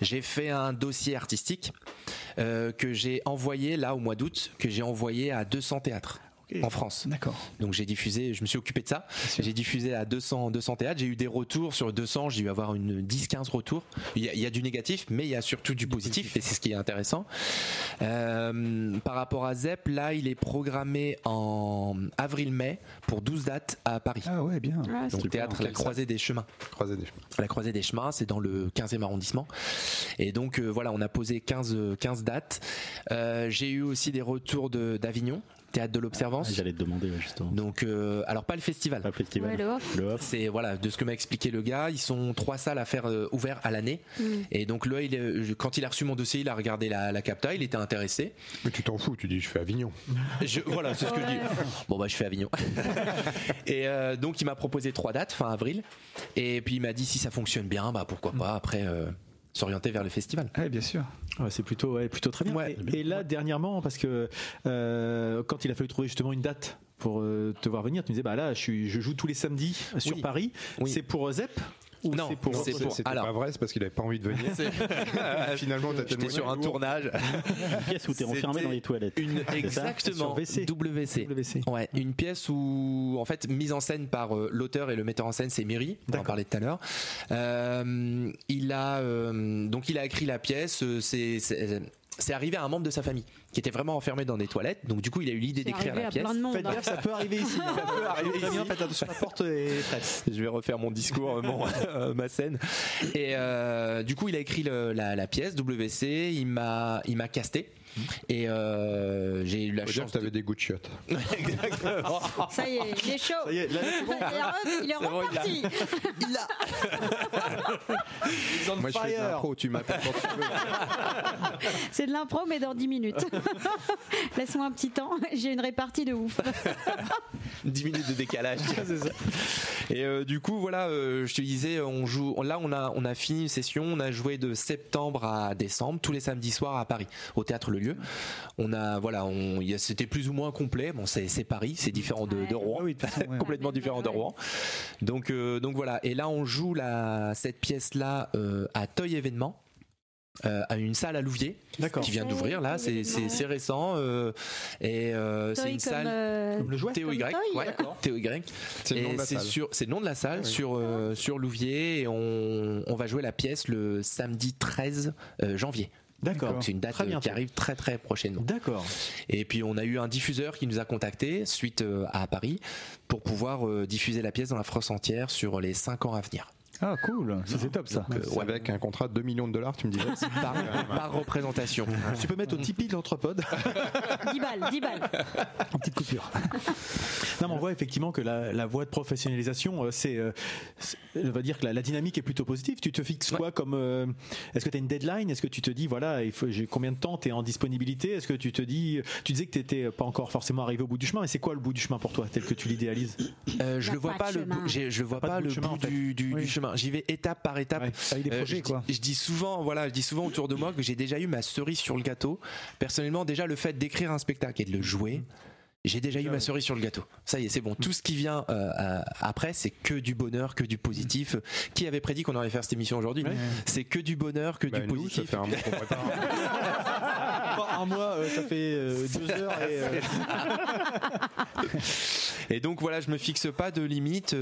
J'ai fait un dossier artistique euh, que j'ai envoyé là au mois d'août, que j'ai envoyé à 200 théâtres en France. D'accord. Donc j'ai diffusé, je me suis occupé de ça. J'ai diffusé à 200, 200 théâtres. J'ai eu des retours sur 200. J'ai dû avoir une 10-15 retours. Il y, a, il y a du négatif, mais il y a surtout du positif, et c'est ce qui est intéressant. Euh, par rapport à Zep, là, il est programmé en avril-mai pour 12 dates à Paris. Ah ouais, bien. Ouais, Donc théâtre La Croisée des Chemins. Croisé des chemins. La Croisée des Chemins, c'est dans le 15e arrondissement. Et donc euh, voilà, on a posé 15, euh, 15 dates. Euh, J'ai eu aussi des retours de- d'Avignon théâtre de l'Observance. Ah, J'allais te demander justement. Donc, euh, alors pas le festival. Pas le festival. Ouais, le off. C'est voilà de ce que m'a expliqué le gars. Ils sont trois salles à faire euh, ouvert à l'année. Mm. Et donc là, il est- je- quand il a reçu mon dossier, il a regardé la, la capta, il était intéressé. Mais tu t'en fous, tu dis je fais Avignon. Je- voilà, c'est ce que je dis. Bon bah je fais Avignon. et euh, donc il m'a proposé trois dates fin avril. Et puis il m'a dit si ça fonctionne bien, bah pourquoi pas après euh, s'orienter vers le festival. Oui, bien sûr. Ouais, c'est plutôt, ouais, plutôt très bien. Ouais. et, et là, dernièrement, parce que euh, quand il a fallu trouver justement une date pour euh, te voir venir, tu me disais, bah là, je, suis, je joue tous les samedis sur Oui. Paris. Oui. C'est pour euh, Zep? Ou Non, c'est pour, c'est pour- C'était alors- pas vrai, c'est parce qu'il avait pas envie de venir. Finalement, t'as J'étais tellement sur un lourd. tournage. Une pièce où t'es enfermé dans les toilettes. Une, exactement. WC. WC. WC. Ouais, une pièce où, en fait, mise en scène par euh, l'auteur et le metteur en scène, c'est Miri. On en parlait tout à l'heure. Euh, il a euh, donc il a écrit la pièce. euh, C'est c'est- arrivé à un membre de sa famille qui était vraiment enfermé dans des toilettes. Donc du coup, il a eu l'idée d'écrire la pièce. monde. Faites hein. gaffe, ça peut arriver ici. Ça peut arriver ici. Faites attention, la porte est prête. Je vais refaire mon discours, mon, euh, ma scène. Et euh, du coup, il a écrit le- la, la pièce WC. Il m'a, il m'a casté. Et euh, j'ai eu la Faut dire chance. que t'avais des goûts de chiottes. Exactement. Ça y est, il est chaud. Ça y est, là, c'est bon. Il est re- il a- reparti. Il a. Moi, je fais de l'impro, tu m'appelles quand tu veux. C'est de l'impro, mais dans 10 minutes. Laisse-moi un petit temps. J'ai une répartie de ouf. 10 minutes de décalage. Et euh, du coup, voilà, euh, je te disais, on joue. Là, on a, on a fini une session. On a joué de septembre à décembre, tous les samedis soirs à Paris, au théâtre Le Lieu. On a, voilà, on, il y a- c'était plus ou moins complet. Bon, c'est, c'est Paris, c'est différent de, de Rouen. Ah oui, de toute façon, ouais. complètement différent de. Rouen. Donc, euh, donc voilà. Et là, on joue la, cette pièce-là euh, à Toy Événement. euh, à une salle à Louviers D'accord. qui vient d'ouvrir là c'est, c'est, Événement. c'est récent euh, et euh, c'est une comme, salle Comme le jouet. Théo Y, Comme Toy, ouais, d'accord. Théo Y. C'est le nom Et de la c'est salle. sur, c'est le nom de la salle sur euh, et on, on va jouer la pièce le samedi 13 euh, janvier. D'accord. Donc c'est une date Très euh, qui arrive très très prochainement. D'accord. Et puis on a eu un diffuseur qui nous a contacté suite euh, à Paris pour pouvoir euh, diffuser la pièce dans la France entière sur les 5 ans à venir. Ah, cool. C'est top, ça. Donc, euh, ouais, Avec un contrat de 2 millions de dollars, tu me disais. par, par représentation. Tu peux mettre au Tipeee de l'entrepode. 10 balles, 10 balles. Petite coupure. Non, mais on voit effectivement que la, la voie de professionnalisation, euh, c'est, euh, c'est- on va dire que la, la dynamique est plutôt positive. Tu te fixes quoi comme euh, Est-ce que tu as une deadline? Est-ce que tu te dis voilà, il faut, j'ai combien de temps tu es en disponibilité? Est-ce que tu te dis, tu disais que tu n'étais pas encore forcément arrivé au bout du chemin, mais c'est quoi le bout du chemin pour toi, tel que tu l'idéalises? Euh, je le vois pas le je vois Pas bout le chemin, bout en fait. du, du- Oui. du chemin. J'y vais étape par étape. Ouais. Avec des Euh, projets, je, dis- quoi. je dis souvent, voilà, je dis souvent autour de moi que j'ai déjà eu ma cerise sur le gâteau. Personnellement, déjà le fait d'écrire un spectacle et de le jouer. J'ai déjà eu ma cerise sur le gâteau. Ça y est, c'est bon. Tout ce qui vient euh, après, c'est que du bonheur, que du positif. Qui avait prédit qu'on allait faire cette émission aujourd'hui C'est que du bonheur, que Bah, du nous, ça positif. fait un Un mois, euh, ça fait euh, deux heures. Et, euh, Et donc voilà, je me fixe pas de limite.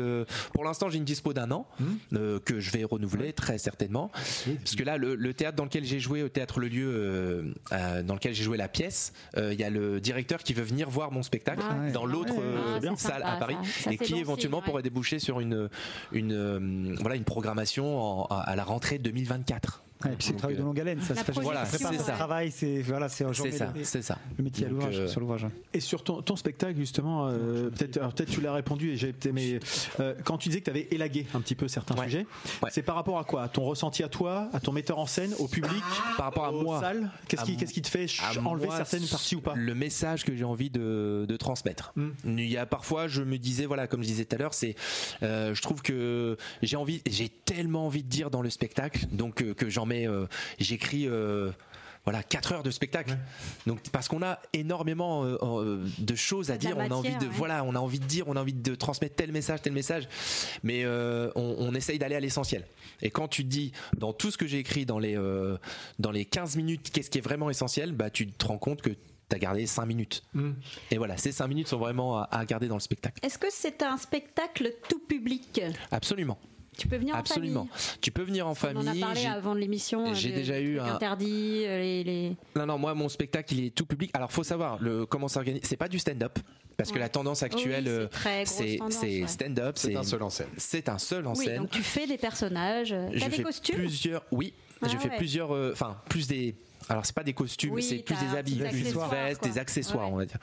Pour l'instant, j'ai une dispo d'un an euh, que je vais renouveler très certainement. Parce que là, le, le théâtre dans lequel j'ai joué, au théâtre Le Lieu, euh, euh, dans lequel j'ai joué la pièce, euh, il y a le directeur qui veut venir voir mon spectacle Ah dans l'autre Ouais, Ah, salle sympa, à Paris ça. Ça, et qui bon éventuellement signe, ouais. pourrait déboucher sur une une euh, voilà une programmation en- à à la rentrée 2024. Ouais, et puis c'est le travail de euh, longue haleine. Ça se fait Voilà, c'est ça. travail. C'est voilà, c'est C'est ça, le, c'est ça. le métier à l'ouvrage, euh, sur l'ouvrage. Et sur ton, ton spectacle, justement, euh, peut-être alors, peut-être tu l'as répondu, et j'ai été- mais euh, quand tu disais que tu avais élagué un petit peu certains Ouais. sujets, Ouais. c'est par rapport à quoi? À ton ressenti à toi, à ton metteur en scène, au public Par rapport à moi. Qu'est-ce qui, qu'est-ce qui te fait enlever certaines parties ou pas? Le message que j'ai envie de, de transmettre. Mm. Il y a parfois, je me disais, voilà, comme je disais tout à l'heure, c'est, je trouve que j'ai envie, j'ai tellement envie de dire dans le spectacle, donc que j'en mets, euh, j'écris. euh, voilà, 4 heures de spectacle. Donc parce qu'on a énormément euh, de choses à dire, on a envie de ouais. voilà, on a envie de dire, on a envie de transmettre tel message, tel message, mais euh, on, on essaye d'aller à l'essentiel. Et quand tu te dis dans tout ce que j'ai écrit dans les euh, dans les 15 minutes, qu'est-ce qui est vraiment essentiel, bah tu te rends compte que tu as gardé 5 minutes. Mm. Et voilà, ces 5 minutes sont vraiment à, à garder dans le spectacle. Est-ce que c'est un spectacle tout public? Absolument. Tu peux venir en Absolument. famille Tu peux venir en On en famille. a parlé j'ai- avant l'émission. j'ai de- déjà eu un- interdits, euh, les, les- Non, non, moi, mon spectacle, il est tout public. Alors, faut savoir le, comment s'organise. C'est pas du stand-up. Parce que la tendance actuelle, Oui, c'est euh, ouais. stand-up. C'est un seul en scène. C'est un seul en Oui, scène. donc tu fais des personnages. Je T'as des fais costumes plusieurs. Oui, Ah je fais ouais. plusieurs, euh, enfin plus des. Alors c'est pas des costumes, Oui, c'est plus des habits, des plus des accessoires, vestes, quoi. des accessoires, Ouais. on va dire.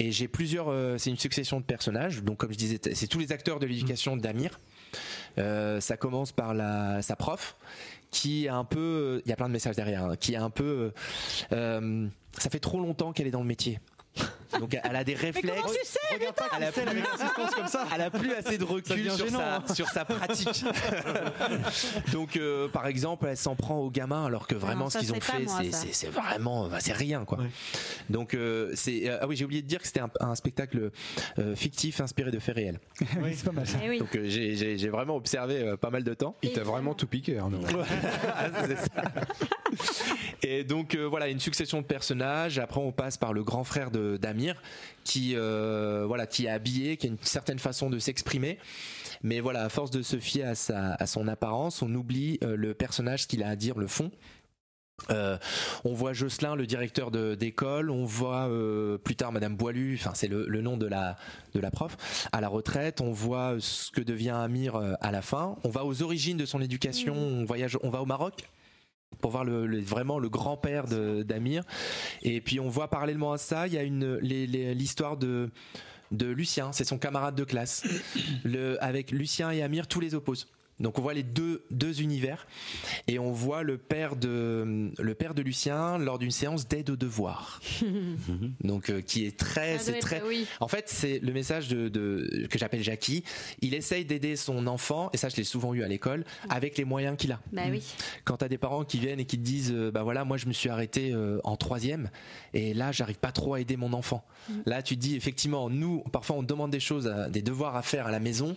Et j'ai plusieurs. euh, c'est une succession de personnages. Donc comme je disais, c'est tous les acteurs de l'éducation d'Amir. Euh, ça commence par sa prof, qui est un peu. Il y a plein de messages derrière. hein, qui est un peu. euh, ça fait trop longtemps qu'elle est dans le métier. Donc elle a des réflexes. comment tu sais, Regarde pas Elle a plus- assistance comme ça. elle a plus assez de recul devient sur gênant, sa, hein. sur sa pratique. Donc, euh, par exemple, elle s'en prend aux gamins alors que vraiment non, ce qu'ils ont fait, c'est- vraiment, bah, c'est rien quoi. Ouais. Donc, euh, c'est euh, ah oui, j'ai oublié de dire que c'était un, un spectacle euh, fictif inspiré de faits réels. Oui, c'est pas mal ça. Eh oui. Donc, euh, j'ai- vraiment observé euh, pas mal de temps. Il t'a vraiment tout piqué, Arnaud. Ah, c'est ça. Et donc euh, voilà, une succession de personnages. Après, on passe par le grand frère de d'Amir, qui euh, voilà, qui est habillé, qui a une certaine façon de s'exprimer. Mais voilà, à force de se fier à sa à son apparence, on oublie euh, le personnage qu'il a à dire, le fond. Euh, on voit Jocelyn, le directeur de- d'école. On voit euh, plus tard Madame Boilu. Enfin, c'est le, le nom de la de la prof à la retraite. On voit ce que devient Amir à la fin. On va aux origines de son éducation. On voyage. On va au Maroc pour voir vraiment le grand-père d'Amir. Et puis on voit parallèlement à ça, il y a l'histoire de Lucien, c'est son camarade de classe. Avec Lucien et Amir, tous les opposent. Donc on voit les deux, deux univers et on voit le père de le père de Lucien lors d'une séance d'aide aux devoirs. Donc euh, qui est très doit c'est être- très oui. en fait, c'est le message de, de- que j'appelle Jackie. Il essaye d'aider son enfant, et ça je l'ai souvent eu à l'école, avec les moyens qu'il a. Bah oui. Quand t'as des parents qui viennent et qui te disent, euh, bah voilà, moi je me suis arrêté euh, en troisième, et là j'arrive pas trop à aider mon enfant. Là tu te dis effectivement, nous parfois on demande des choses, à- des devoirs à faire à la maison,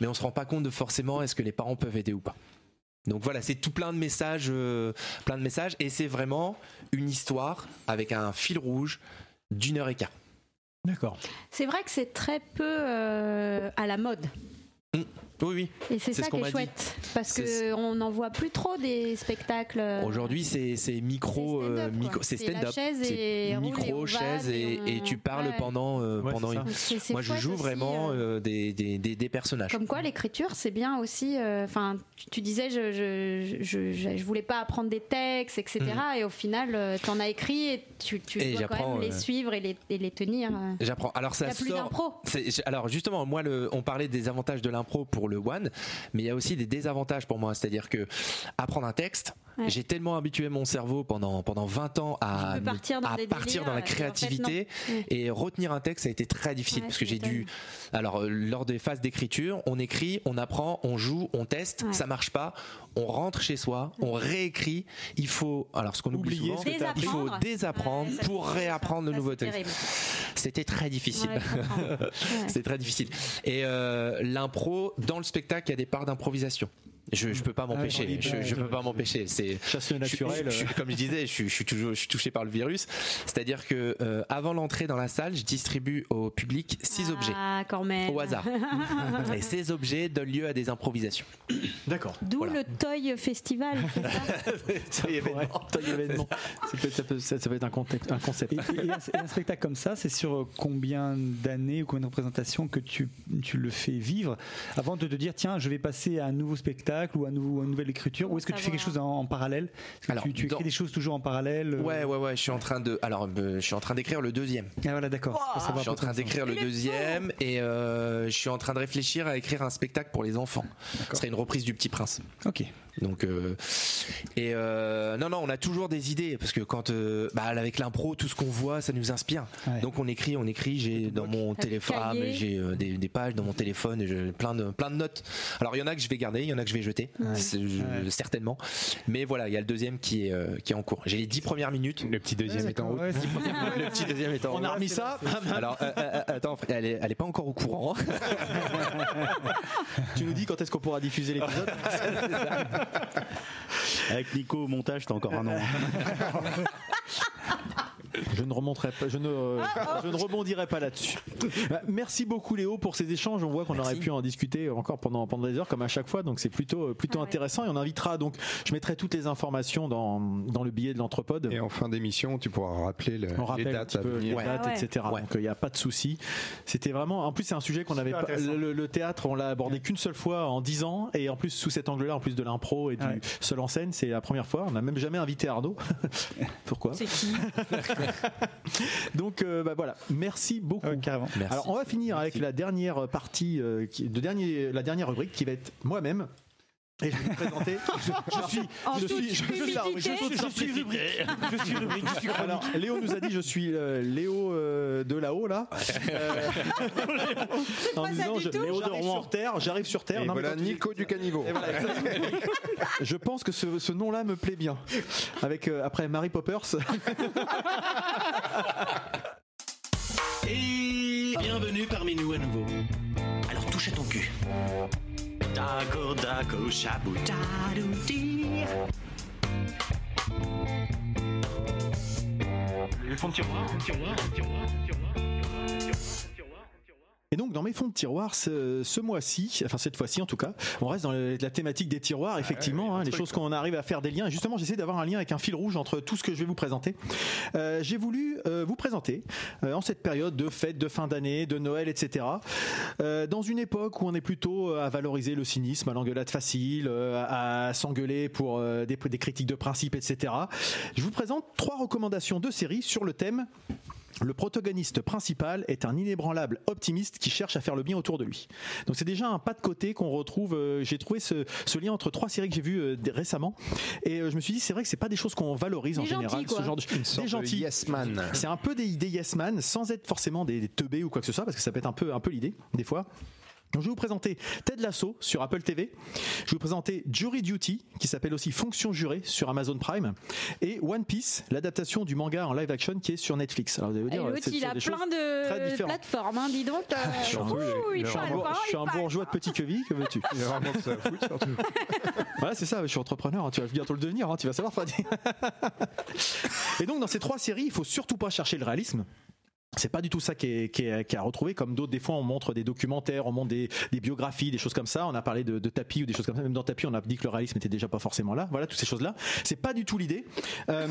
mais on se rend pas compte de forcément est-ce que les parents peuvent aider ou pas. Donc voilà, c'est tout plein de messages, euh, plein de messages, et c'est vraiment une histoire avec un fil rouge d'une heure et quart. D'accord. C'est vrai que c'est très peu euh, à la mode. Oui, oui. Et c'est ça ce qu'on qui est dit. chouette. Parce qu'on n'en voit plus trop des spectacles. euh, Aujourd'hui, c'est c'est micro, C'est euh, stand-up, micro, quoi. c'est stand-up, chaise c'est micro, chaise et, et on- et tu parles ouais. pendant euh, Ouais, pendant une. c'est Moi, je joue aussi, vraiment euh, des, des, des, des personnages. Comme quoi, l'écriture, c'est bien aussi. euh, Enfin, tu, tu disais, je, je, je, je, je voulais pas apprendre des textes, etc. Et au final, tu en as écrit et tu, tu Mhm. Et dois quand même les suivre et les, et les tenir. J'apprends. Alors ça plus sort. Alors justement, moi, le, on parlait des avantages de l'impro pour le one, mais il y a aussi des désavantages pour moi. C'est-à-dire que apprendre un texte, Ouais. j'ai tellement habitué mon cerveau pendant pendant 20 ans à partir dans à des partir délires, dans la en fait, créativité et retenir un texte, ça a été très difficile Ouais, parce que j'ai dû. Alors euh, lors des phases d'écriture, on écrit, on apprend, on joue, on teste, Ouais. ça marche pas, on rentre chez soi, on réécrit. Il faut alors ce qu'on oublie souvent, ce que il faut Désapprendre. ça, pour c'est réapprendre le nouveau c'est texte. C'était très difficile. C'était très difficile. Et euh, l'impro, dans le spectacle, il y a des parts d'improvisation. Je, je peux pas m'empêcher. oui, je, je peux pas m'empêcher. C'est Chasse naturelle. je- je- je- comme je disais, je, suis- je suis toujours, je suis touché par le virus. C'est-à-dire que euh, avant l'entrée dans la salle, je distribue au public six objets Ah, quand même. au hasard. Et ces objets donnent lieu à des improvisations. D'accord. D'où Voilà. le Toy Festival. ça événement. C'est peut-être- Ça peut, ça- ça peut être un, contexte- un concept. Et, et un, et un spectacle comme ça, c'est sur combien d'années ou combien de représentations que tu, tu le fais vivre? Avant de te dire tiens, je vais passer à un nouveau spectacle ou à, un nouveau, une nouvelle écriture Ou est-ce que tu fais quelque chose en, en parallèle? Que Alors, tu, tu écris dans- des choses toujours en parallèle euh? Ouais, ouais, ouais. Je suis en train de. Alors, euh, je suis en train d'écrire le deuxième. Ah voilà, d'accord. Je suis en train d'écrire le deuxième et euh, je suis en train de réfléchir à écrire un spectacle pour les enfants. Ce serait une reprise du Petit Prince. Ok. Donc euh, et euh, non non on a toujours des idées parce que quand euh, bah, avec l'impro tout ce qu'on voit ça nous inspire. Ouais. donc on écrit on écrit j'ai dans mon téléphone j'ai euh, des, des pages dans mon téléphone et j'ai plein de plein de notes. Alors il y en a que je vais garder il y en a que je vais jeter C'est- je- Ouais. certainement. Mais voilà il y a le deuxième qui est euh, qui est en cours. J'ai les dix premières minutes. Le petit deuxième est en route. Le petit deuxième est en On a route. remis ça. alors euh, attends elle est, elle est pas encore au courant. Tu nous dis quand est-ce qu'on pourra diffuser l'épisode? Avec Nico au montage, t'as encore un an. Je ne remonterai pas, je ne, je ne rebondirai pas là-dessus. Bah, Merci beaucoup Léo pour ces échanges. On voit qu'on aurait pu en discuter encore pendant pendant des heures comme à chaque fois. Donc c'est plutôt plutôt intéressant et on invitera donc. Je mettrai toutes les informations dans dans le billet de l'entrepode. Et en fin d'émission, tu pourras rappeler le- On les dates petit à peu les venir. dates, etc. Donc il n'y a pas de souci. C'était vraiment. En plus, c'est un sujet qu'on avait Super pas. Le, le théâtre, on l'a abordé qu'une seule fois en 10 ans, et en plus sous cet angle-là, en plus de l'impro et du seul en scène, c'est la première fois. On n'a même jamais invité Arnaud. Pourquoi? C'est qui? Donc euh, bah, voilà. Merci beaucoup. Alors on va finir avec la dernière partie, euh, qui- de dernier, la dernière rubrique qui va être moi-même. Et je vais vous présenter. Je, je suis, je suis, je je suis, je suis rubrique. Je suis rubrique. Je suis. Alors, Léo nous a dit je suis euh, Léo euh, de là-haut là. Euh, en disant, je-. Léo j'arrive sur terre, j'arrive sur terre. Et Non, voilà tu Nico du caniveau. et voilà, exactement. je pense que ce, ce nom-là me plaît bien. Avec euh, après Mary Poppers. Et bienvenue parmi nous à nouveau. Alors touche à ton cul. Dago, dago, chabou, dadouti. Le fond de tiroir, fond de tiroir, fond de tiroir, fond de tiroir. Et donc dans mes fonds de tiroir, ce, ce mois-ci, enfin cette fois-ci en tout cas, on reste dans le- la thématique des tiroirs, effectivement, hein, les choses qu'on arrive à faire des liens. Et justement, j'essaie d'avoir un lien avec un fil rouge entre tout ce que je vais vous présenter. Euh, J'ai voulu euh, vous présenter euh, en cette période de fête, de fin d'année, de Noël, etc. dans une époque où on est plutôt à valoriser le cynisme, à l'engueulade facile, à s'engueuler pour des, des critiques de principe, etc. Je vous présente trois recommandations de séries sur le thème le protagoniste principal est un inébranlable optimiste qui cherche à faire le bien autour de lui. Donc c'est déjà un pas de côté qu'on retrouve. euh, j'ai trouvé ce, ce lien entre trois séries que j'ai vues euh, récemment, et euh, je me suis dit c'est vrai que c'est pas des choses qu'on valorise en général. quoi. Ce genre de Une sorte des de yes man. C'est un peu des, des yes man sans être forcément des, des teubés ou quoi que ce soit parce que ça peut être un peu un peu l'idée des fois. Donc je vais vous présenter Ted Lasso sur Apple TV. Je vais vous présenter Jury Duty, qui s'appelle aussi Fonction jurée sur Amazon Prime, et One Piece, l'adaptation du manga en live action qui est sur Netflix. Alors vous allez vous Et dire, l'autre, c'est il a plein de plateformes, hein, dis donc. euh, Je suis un, ouh, il je suis un pas, je suis bourgeois de petit quevis, que veux-tu Il y a vraiment que ça à foutre, surtout. Voilà, c'est ça, je suis entrepreneur, hein, tu vas bientôt le devenir, hein, tu vas savoir Freddy. Et donc dans ces trois séries, il faut surtout pas chercher le réalisme. C'est pas du tout ça qui est, qui est- qui est à retrouver, comme d'autres, des fois on montre des documentaires, on montre des, des biographies, des choses comme ça. On a parlé de, de tapis ou des choses comme ça. Même dans tapis, on a dit que le réalisme était déjà pas forcément là. Voilà, toutes ces choses-là. C'est pas du tout l'idée. Euh,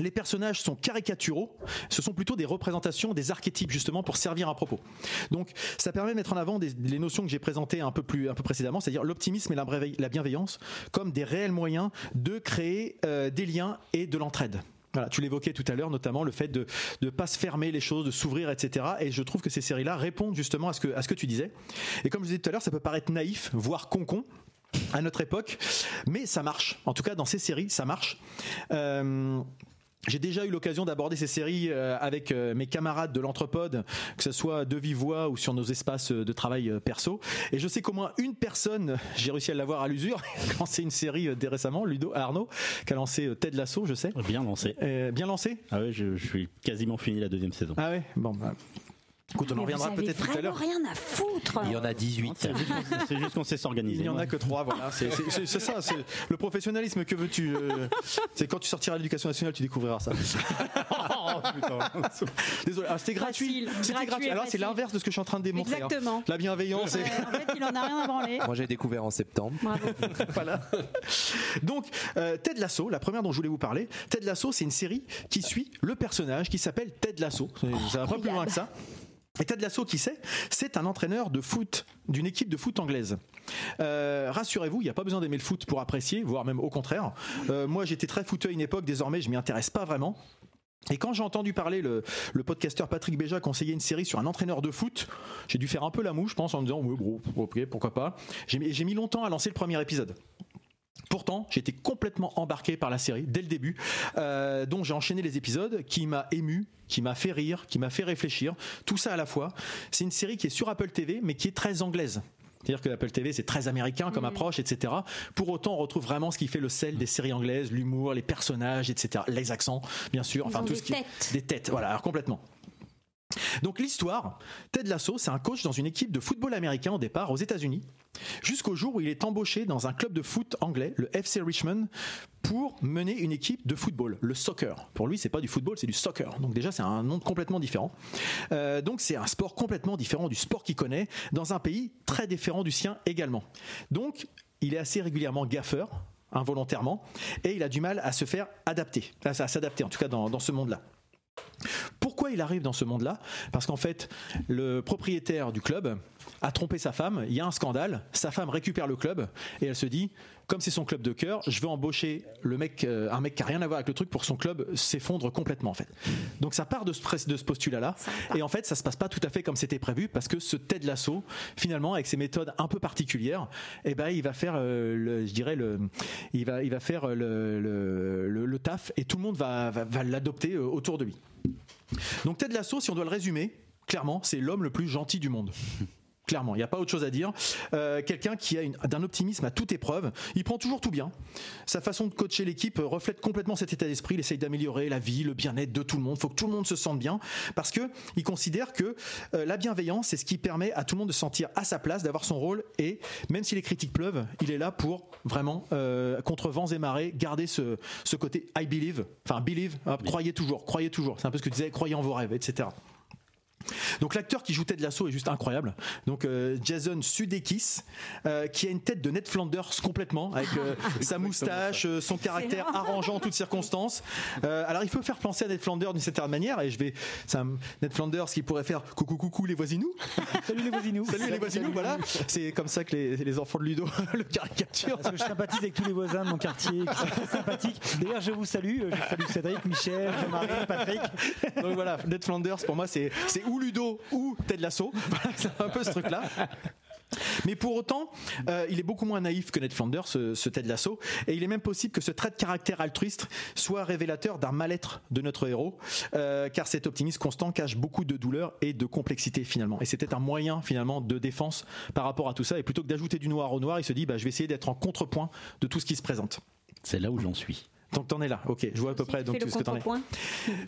les personnages sont caricaturaux. Ce sont plutôt des représentations, des archétypes justement pour servir un propos. Donc ça permet de mettre en avant des, les notions que j'ai présentées un peu plus un peu précédemment, c'est-à-dire l'optimisme et la bienveillance comme des réels moyens de créer euh, des liens et de l'entraide. Voilà, tu l'évoquais tout à l'heure, notamment le fait de ne pas se fermer les choses, de s'ouvrir, etc. Et je trouve que ces séries-là répondent justement à ce que, à ce que tu disais. Et comme je disais tout à l'heure, ça peut paraître naïf, voire concon à notre époque, mais ça marche. En tout cas, dans ces séries, ça marche. Euh, j'ai déjà eu l'occasion d'aborder ces séries euh, avec euh, mes camarades de l'Entrepode, que ce soit de vive voix ou sur nos espaces euh, de travail perso. Et je sais qu'au moins une personne, j'ai réussi à l'avoir à l'usure, a lancé une série dès récemment, Ludo Arnaud, qui a lancé Ted Lasso, je sais. Bien lancé. Euh, bien lancé? Ah ouais, je, je suis quasiment fini la deuxième saison. Ah ouais? Bon, bah, écoute, on en reviendra peut-être tout à l'heure. rien à foutre. Il y en a 18. C'est juste qu'on- sait s'organiser. Il n'y en a que trois, voilà. C'est- ça, c'est le professionnalisme que veux-tu euh, C'est quand tu sortiras de l'éducation nationale, tu découvriras ça. Oh, Désolé, ah, c'était gratuit. Facile, C'était gratuit Alors c'est l'inverse de ce que je suis en train de démontrer. hein. Exactement. La bienveillance. Ouais, en fait, il en a rien à branler. Moi j'ai découvert en septembre. Bravo. voilà. Donc, euh, Ted Lasso, la première dont je voulais vous parler, Ted Lasso, c'est une série qui suit le personnage qui s'appelle Ted Lasso. Ça va pas plus loin que ça. Et Ted Lasso, qui c'est C'est un entraîneur de foot d'une équipe de foot anglaise. Euh, Rassurez-vous, il n'y a pas besoin d'aimer le foot pour apprécier, voire même au contraire. Euh, moi, j'étais très footeux à une époque, désormais, je m'y intéresse pas vraiment. Et quand j'ai entendu parler le, podcasteur Patrick Béja conseiller une série sur un entraîneur de foot, j'ai dû faire un peu la mouche, je pense, en me disant, ouais, bon, ok, pourquoi pas. J'ai mis longtemps à lancer le premier épisode. Pourtant, j'ai été complètement embarqué par la série dès le début, euh, dont j'ai enchaîné les épisodes, qui m'a ému, qui m'a fait rire, qui m'a fait réfléchir, tout ça à la fois. C'est une série qui est sur Apple TV, mais qui est très anglaise. C'est-à-dire que Apple TV, c'est très américain comme approche, etc. Pour autant, on retrouve vraiment ce qui fait le sel des séries anglaises, l'humour, les personnages, etc. Les accents, bien sûr. Ils Enfin, ont tout des ce qui têtes. des têtes. Voilà, alors complètement. Donc l'histoire, Ted Lasso, c'est un coach dans une équipe de football américain au départ aux États-Unis, jusqu'au jour où il est embauché dans un club de foot anglais, le FC Richmond, pour mener une équipe de football, le soccer. Pour lui, c'est pas du football, c'est du soccer. Donc déjà, c'est un nom complètement différent. Euh, donc c'est un sport complètement différent du sport qu'il connaît, dans un pays très différent du sien également. Donc il est assez régulièrement gaffeur involontairement et il a du mal à se faire adapter, à, s'adapter en tout cas dans ce monde-là. Pourquoi il arrive dans ce monde-là? Parce qu'en fait, le propriétaire du club a trompé sa femme, il y a un scandale, sa femme récupère le club et elle se dit comme c'est son club de cœur, je vais embaucher le mec, euh, un mec qui a rien à voir avec le truc pour que son club s'effondre complètement en fait. Donc ça part de ce, de ce postulat-là et en fait ça se passe pas tout à fait comme c'était prévu parce que ce Ted Lasso, finalement avec ses méthodes un peu particulières, eh ben il va faire, euh, le, je dirais le, il va, il va faire le, le, le- le taf et tout le monde va, va, va l'adopter euh, autour de lui. Donc Ted Lasso, si on doit le résumer, clairement, c'est l'homme le plus gentil du monde. Clairement, il n'y a pas autre chose à dire. Euh, Quelqu'un qui a d'un optimisme à toute épreuve. Il prend toujours tout bien. Sa façon de coacher l'équipe euh, reflète complètement cet état d'esprit. Il essaye d'améliorer la vie, le bien-être de tout le monde. Il faut que tout le monde se sente bien parce que il considère que euh, la bienveillance, c'est ce qui permet à tout le monde de se sentir à sa place, d'avoir son rôle. Et même si les critiques pleuvent, il est là pour vraiment, euh, contre vents et marées, garder ce, ce côté I believe. Enfin, believe, hop, croyez toujours, croyez toujours. C'est un peu ce que tu disais, croyez en vos rêves, etc. Donc l'acteur qui joue Ted Lasso est juste incroyable. Donc euh, Jason Sudeikis, euh, qui a une tête de Ned Flanders complètement, avec euh, sa moustache, son caractère arrangeant en toutes circonstances. Alors il peut faire penser à Ned Flanders d'une certaine manière, et je vais, c'est un Ned Flanders qui pourrait faire coucou coucou les voisinous. Salut les voisinous. Salut les voisinous, voilà. C'est comme ça que les, les enfants de Ludo le caricaturent. Parce que je sympathise avec tous les voisins de mon quartier qui sont très sympathiques. D'ailleurs, je vous salue. Je salue Cédric, Michel, Jean-Marie, Patrick. Donc voilà, Ned Flanders pour moi c'est ou Ludo ou Ted Lasso. C'est un peu ce truc-là. Mais pour autant, euh, il est beaucoup moins naïf que Ned Flanders, ce, ce Ted Lasso, et il est même possible que ce trait de caractère altruiste soit révélateur d'un mal-être de notre héros, euh, car cet optimisme constant cache beaucoup de douleur et de complexité finalement. Et c'était un moyen finalement de défense par rapport à tout ça, et plutôt que d'ajouter du noir au noir, il se dit bah, je vais essayer d'être en contrepoint de tout ce qui se présente. C'est là où j'en suis. Donc t'en es là, ok, je vois à peu près donc, ce que t'en es.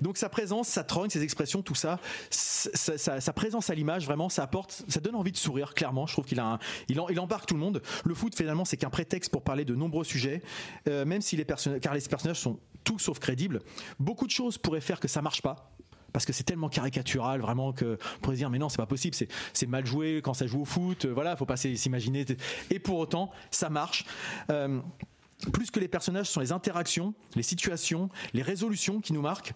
Donc sa présence, sa trogne, ses expressions, tout ça, sa, sa- sa présence à l'image, vraiment, ça apporte, ça donne envie de sourire. Clairement, je trouve qu'il a, un- il, en- il embarque tout le monde. Le foot finalement, c'est qu'un prétexte pour parler de nombreux sujets, euh, même si les personnages, car les personnages sont tout sauf crédibles. Beaucoup de choses pourraient faire que ça marche pas. Parce que c'est tellement caricatural, vraiment que on pourrait se dire mais non c'est pas possible, c'est c'est mal joué quand ça joue au foot, euh, voilà, faut pas s'imaginer. Et pour autant, ça marche. Euh, plus que les personnages, ce sont les interactions, les situations, les résolutions qui nous marquent.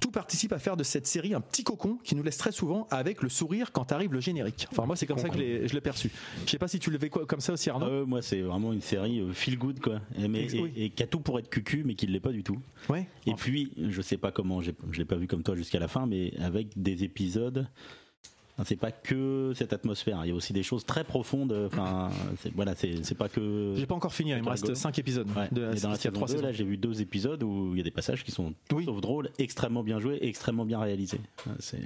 Tout participe à faire de cette série un petit cocon qui nous laisse très souvent avec le sourire quand arrive le générique. Enfin, moi, c'est comme ça que je l'ai- perçu. Je sais pas si tu le fais comme ça aussi, Arnaud. Euh, moi, c'est vraiment une série euh, feel good, quoi. Et, mais, Ex- et, oui. et qui a tout pour être cucu, mais qui ne l'est pas du tout. Ouais. Et puis, je sais pas comment, je l'ai pas vu comme toi jusqu'à la fin, mais avec des épisodes. C'est pas que cette atmosphère. Il y a aussi des choses très profondes. Enfin, voilà, c'est pas que. J'ai pas encore fini, il me reste rigolo. 5 épisodes. Ouais. De, Et dans la saison 2, saisons. là, j'ai vu deux épisodes où il y a des passages qui sont tout sauf drôles, extrêmement bien joués, extrêmement bien réalisés. C'est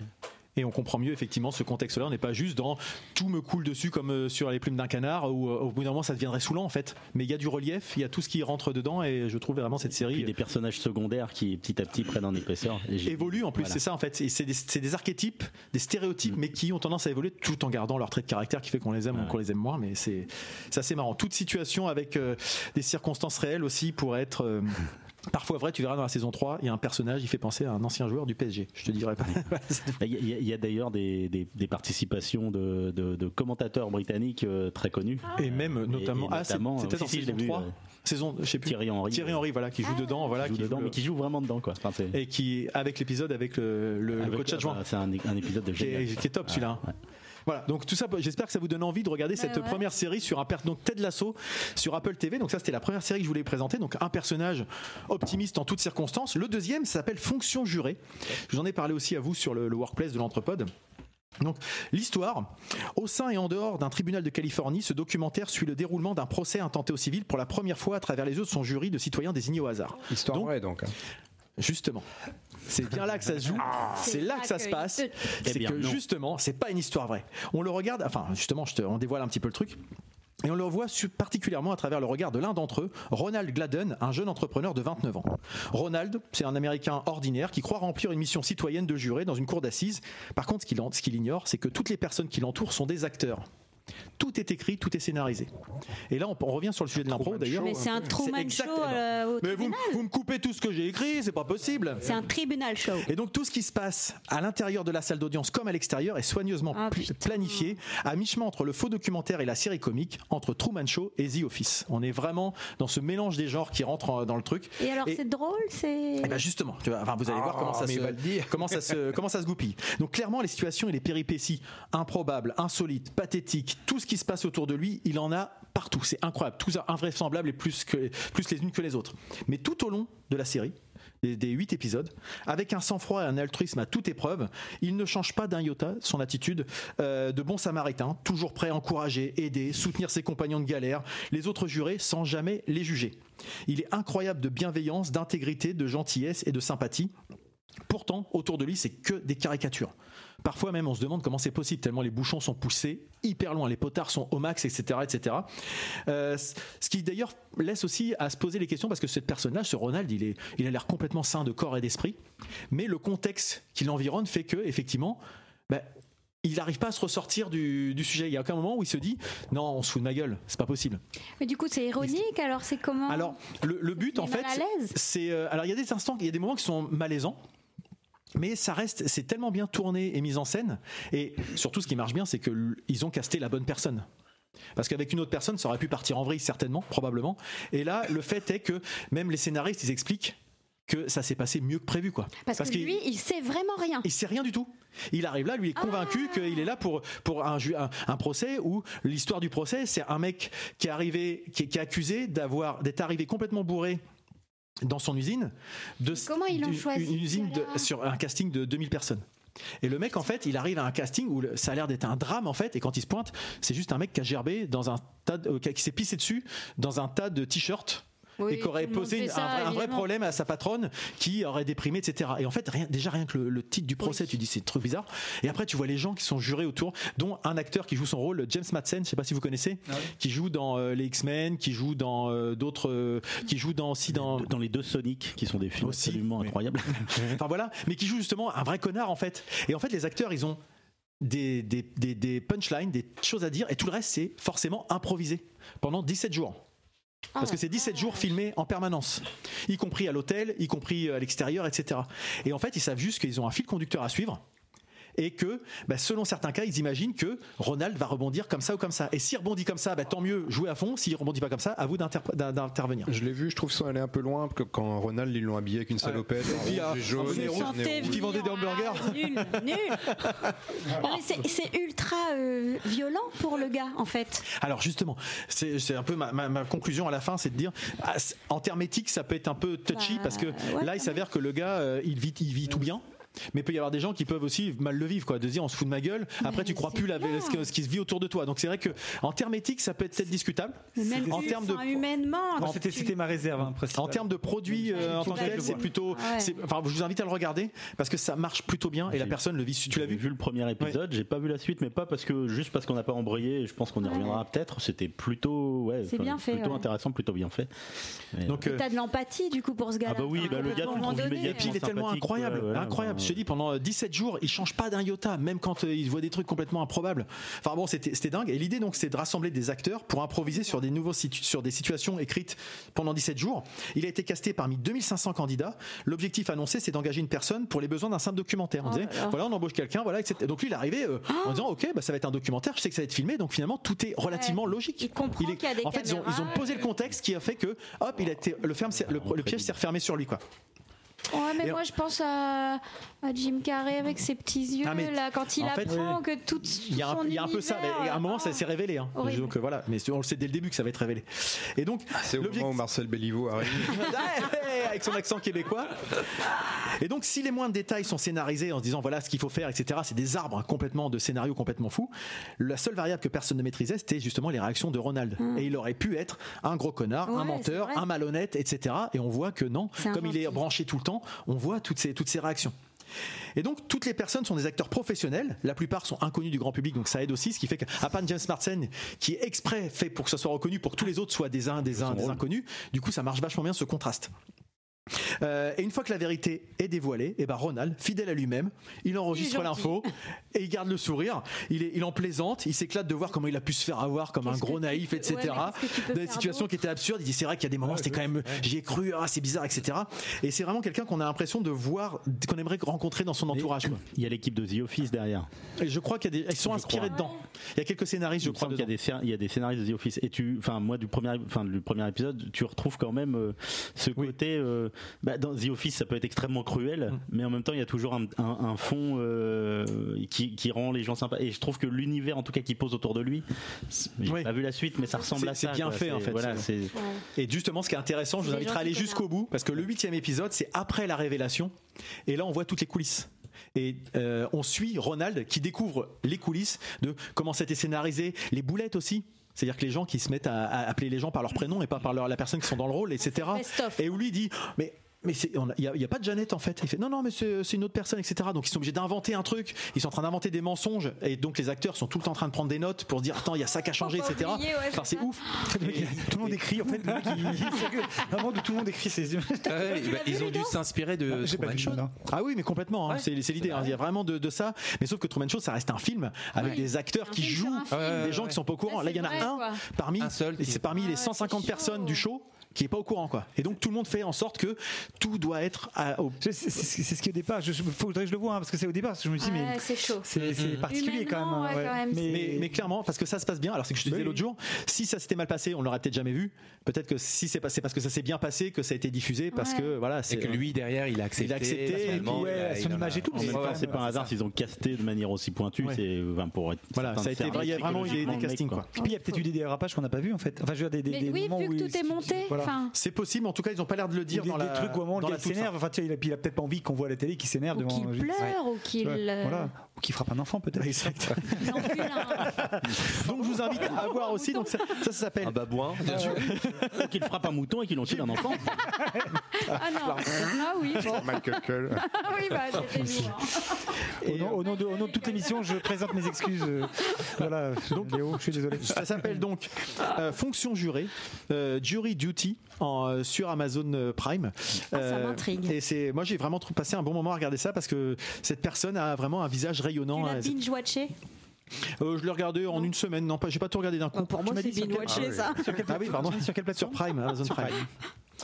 Et on comprend mieux effectivement ce contexte-là. On n'est pas juste dans tout me coule dessus comme euh, sur les plumes d'un canard où euh, au bout d'un moment ça deviendrait saoulant en fait. Mais il y a du relief, il y a tout ce qui rentre dedans et je trouve vraiment cette série puis des personnages secondaires qui petit à petit prennent en épaisseur. Et j'ai- évolue en plus, Voilà. c'est ça en fait. Et C'est des, archétypes, des stéréotypes, mais qui ont tendance à évoluer tout en gardant leur trait de caractère qui fait qu'on les aime ou qu'on les aime moins. Mais c'est c'est assez marrant. Toute situation avec euh, des circonstances réelles aussi pourrait être. euh, Parfois vrai, tu verras dans la saison 3, il y a un personnage, il fait penser à un ancien joueur du PSG. Je te dirais pas. Il y a, d'ailleurs des, des- des participations de, de- de commentateurs britanniques euh, très connus. Et même notamment, Et- et ah, c'est- notamment, c'était euh, dans si, si, saison l'ai vu, 3 euh, saison, je sais plus. Thierry Henry. Thierry Henry, voilà, qui joue dedans, voilà, qui joue qui dedans, le- mais qui joue vraiment dedans, quoi. Enfin, et qui avec l'épisode avec le, le- le Avec- coach adjoint. bah, c'est un, un épisode de qui est, génial. qui est top celui-là. Voilà, donc tout ça, j'espère que ça vous donne envie de regarder cette ouais. première série sur un donc Ted Lasso sur Apple TV. Donc ça, c'était la première série que je voulais présenter. Donc un personnage optimiste en toutes circonstances. Le deuxième s'appelle Fonction jurée. Je vous en ai parlé aussi à vous sur le, le workplace de l'entrepode. Donc l'histoire, au sein et en dehors d'un tribunal de Californie, ce documentaire suit le déroulement d'un procès intenté au civil pour la première fois à travers les yeux de son jury de citoyens désignés au hasard. Histoire Donc, vraie donc. hein. Justement. C'est bien là que ça se joue. C'est là que ça se passe. Eh C'est bien, que non. justement, c'est pas une histoire vraie. On le regarde, enfin, justement, je te, on dévoile un petit peu le truc. Et on le voit particulièrement à travers le regard de l'un d'entre eux, Ronald Gladden, un jeune entrepreneur de 29 ans. Ronald, c'est un Américain ordinaire qui croit remplir une mission citoyenne de juré dans une cour d'assises. Par contre, ce qu'il en- ce qu'il ignore, c'est que toutes les personnes qui l'entourent sont des acteurs. Tout est écrit, tout est scénarisé. Et là, on, on revient sur le sujet de l'impro d'ailleurs. Mais c'est un Truman exact- Show euh, au Mais vous, tribunal. vous me coupez tout ce que j'ai écrit, c'est pas possible. C'est un tribunal show. Et donc tout ce qui se passe à l'intérieur de la salle d'audience comme à l'extérieur est soigneusement Ah, pl- planifié à mi-chemin entre le faux documentaire et la série comique, entre Truman Show et The Office. On est vraiment dans ce mélange des genres qui rentre en- dans le truc. Et alors, c'est drôle, c'est. Eh ben justement, tu vois, enfin, vous allez voir Ah, comment ça, se, il va le dire. comment, ça se, comment ça se goupille. Donc clairement, les situations et les péripéties improbables, insolites, pathétiques, tout ce qui se passe autour de lui, il en a partout. C'est incroyable, tout ça invraisemblable et plus, les unes que les autres. Mais tout au long de la série, des, des huit épisodes, avec un sang-froid et un altruisme à toute épreuve, il ne change pas d'un iota son attitude euh, de bon samaritain, toujours prêt à encourager, aider, soutenir ses compagnons de galère, les autres jurés sans jamais les juger. Il est incroyable de bienveillance, d'intégrité, de gentillesse et de sympathie. Pourtant, autour de lui, c'est que des caricatures. Parfois même, on se demande comment c'est possible, tellement les bouchons sont poussés hyper loin, les potards sont au max, etc. etc. Euh, ce qui d'ailleurs laisse aussi à se poser les questions, parce que ce personnage, ce Ronald, il, est, il a l'air complètement sain de corps et d'esprit, mais le contexte qui l'environne fait que, effectivement, ben, il n'arrive pas à se ressortir du, du sujet. Il y a aucun moment où il se dit non, on se fout de ma gueule, c'est pas possible. Mais du coup, c'est ironique, alors c'est comment Alors, le, le but, en fait, c'est. euh, alors, il y a des instants, il y a des moments qui sont malaisants. Mais ça reste, c'est tellement bien tourné et mis en scène. Et surtout, ce qui marche bien, c'est qu'ils ont casté la bonne personne. Parce qu'avec une autre personne, ça aurait pu partir en vrille, certainement, probablement. Et là, le fait est que même les scénaristes, ils expliquent que ça s'est passé mieux que prévu, quoi. Parce, que qu'il- lui, il sait vraiment rien. il sait rien du tout. Il arrive là, lui est convaincu qu'il est là pour pour un, ju- un, un procès où l'histoire du procès, c'est un mec qui est arrivé, qui est accusé d'avoir d'être arrivé complètement bourré dans son usine, de comment une usine de- sur un casting de 2000 personnes. Et le mec, en fait, il arrive à un casting où ça a l'air d'être un drame, en fait, et quand il se pointe, c'est juste un mec qui a gerbé dans un tas, de- euh, qui s'est pissé dessus dans un tas de t-shirts. Oui, et qui aurait posé ça, un, vrai, un vrai évidemment. problème à sa patronne qui aurait déprimé, etc. Et en fait, rien, déjà rien que le, le titre du procès, tu dis c'est trop bizarre. Et après, tu vois les gens qui sont jurés autour, dont un acteur qui joue son rôle, James Madsen, je sais pas si vous connaissez, qui joue dans euh, les X-Men, qui joue dans euh, d'autres, euh, qui joue dans aussi dans dans les deux Sonic, qui sont des films Aussi, absolument incroyables. enfin voilà, mais qui joue justement un vrai connard en fait. Et en fait, les acteurs, ils ont des, des, des, des punchlines, des choses à dire, et tout le reste, c'est forcément improvisé pendant 17 jours. Parce que c'est 17 jours filmés en permanence, y compris à l'hôtel, y compris à l'extérieur, etc. Et en fait, ils savent juste qu'ils ont un fil conducteur à suivre et que, bah, selon certains cas, ils imaginent que Ronald va rebondir comme ça ou comme ça. Et s'il rebondit comme ça, bah, tant mieux, jouez à fond. S'il rebondit pas comme ça, à vous d'intervenir. Je l'ai vu, je trouve ça aller un peu loin que quand Ronald ils l'ont habillé avec une salopette, ah, et jaune, qui vendait des hamburgers. Ah, Nul, nul. C'est- ultra euh, violent pour le gars, en fait. Alors justement, c'est un peu ma, ma- ma conclusion à la fin, c'est de dire, ah, en termes éthiques, ça peut être un peu touchy Bah, parce que ouais, là, il s'avère que le gars, euh, il vit, il vit tout bien. Mais il peut y avoir des gens qui peuvent aussi mal le vivre, quoi, de se dire on se fout de ma gueule. Après, tu crois plus la, ce, qui se vit autour de toi. Donc c'est vrai que en termes éthiques, ça peut être peut-être discutable. Mais Même en plus, termes de humainement. C'était tu- c'était ma réserve. hein, en termes de produits euh, en tant que tel, c'est plutôt. Ouais. Enfin, je vous invite à le regarder parce que ça marche plutôt bien et la personne le vit. Tu l'as J'ai vu? vu le premier épisode, j'ai pas vu la suite, mais pas parce que juste parce qu'on n'a pas embrayé. Je pense qu'on y reviendra peut-être. C'était plutôt, ouais, C'est enfin, bien fait, plutôt ouais. intéressant, plutôt bien fait. Mais- Donc, Et euh, T'as de l'empathie, du coup, pour ce gars-là. Ah bah oui, bah le gars, un tu le moment trouves donné, Et puis il est tellement incroyable, ouais, ouais, incroyable. Je te dis, pendant 17 jours, il change pas d'un iota, même quand euh, il voit des trucs complètement improbables. Enfin bon, c'était dingue. Et l'idée donc, c'est de rassembler des acteurs pour improviser sur des nouveaux situ- sur des situations écrites pendant 17 jours. Il a été casté parmi 2500 candidats. L'objectif annoncé, c'est d'engager une personne pour les besoins d'un simple documentaire. On Oh disait, là là. voilà, on embauche quelqu'un, voilà, etc. Donc lui, il est arrivé euh, en disant, ok, bah, ça va être un documentaire. Je sais que ça va être filmé, donc finalement, tout est relativement logique. Il comprend est- qu'il y a des en fait, ils ont, ils posé le contexte qui a fait que, hop, il a été, le, ferme, le, le piège s'est refermé sur lui, quoi. Ouais, mais Et- moi je pense à, à Jim Carrey avec ses petits yeux Ah, mais là quand il fait, apprend que tout, Il y a un, son il y a un peu ça, mais à un moment ça s'est révélé. Hein. Donc euh, voilà, mais on le sait dès le début que ça va être révélé. Et donc C'est au moment où Marcel Béliveau arrive. avec son accent québécois. Et donc, si les moindres détails sont scénarisés en se disant voilà ce qu'il faut faire, etc., c'est des arbres hein, complètement de scénarios complètement fous. La seule variable que personne ne maîtrisait, c'était justement les réactions de Ronald. Et il aurait pu être un gros connard, un menteur, un malhonnête, etc. Et on voit que non, comme il est branché tout le temps, on voit toutes ces, toutes ces réactions. Et donc toutes les personnes sont des acteurs professionnels, la plupart sont inconnus du grand public, donc ça aide aussi, ce qui fait qu'à part James Marsden qui est exprès fait pour que ça soit reconnu, pour que tous les autres soient des, un, des, un- des inconnus, du coup ça marche vachement bien ce contraste. Euh, et une fois que la vérité est dévoilée, et ben Ronald, fidèle à lui-même, il enregistre Il l'info et il garde le sourire. Il, est, il en plaisante, il s'éclate de voir comment il a pu se faire avoir comme un gros naïf, etc. ouais, dans des situations qui étaient absurdes. Il dit c'est vrai qu'il y a des moments, c'était quand même, j'y ai cru, ah, c'est bizarre, etc. Et c'est vraiment quelqu'un qu'on a l'impression de voir, qu'on aimerait rencontrer dans son entourage. quoi. Il y a l'équipe de The Office derrière. Et je crois qu'il y a des, ils sont Je inspirés crois. dedans. Il y a quelques scénaristes, je Il crois. qu'il y a des il y a des scénaristes de The Office et tu enfin moi du premier enfin du premier épisode tu retrouves quand même euh, ce côté euh, bah, dans The Office ça peut être extrêmement cruel Mm. mais en même temps il y a toujours un, un- un fond euh, qui, qui rend les gens sympas et je trouve que l'univers en tout cas qui pose autour de lui c'est- j'ai Oui. pas vu la suite mais ça ressemble C'est- à c'est ça bien quoi. fait, en C'est- fait. voilà c'est Et justement, ce qui est intéressant, je vous C'est inviterai à aller jusqu'au bout, parce que le huitième épisode, c'est après la révélation, et là, on voit toutes les coulisses. Et euh, on suit Ronald qui découvre les coulisses de comment c'était scénarisé, les boulettes aussi. C'est-à-dire que les gens qui se mettent à, à appeler les gens par leur prénom et pas par leur- la personne qui sont dans le rôle, etc. Et où lui dit, mais mais il n'y a, pas de Jeannette en fait. Il fait non non mais c'est c'est une autre personne etc. Donc ils sont obligés d'inventer un truc. Ils sont en train d'inventer des mensonges et donc les acteurs sont tout le temps en train de prendre des notes pour dire attends il y a ça qui a changé etc. oublier, ouais, Enfin c'est ouf. Tout le monde écrit en fait. Le mec, il, où tout le monde écrit ses. Ouais, bah, ils ont dû s'inspirer de pas Truman Show. Ah oui, mais complètement. hein. C'est c'est l'idée. hein. Il y a vraiment de, de ça. Mais sauf que Truman Show, ça reste un film avec des acteurs qui jouent, des gens qui sont pas au courant. Là, Là, il y en a un parmi. Un seul et qui- c'est parmi Ah les ouais, 150 c'est personnes du show qui est pas au courant, quoi. Et donc tout le monde fait en sorte que tout doit être à- au. C'est ce qui au départ, je, je- faudrait que je le vois hein, parce que c'est au départ, je me dit, mais c'est chaud. c'est c'est particulier quand même. Humainement, ouais, ouais. quand même, Mais, Mais, mais clairement, parce que ça se passe bien. Alors c'est que je te disais Oui. l'autre jour, si ça s'était mal passé, on l'aurait peut-être jamais vu. Peut-être que si c'est passé parce que ça s'est bien passé, que ça a été diffusé, parce Ouais. que voilà, Et c'est que lui derrière il a accepté. Il a accepté, et puis, ouais, il a- son il en a- image et tout, c'est pas un hasard s'ils ont casté de manière aussi pointue c'est enfin, pour être Voilà, ça a été service vrai, il y a vraiment eu des- castings, quoi. Et puis il y a peut-être eu des dérapages qu'on n'a pas vu en fait. Enfin, je veux dire, des, des, Mais des oui, moments vu où tout est monté. Voilà. Enfin, c'est possible. En tout cas, ils ont pas l'air de le dire des, dans des la. trucs où moment dans le gars s'énerve, enfin, tu vois, il a, puis il a peut-être pas envie qu'on voit à la télé qu'il s'énerve ou devant. qu'il pleure, ou qu'il. Euh, Voilà. Ou qu'il frappe un enfant peut-être. Donc je vous invite à voir aussi. Donc ça, ça, ça s'appelle. Un babouin, bien sûr. Ou qu'il frappe un mouton et qu'il encule un enfant Ah non, ah oui, bon. Michael Cull. Ah oui, bah c'était lourd. Au nom, au nom de, au nom de toute l'émission, je présente mes excuses. euh, voilà, donc Léo, je suis désolé. Ça s'appelle donc euh, Fonction jurée, euh, Jury Duty en, euh, sur Amazon euh, Prime. Ah, ça m'intrigue. Et c'est, moi j'ai vraiment passé un bon moment à regarder ça parce que cette personne a vraiment un visage Tu rayonnant. l'as Euh, c'est- binge-watché? Euh, je l'ai regardé en une semaine. Non, pas, j'ai pas tout regardé d'un coup. Pour Tu moi, c'est sur quel- binge-watché, ça. Ah oui, pardon. Sur quelle Sur plateforme Prime, Amazon Prime.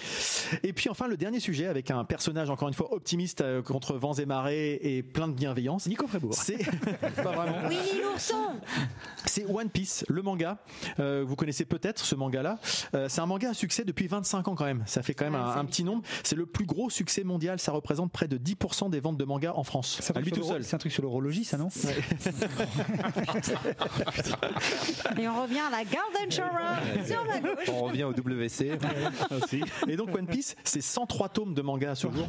Et puis enfin le dernier sujet avec un personnage encore une fois optimiste euh, contre vents et marées et plein de bienveillance. Nico Frébourg. C'est pas vraiment. Winnie l'ourson C'est One Piece, le manga. Euh, vous connaissez peut-être ce manga-là. Euh, c'est un manga à succès depuis 25 ans quand même. Ça fait quand même Ouais, un, petit nombre. C'est le plus gros succès mondial. Ça représente près de 10% des ventes de manga en France. C'est un À truc lui sur tout seul. C'est un truc sur l'horologie, ça non Et on revient à la Garden Shore sur la gauche. On revient au WC. Et donc One Piece, c'est 103 tomes de manga à ce jour.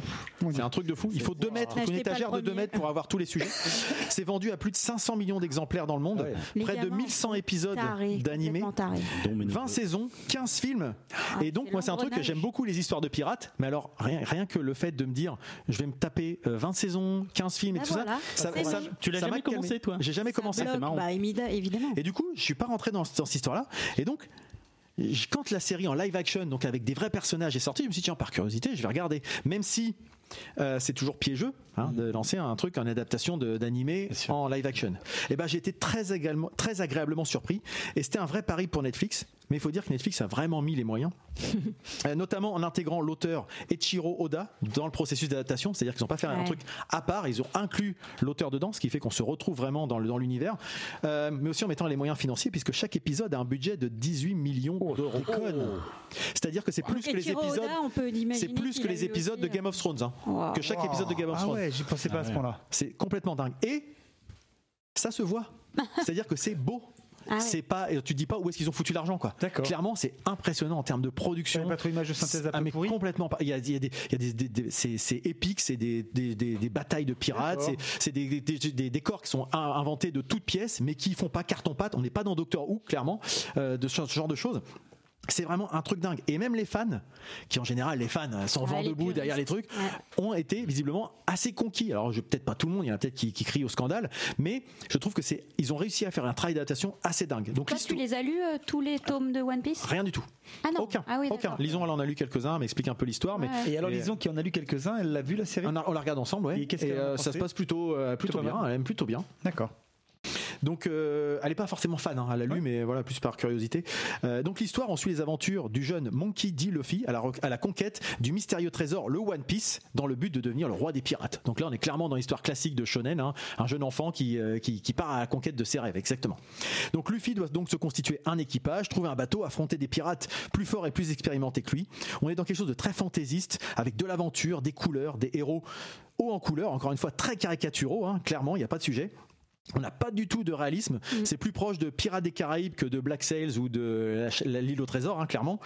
C'est un truc de fou. Il faut 2 mètres, une étagère de 2 premier. mètres pour avoir tous les sujets. C'est vendu à plus de 500 millions d'exemplaires dans le monde. Les Près de gamins 1100 épisodes d'animés. complètement taré. dont mes 20 neveux. saisons, 15 films. et donc, moi, c'est un truc que j'aime beaucoup les histoires de pirates. Mais alors, rien, rien que le fait de me dire, je vais me taper euh, 20 saisons, 15 films et Ah, tout voilà. ça, ça. Tu l'as jamais commencé, toi? J'ai jamais commencé. Marrant. bah, évidemment. Et du coup, je suis pas rentré dans, dans cette histoire-là. Et donc, quand la série en live action, donc avec des vrais personnages, est sortie, je me suis dit, tiens, par curiosité, je vais regarder. Même si euh, c'est toujours piégeux hein, de lancer un truc en adaptation d'animé en live action. Et ben, j'ai été très, également, très agréablement surpris. Et c'était un vrai pari pour Netflix. Mais il faut dire que Netflix a vraiment mis les moyens, Euh, notamment en intégrant l'auteur Echiro Oda dans le processus d'adaptation. C'est-à-dire qu'ils n'ont pas fait un truc à part, ils ont inclus l'auteur dedans, ce qui fait qu'on se retrouve vraiment dans l'univers, Euh, mais aussi en mettant les moyens financiers, puisque chaque épisode a un budget de 18 millions d'euros. C'est-à-dire que c'est plus que les Oda, épisodes. on peut imaginer C'est plus que les épisodes aussi, de Game of Thrones. hein. Wow. Que chaque épisode de Game of Ah Thrones. ouais, j'y pensais pas à ce point-là. C'est complètement dingue. Et ça se voit. C'est-à-dire que c'est beau. Ah ouais. C'est pas, et tu te dis pas où est-ce qu'ils ont foutu l'argent, quoi. D'accord. Clairement, c'est impressionnant en termes de production. J'avais pas trop image de synthèse un Ah, mais complètement pas. Il y a, il y a des, il y a des, des- des- c'est, c'est épique, c'est des, des, des- des batailles de pirates, c'est, c'est des, des- des- des décors qui sont in- inventés de toutes pièces, mais qui font pas carton pâte. On n'est pas dans Doctor Who, clairement, euh, de ce, ce genre de choses. C'est vraiment un truc dingue. Et même les fans, qui en général, les fans sont Ouais, vent debout derrière les trucs, ont été visiblement assez conquis. Alors, je- peut-être pas tout le monde, il y en a peut-être qui, qui crient au scandale, mais je trouve que c'est, ils ont réussi à faire un travail d'adaptation assez dingue. Donc, Toi, tu les as lus euh, tous les tomes de One Piece? Rien du tout. Ah non. Aucun. Ah oui, Aucun. Lison, elle en a lu quelques-uns, mais explique un peu l'histoire. Mais. Et alors, Lison, qui en a lu quelques-uns, elle l'a vu la série? On, a- on la regarde ensemble, ouais. Et Et, euh, ça se passe plutôt, euh, plutôt bien. mal. Elle aime plutôt bien. D'accord. Donc, euh, elle n'est pas forcément fan, hein, elle l'a lu, mais voilà, plus par curiosité. Euh, donc, l'histoire, on suit les aventures du jeune Monkey D. Luffy à la, re- à la conquête du mystérieux trésor, le One Piece, dans le but de devenir le roi des pirates. Donc là, on est clairement dans l'histoire classique de Shonen, hein, un jeune enfant qui, euh, qui, qui part à la conquête de ses rêves, exactement. Donc, Luffy doit donc se constituer un équipage, trouver un bateau, affronter des pirates plus forts et plus expérimentés que lui. On est dans quelque chose de très fantaisiste, avec de l'aventure, des couleurs, des héros haut en couleur, encore une fois très caricaturaux, hein, clairement, il n'y a pas de sujet. On n'a pas du tout de réalisme. C'est plus proche de Pirates des Caraïbes que de Black Sails ou de l'île au trésor, hein, clairement.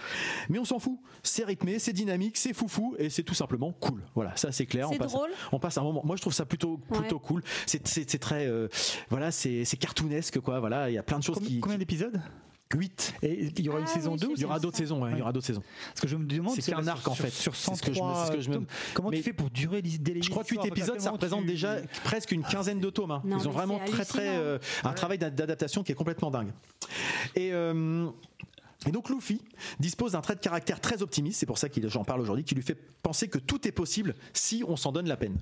Mais on s'en fout. C'est rythmé, c'est dynamique, c'est foufou et c'est tout simplement cool. Voilà, ça c'est clair. C'est on passe, drôle. On passe un moment. Moi, je trouve ça plutôt plutôt Ouais. cool. C'est c'est- c'est très euh, voilà, c'est c'est cartoonesque quoi. Voilà, il y a plein de choses Combien, qui. combien d'épisodes? 8 Et il y aura une Ah saison oui, 2 c'est Il y aura d'autres saisons. ouais, Il y aura d'autres saisons. Parce que je me demande, C'est qu'un arc, sur- en fait. Sur C'est ce que je me- 103 c'est ce que je me- tomes, comment Mais- tu fais pour durer les délais Je crois que 8 épisodes, ça représente déjà presque une quinzaine de tomes. hein. Non, Ils ont vraiment très très euh, un travail d'a- d'adaptation qui est complètement dingue. Et euh, et donc Luffy dispose d'un trait de caractère très optimiste, c'est pour ça que j'en parle aujourd'hui, qui lui fait penser que tout est possible si on s'en donne la peine.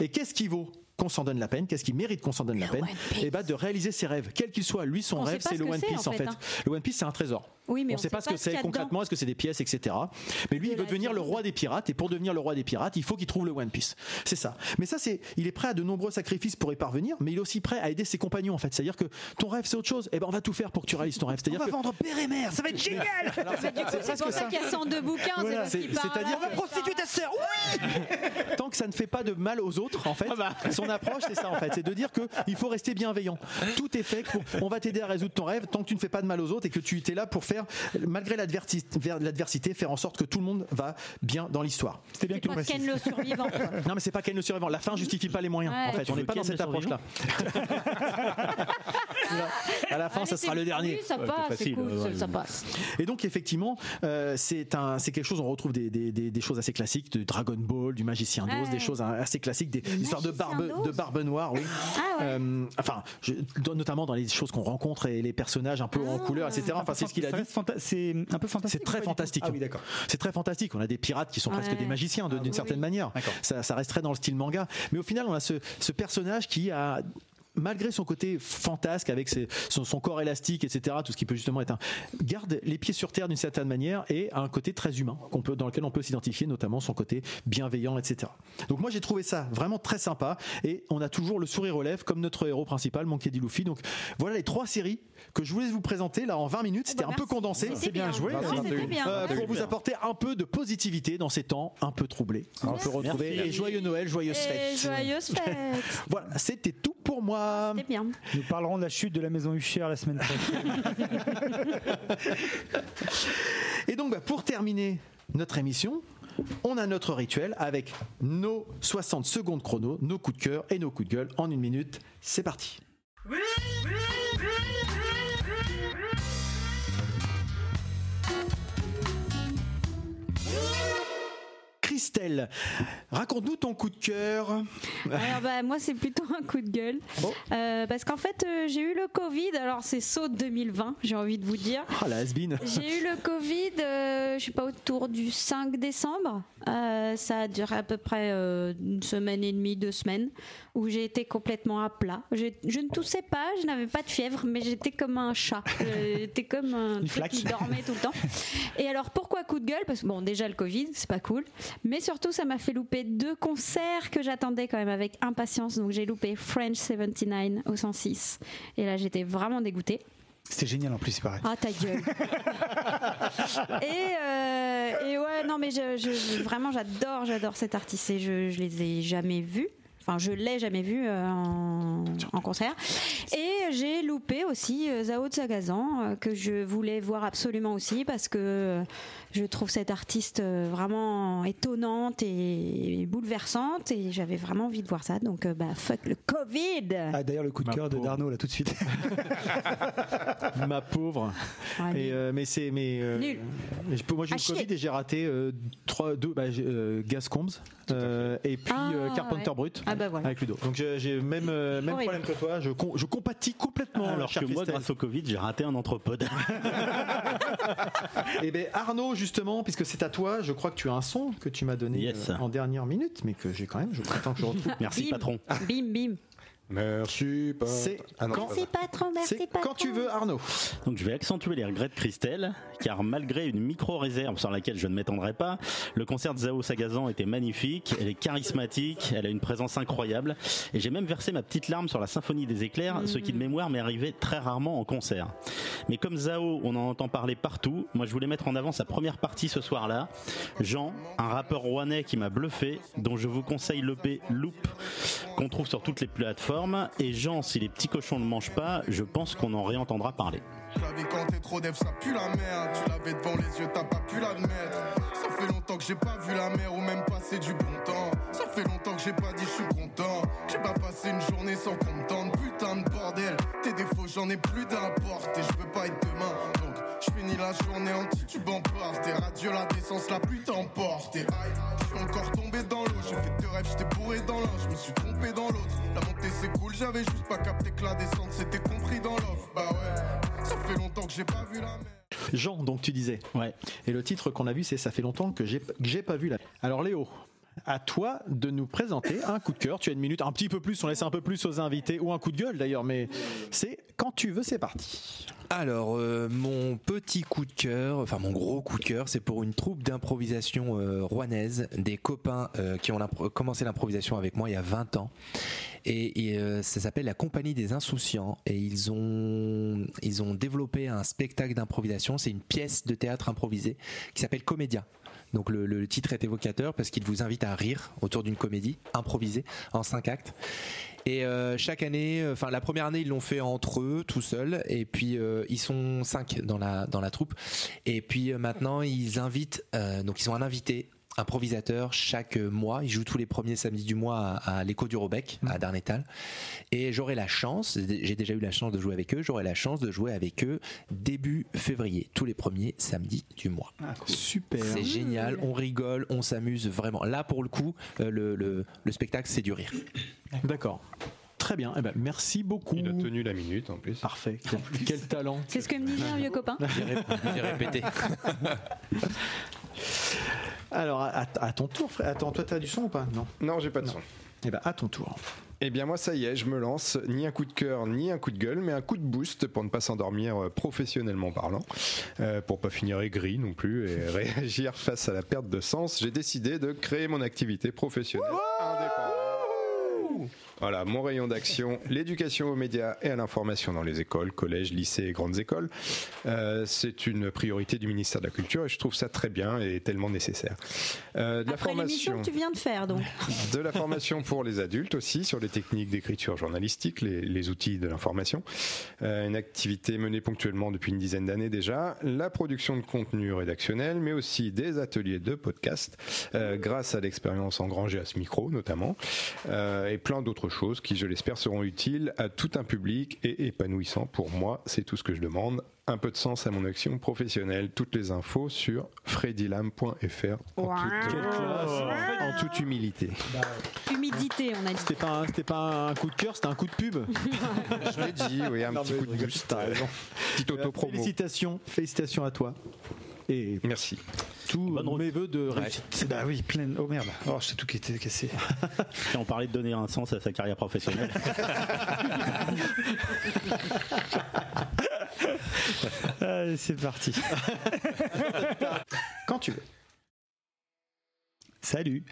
Et qu'est-ce qui vaut qu'on s'en donne la peine Qu'est-ce qui mérite qu'on s'en donne la peine. Et bah de réaliser ses rêves, quel qu'il soit. Lui, son On rêve, c'est ce le One Piece en fait. hein. Le One Piece, c'est un trésor. Oui, mais on ne sait pas ce que c'est concrètement, est-ce que c'est des pièces, etc. Mais lui, il veut devenir le roi des pirates, et pour devenir le roi des pirates, il faut qu'il trouve le One Piece. C'est ça. Mais ça, c'est, il est prêt à de nombreux sacrifices pour y parvenir, mais il est aussi prêt à aider ses compagnons, en fait. C'est-à-dire que ton rêve, c'est autre chose. Et ben, on va tout faire pour que tu réalises ton rêve. C'est-à-dire que vendre père et mère, ça va être génial c'est- pour ça qu'il y a 102 bouquins, c'est Voilà, c'est-à-dire la- que- Prostituer ta sœur, oui tant que ça ne fait pas de mal aux autres, en fait, son approche, c'est ça, en fait. C'est de dire qu'il faut rester bienveillant. Tout est fait pour, on va t'aider à résoudre ton rêve tant que tu ne fais pas de mal aux autres et que tu es là pour faire, malgré l'adversi- vers- l'adversité, faire en sorte que tout le monde va bien dans l'histoire. C'était bien que tu pas. Ken le survivant. Non, mais c'est pas Ken le survivant. La fin justifie pas les moyens. Ouais. En fait, Tu on n'est pas dans cette approche-là. à la fin, Allez, ça sera le dernier. Oui, ça Ouais, passe, plus c'est facile, cool, ouais, ça- ouais. ça passe. Et donc effectivement, euh, c'est un, c'est quelque chose. On retrouve des, des, des, des choses assez classiques, de Dragon Ball, du Magicien d'Oz, Ouais. des choses hein, assez classiques, des histoires de barbe, de barbe noire, oui. Ah ouais. Euh, enfin, je- notamment dans les choses qu'on rencontre et les personnages un peu en Ah. couleur, etc. Enfin, c'est ce qu'il a dit. Reste C'est un peu fantastique. C'est très fantastique. Ah oui, d'accord. C'est très fantastique. On a des pirates qui sont presque des magiciens Ah d'une oui, certaine oui. manière. Ça, ça resterait dans le style manga. Mais au final, on a ce, ce personnage qui a malgré son côté fantasque avec ses- son, son corps élastique, etc., tout ce qui peut justement être un, garde les pieds sur terre d'une certaine manière et a un côté très humain qu'on peut, dans lequel on peut s'identifier, notamment son côté bienveillant, etc. Donc moi j'ai trouvé ça vraiment très sympa et on a toujours le sourire aux lèvres comme notre héros principal, Monkey D. Luffy. Donc voilà les trois séries que je voulais vous présenter là en 20 minutes. C'était bah, un peu condensé. C'était bien joué. Bah, Ouais, c'était bien. euh, pour vous apporter un peu de positivité dans ces temps un peu troublés. On peut retrouver Merci. et joyeux Noël, joyeuses fêtes. joyeuse fête. Voilà, c'était tout pour moi. C'était bien. Nous parlerons de la chute de la maison Huchère la semaine prochaine. Et donc, bah, pour terminer notre émission, on a notre rituel avec nos 60 secondes chrono, nos coups de cœur et nos coups de gueule en une minute. C'est parti. Christelle, raconte-nous ton coup de cœur. Alors bah, moi c'est plutôt un coup de gueule. Oh. Euh, parce qu'en fait euh, j'ai eu le Covid. Alors c'est saut 2020 j'ai envie de vous dire. Ah, la has-been. j'ai eu le Covid euh, je sais pas autour du 5 décembre. Euh, ça a duré à peu près une semaine et demie deux semaines où j'ai été complètement à plat. Je ne toussais pas je n'avais pas de fièvre mais j'étais comme un chat. J'étais comme un qui dormait tout le temps. Et alors pourquoi coup de gueule? Parce que bon déjà le Covid c'est pas cool mais surtout ça m'a fait louper deux concerts que j'attendais quand même avec impatience. Donc j'ai loupé French 79 au 106 et là j'étais vraiment dégoûtée. C'était génial en plus, c'est pareil. ah ta gueule. Et, euh, et ouais non mais je, je- je- vraiment j'adore j'adore cet artiste et je, je les ai jamais vus enfin je l'ai jamais vu euh, en, en concert. Et j'ai loupé aussi euh, Zao de Sagazan euh, que je voulais voir absolument aussi parce que je trouve cette artiste vraiment étonnante et bouleversante et j'avais vraiment envie de voir ça. Donc bah fuck le Covid. Ah, D'ailleurs, le coup de cœur de Darnaud, là, tout de suite. Ma pauvre. Et, euh, mais c'est mais euh, Nul. moi j'ai eu À le. Covid et j'ai raté euh, trois deux bah, euh, Gascombs euh, et puis Ah, euh, Carpenter ouais. Brut Ah bah voilà. avec Ludo. Donc j'ai j'ai même euh, même problème que toi. Je com- je compatis complètement. Alors que moi, grâce au Covid, j'ai raté un anthropode. Eh ben Arnaud justement puisque c'est à toi, je crois que tu as un son que tu m'as donné Yes. euh, en dernière minute, mais que j'ai quand même. Je attends que je retrouve. Merci Bim. patron. Bim bim. Merci. Pas... C'est Ah quand, c'est pas Merci patron, merci c'est patron. quand tu veux Arnaud. Donc je vais accentuer les regrets de Christelle, car malgré une micro-réserve sur laquelle je ne m'étendrai pas, le concert de Zao Sagazan était magnifique, elle est charismatique, elle a une présence incroyable, et j'ai même versé ma petite larme sur la symphonie des éclairs, ce qui de mémoire m'est arrivé très rarement en concert. Mais comme Zao, on en entend parler partout, moi je voulais mettre en avant sa première partie ce soir-là, Jean, un rappeur rouennais qui m'a bluffé, dont je vous conseille l'EP Loop, qu'on trouve sur toutes les plateformes, et Jean, si les petits cochons ne mangent pas, je pense qu'on en réentendra parler. La vie quand t'es trop dev, ça pue la merde. Tu l'avais devant les yeux, t'as pas pu l'admettre. Ça fait longtemps que j'ai pas vu la mer ou même passé du bon temps. Ça fait longtemps que j'ai pas dit je suis content. J'ai pas passé une journée sans qu'on me tente. Putain de bordel, tes défauts j'en ai plus d'importe. Et je veux pas être demain. Donc je finis la journée en titube en part. T'es radieux, la décence, la pluie t'emporte. Et je suis encore tombé dans l'eau. J'ai fait deux rêves, j'étais bourré dans l'un. Je me suis trompé dans l'autre. La montée c'est cool, j'avais juste pas capté que la descente c'était compris dans l'offre. Bah ouais, ça fait longtemps que j'ai pas vu la mer. Jean, donc tu disais. Ouais. Et le titre qu'on a vu, c'est Ça fait longtemps que j'ai que j'ai pas vu la. Alors Léo, à toi de nous présenter un coup de cœur. Tu as une minute, un petit peu plus, on laisse un peu plus aux invités, ou un coup de gueule d'ailleurs, mais c'est quand tu veux, c'est parti. Alors, euh, mon petit coup de cœur, enfin mon gros coup de cœur, c'est pour une troupe d'improvisation euh, rouennaise, des copains euh, qui ont commencé l'improvisation avec moi il y a 20 ans. Et, et, euh, ça s'appelle la Compagnie des Insouciants. Et ils ont, ils ont développé un spectacle d'improvisation. C'est une pièce de théâtre improvisée qui s'appelle Comédia. Donc le, titre est évocateur parce qu'il vous invite à rire autour d'une comédie improvisée en cinq actes. Et euh, chaque année, euh, enfin la première année ils l'ont fait entre eux tout seuls, et puis euh, ils sont cinq dans la dans la troupe. Et puis maintenant ils invitent, donc ils ont un invité improvisateur chaque mois. Ils jouent tous les premiers samedis du mois à, à l'écho du Robec à Darnétal. Et j'aurai la chance, j'ai déjà eu la chance de jouer avec eux, j'aurai la chance de jouer avec eux début février, tous les premiers samedis du mois. Super. C'est génial, on rigole, on s'amuse vraiment. Là, pour le coup, euh, le, le- le spectacle, c'est du rire. D'accord. Très bien. Eh ben, merci beaucoup. Il a tenu la minute en plus. Parfait. Quel, quel talent. C'est ce que me disait un vieux copain? J'ai répété. Alors, à, à ton tour, frère. Attends, toi, t'as du son ou pas? Non. Non, j'ai pas de son. Eh ben, à ton tour. Eh bien moi ça y est, je me lance, ni un coup de cœur, ni un coup de gueule, mais un coup de boost pour ne pas s'endormir euh, professionnellement parlant, euh, pour pas finir aigri non plus et réagir face à la perte de sens. J'ai décidé de créer mon activité professionnelle indépendante. Voilà, mon rayon d'action, l'éducation aux médias et à l'information dans les écoles, collèges, lycées et grandes écoles. Euh, c'est une priorité du ministère de la Culture et je trouve ça très bien et tellement nécessaire. Euh, de la Après l'émission formation que tu viens de faire, donc. de la formation pour les adultes aussi sur les techniques d'écriture journalistique, les, les outils de l'information. Euh, une activité menée ponctuellement depuis une dizaine d'années déjà. La production de contenu rédactionnel, mais aussi des ateliers de podcast, euh, grâce à l'expérience engrangée à ce micro notamment, et plein d'autres choses qui, je l'espère, seront utiles à tout un public et épanouissant pour moi. C'est tout ce que je demande. Un peu de sens à mon action professionnelle. Toutes les infos sur freddylam.fr en, toute- en toute humilité. Humidité, on a dit. C'était pas, un- c'était pas un coup de cœur, c'était un coup de pub. Je l'ai dit, oui, un Non, petit coup de raison. Petite auto-promo. Félicitations, félicitations à toi. Et merci. Tous mes voeux de réussite. Bah oui, pleine. Oh merde. Oh, je sais tout qui était cassé. Et on parlait de donner un sens à sa carrière professionnelle. Allez, c'est parti. Quand tu veux. Salut.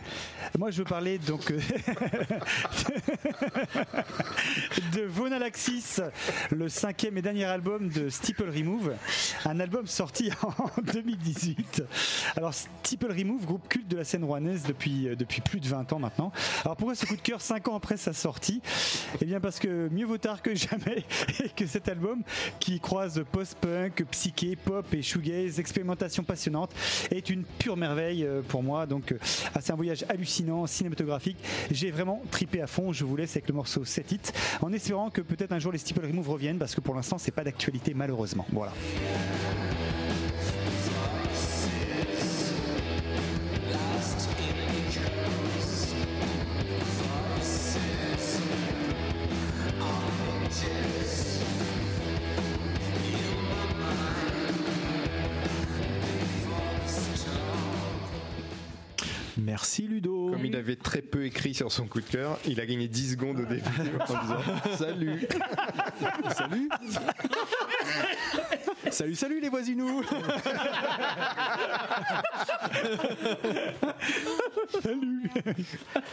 Moi, je veux parler donc euh, de Vonalaxis, le cinquième et dernier album de Steeple Remove, un album sorti en 2018. Alors, Steeple Remove, groupe culte de la scène rouennaise depuis, euh, depuis plus de 20 ans maintenant. Alors, pourquoi ce coup de cœur 5 ans après sa sortie Eh bien, parce que mieux vaut tard que jamais et que cet album qui croise post-punk, psyché, pop et shoegaze, expérimentation passionnante, est une pure merveille euh, pour moi. Donc, ah, c'est un voyage hallucinant, cinématographique. J'ai vraiment tripé à fond. Je vous laisse avec le morceau 7 hits, en espérant que peut-être un jour les Steeple Remove reviennent, parce que pour l'instant, c'est pas d'actualité malheureusement. Voilà. Avait très peu écrit sur son coup de cœur, il a gagné 10 secondes au début en disant Salut. Salut Salut, salut les voisinous Salut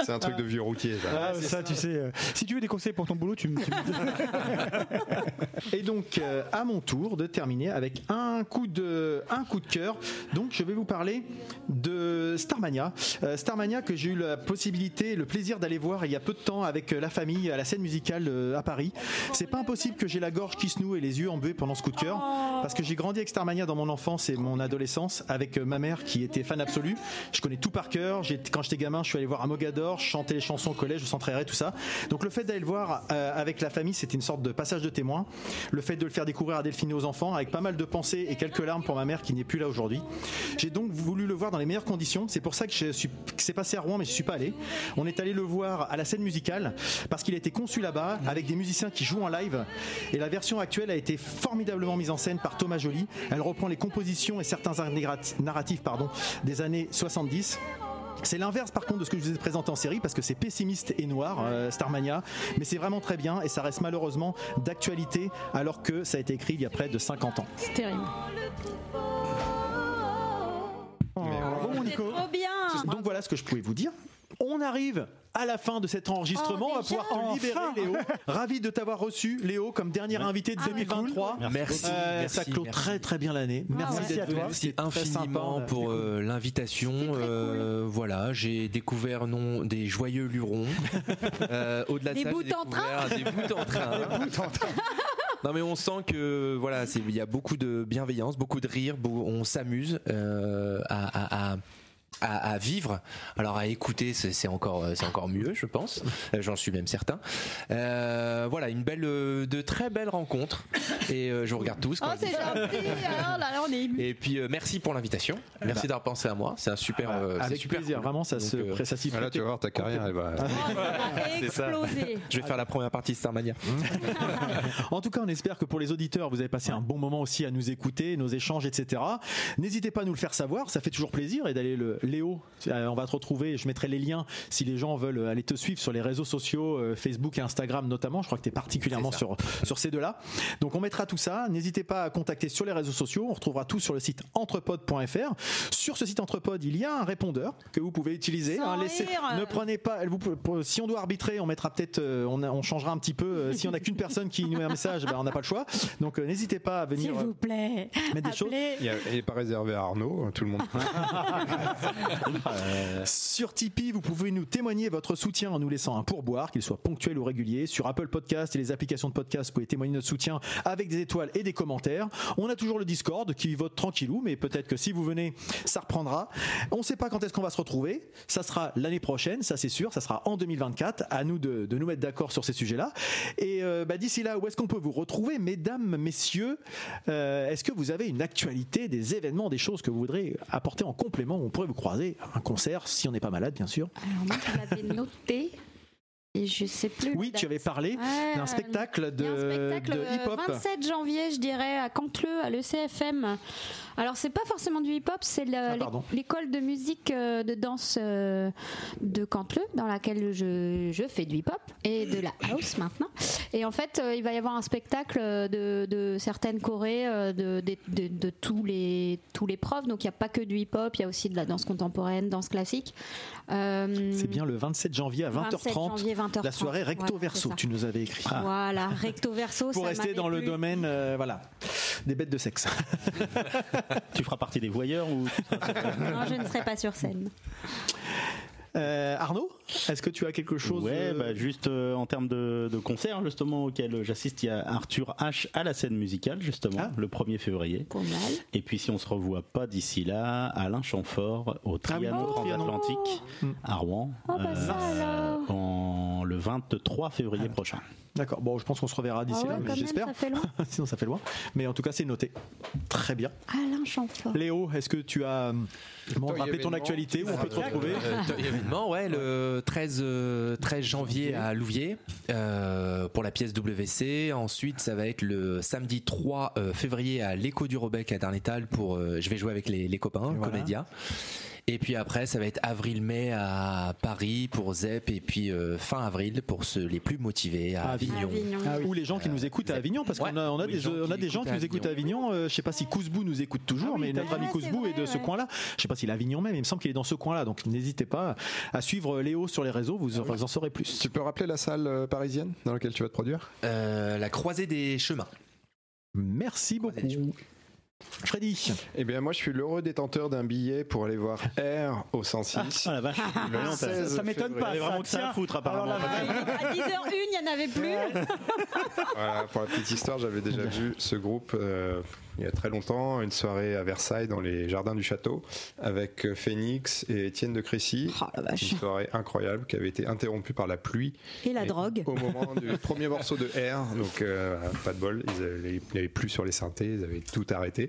C'est un truc de vieux routier. ça. Ah, ça, tu sais, euh, si tu veux des conseils pour ton boulot, tu me. Et donc, euh, à mon tour de terminer avec un coup de, un coup de cœur. Donc, je vais vous parler de Starmania. Euh, Starmania que j'ai eu la possibilité, le plaisir d'aller voir il y a peu de temps avec la famille à la scène musicale à Paris. C'est pas impossible que j'ai la gorge qui se noue et les yeux embués pendant ce coup de cœur. Parce que j'ai grandi avec Starmania dans mon enfance et mon adolescence avec euh, ma mère qui était fan absolue. Je connais tout par cœur. Quand j'étais gamin, je suis allé voir à Mogador, chantais les chansons au collège, je s'entraînerais, tout ça. Donc le fait d'aller le voir euh, avec la famille, c'était une sorte de passage de témoin. Le fait de le faire découvrir à Delphine et aux enfants, avec pas mal de pensées et quelques larmes pour ma mère qui n'est plus là aujourd'hui. J'ai donc voulu le voir dans les meilleures conditions. C'est pour ça que c'est passé à Rouen, mais je suis pas allé. On est allé le voir à la scène musicale parce qu'il a été conçu là-bas avec des musiciens qui jouent en live. Et la version actuelle a été formidablement mise en scène par Thomas Joly. Elle reprend les compositions et certains narratifs pardon, des années 70. C'est l'inverse par contre de ce que je vous ai présenté en série parce que c'est pessimiste et noir, euh, Starmania, mais c'est vraiment très bien et ça reste malheureusement d'actualité alors que ça a été écrit il y a près de 50 ans. C'est terrible. Bravo, mon C'est Nico. trop bien. Donc voilà ce que je pouvais vous dire. On arrive à la fin de cet enregistrement. Oh, on va pouvoir te libérer, Enfin Léo. Ravi de t'avoir reçu, Léo, comme dernier invité de Ah ouais. 2023. Merci, Euh, merci, ça clôt merci. très très bien l'année. Merci, ouais. Merci à toi. Merci infiniment sympa. pour euh, l'invitation. Euh, Voilà, j'ai découvert non des joyeux lurons. Euh, Au-delà de Des ça, bouts en découvert des bouts en train. Non mais on sent que voilà, il y a beaucoup de bienveillance, beaucoup de rire, beau- on s'amuse euh, à, à- à- à- à vivre. Alors à écouter, c'est c'est encore euh, c'est encore mieux, je pense. Euh, J'en suis même certain. Euh, voilà, une belle, euh, de très belles rencontres. Et euh, je vous regarde tous. Oh, quand je c'est gentil. Alors là, là, on est ému. Et puis euh, merci pour l'invitation. Merci d'avoir pensé à moi. C'est un super. euh, c'est Avec super plaisir, cool. vraiment, ça Donc, se euh, ça s'y Ah, Là, tu vas voir, ta carrière, elle va. Oh, ça. exploser. Je vais faire la première partie de Starmania. En tout cas, on espère que pour les auditeurs, vous avez passé un bon moment aussi à nous écouter, nos échanges, etc. N'hésitez pas à nous le faire savoir, ça fait toujours plaisir. Et d'aller le Léo, euh, on va te retrouver. Je mettrai les liens si les gens veulent aller te suivre sur les réseaux sociaux, euh, Facebook et Instagram notamment. Je crois que tu es particulièrement sur, sur ces deux-là. Donc on mettra tout ça. N'hésitez pas à contacter sur les réseaux sociaux. On retrouvera tout sur le site entrepod.fr. Sur ce site entrepod, il y a un répondeur que vous pouvez utiliser. Hein. Laissez- ne prenez pas. Vous, si on doit arbitrer, on mettra peut-être, euh, on, changera un petit peu. euh, si on n'a qu'une personne qui nous met un message, ben, on n'a pas le choix. Donc euh, n'hésitez pas à venir S'il vous plaît. euh, mettre des choses. Il n'est pas réservé à Arnaud, tout le monde. Sur Tipeee, vous pouvez nous témoigner votre soutien en nous laissant un pourboire, qu'il soit ponctuel ou régulier. Sur Apple Podcast et les applications de podcast, vous pouvez témoigner notre soutien avec des étoiles et des commentaires. On a toujours le Discord qui vote tranquillou, mais peut-être que si vous venez, ça reprendra. On ne sait pas quand est-ce qu'on va se retrouver. Ça sera l'année prochaine, ça c'est sûr. Ça sera en 2024. À nous de, nous mettre d'accord sur ces sujets-là. Et euh, bah, d'ici là, où est-ce qu'on peut vous retrouver, mesdames, messieurs Euh, Est-ce que vous avez une actualité, des événements, des choses que vous voudrez apporter en complément On pourrait vous croiser un concert, si on n'est pas malade, bien sûr. Alors moi, je l'avais noté. Et je sais plus. Oui, tu avais parlé Ouais, d'un spectacle de, spectacle de euh, hip-hop. 27 janvier, je dirais, à Cantleux, à l'ECFM. Alors c'est pas forcément du hip-hop, c'est Ah, l'école de musique euh, de danse euh, de Cantleux dans laquelle je, je fais du hip-hop et de la house maintenant. Et en fait, euh, il va y avoir un spectacle de, de certaines chorés euh, de, de, de- de tous les tous les profs. Donc il n'y a pas que du hip-hop, il y a aussi de la danse contemporaine, danse classique. C'est bien le 27 janvier à 27 20h30, janvier, 20h30, la soirée recto voilà, verso tu nous avais écrit. Voilà, recto verso. Pour ça rester dans le domaine, voilà, des bêtes de sexe. Tu feras partie des voyeurs ou Non, je ne serai pas sur scène. Euh, Arnaud, est-ce que tu as quelque chose Ouais, euh, bah, juste euh, en termes de, de concerts justement auxquels j'assiste, il y a Arthur H à la scène musicale justement Ah. le 1er février. Pas mal. Et puis si on se revoit pas d'ici là, Alain Chamfort au Ah Trianon oh. Transatlantique Mm. à Rouen Oh, bah, ça, alors. en le 23 février Ah. prochain. D'accord, bon, je pense qu'on se reverra d'ici Ah ouais, là, j'espère. ça fait loin. Sinon, ça fait loin. Mais en tout cas, c'est noté. Très bien. Alain Chamfort. Léo, est-ce que tu as bon, Toy rappelé ton actualité où on peut te retrouver Euh, Toy événement, ouais, le 13, euh, 13 janvier à Louviers euh, pour la pièce WC. Ensuite, ça va être le samedi 3 euh, février à l'Écho du Robec à Darnétal pour. euh, je vais jouer avec les, les copains, Voilà. Comédia. Et puis après, ça va être avril-mai à Paris pour ZEP et puis euh, fin avril pour ceux les plus motivés à À Avignon. Avignon. Avignon. Ou les gens qui nous écoutent à Avignon, parce qu'on a, on a des, gens on a qui des gens qui nous écoutent à Avignon. Euh, je sais pas si Cousbou nous écoute toujours, Ah oui, mais notre ami c'est est de ce coin-là. Je sais pas s'il est à Avignon même, il me semble qu'il est dans ce coin-là. Donc n'hésitez pas à suivre Léo sur les réseaux, vous, vous en saurez plus. Tu peux rappeler la salle euh, parisienne dans laquelle tu vas te produire? Euh, la croisée des chemins. Merci beaucoup. Freddy, Eh bien, moi, je suis l'heureux détenteur d'un billet pour aller voir R au 106. Ah la vache, Le 16 ça m'étonne pas, T'avais vraiment ça que ça à foutre apparemment. Alors là, À 10h01, il n'y en avait plus. Voilà, pour la petite histoire, j'avais déjà vu ce groupe euh, il y a très longtemps, une soirée à Versailles dans les jardins du château avec euh, Phoenix et Étienne de Crécy. Oh la vache. Une soirée incroyable qui avait été interrompue par la pluie. Et la Et drogue. Au moment du premier morceau de R, donc euh, pas de bol, ils avaient- il n'y avait plus sur les synthés, ils avaient tout arrêté.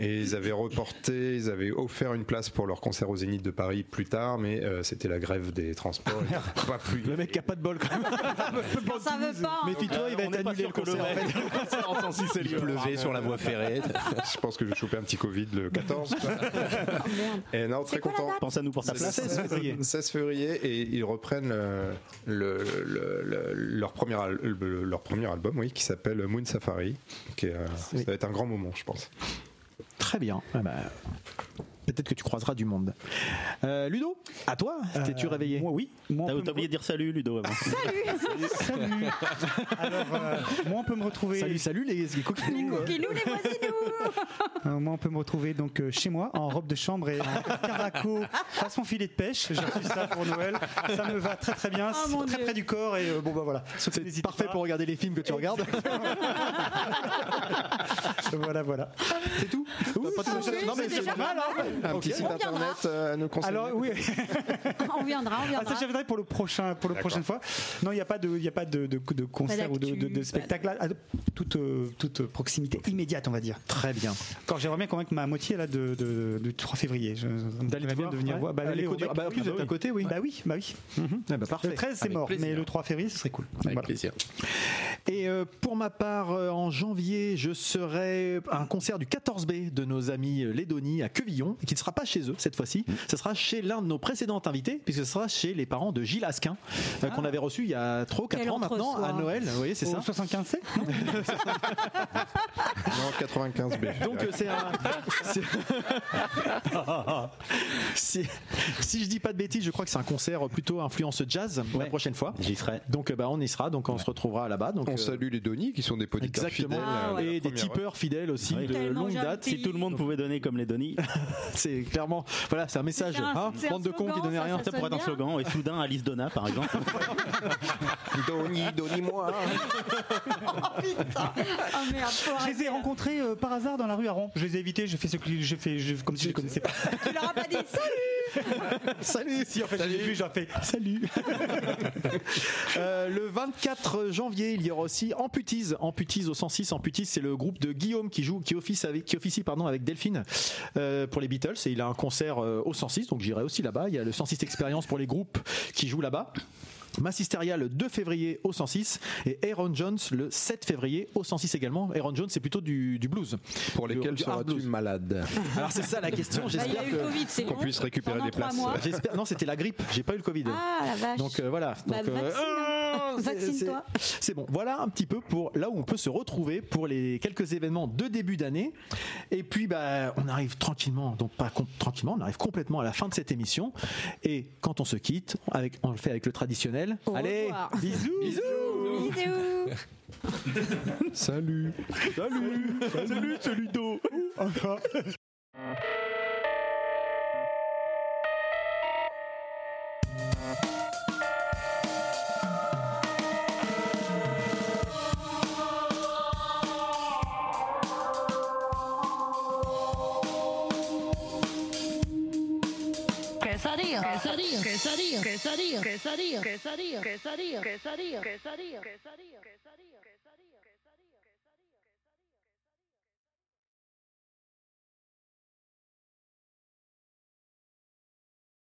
Et ils avaient reporté, ils avaient offert une place pour leur concert au Zénith de Paris plus tard, mais euh, c'était la grève des transports. N'ont pas pu. le mec qui a pas de bol quand même. Ça veut pas. hein. Méfie-toi, il va être annulé le concert. en fait. Le concert en 106 est Il pleuvait sur la voie ferrée. Je pense que je vais choper un petit Covid le 14. quoi. Oh, merde. Et non, très content. Pense à nous pour ta place. 16 février. 16 février et ils reprennent le- le- le- le- leur, premier al- le- leur premier album oui, qui s'appelle Moon Safari. Qui est, euh, Oui. Ça va être un grand moment, je pense. Très bien. Ah bah, Peut-être que tu croiseras du monde. Euh, Ludo, à toi T'es-tu Euh, réveillé Moi, oui. T'as oublié de dire salut Ludo avant. Salut. Alors, euh, moi, on peut me retrouver. Salut, salut les, les coquinous. Nous les voisinous Euh, moi, on peut me retrouver donc euh, chez moi en robe de chambre et en caraco façon filet de pêche. J'ai reçu ça pour Noël. Ça me va très très bien. Oh, très Dieu. près du corps et euh, bon bah voilà. C'est parfait pas. pour regarder les films que tu regardes. Voilà voilà. C'est tout oui, Non, mais c'est pas mal. hein. Un petit site On internet euh, à nous conseiller. Alors oui. On viendra, on Ah, ça je viendrai pour le prochain pour le D'accord. prochaine fois. Non, il n'y a pas de il y a pas de, de, de concert ou de, de, de d'actu, spectacle à toute euh, toute proximité immédiate on va dire. Très bien. Quand j'aimerais bien convaincre ma moitié là de, de, du 3 février. Je, D'aller bien de venir ouais. voir. Bah, du- bec, bah, en plus, oui. vous êtes à côté, oui. Bah oui, bah oui. Ah bah, parfait. Le 13 c'est mort, plaisir. mais le 3 février ce serait cool. Avec Voilà. plaisir. Et euh, pour ma part, euh, en janvier, je serai à un concert du 14B de nos amis Lédonie à Quevillon, qui ne sera pas chez eux cette fois-ci. Ce sera chez l'un de nos précédents invités, puisque ce sera chez les parents de Gilles Asquin, euh, qu'on avait reçu il y a 3 ou 4 Quel ans maintenant, à Noël. Vous voyez, c'est ça 75 C Non, 95B. Donc euh, c'est un. si, si je dis pas de bêtises, je crois que c'est un concert plutôt influence jazz la Ouais. prochaine fois. J'y serai. Donc euh, bah, on y sera, donc on se retrouvera là-bas. Donc, On euh, salue les Donny qui sont des poditeurs Exactement. fidèles. Ah la et des tipeurs fidèles aussi de longue date. Si tout le monde pouvait donner comme les Donny, C'est clairement, voilà, c'est un message. C'est un- hein, c'est un bande de cons qui ça, rien. ça ça pourrait être un bien. slogan. Et soudain, Alice Donna, par exemple. Donny, Donny-moi. Oh merde, faut Je les ai rencontrés euh, par hasard dans la rue à Rouen. Je les ai évités, j'ai fait ce que j'ai fait je- comme si je les connaissais pas. Tu leur as pas dit salut Salut. si en fait je les ai vus, j'ai fait salut. Euh, le 24 janvier, il y aura aussi Amputise. Amputise au 106. Amputise, c'est le groupe de Guillaume qui joue, qui officie avec, qui officie pardon avec Delphine euh, pour les Beatles. Et il a un concert euh, au 106, donc j'irai aussi là-bas. Il y a le 106 Experience pour les groupes qui jouent là-bas. Massisteria le 2 février au 106 et Aaron Jones le 7 février au 106 également. Aaron Jones, c'est plutôt du, du blues. Pour lesquels seras-tu malade? Alors c'est ça la question. Bah, J'espère qu'on puisse récupérer des places. J'espère. Non, c'était la grippe. J'ai pas eu le Covid. Ah la vache. Donc euh, voilà. Bah, euh, vaccine, ah, c'est- Vaccine-toi. c'est- bon. Voilà un petit peu pour là où on peut se retrouver pour les quelques événements de début d'année. Et puis bah on arrive tranquillement, donc pas tranquillement, on arrive complètement à la fin de cette émission. Et quand on se quitte, avec, on le fait avec le traditionnel. Au Allez, revoir. bisous. Bisous. Salut. Salut, salut, c'est Ludo. quesadilla, quesadilla, quesadilla, quesadilla, quesadilla, quesadilla, quesadilla, quesadilla.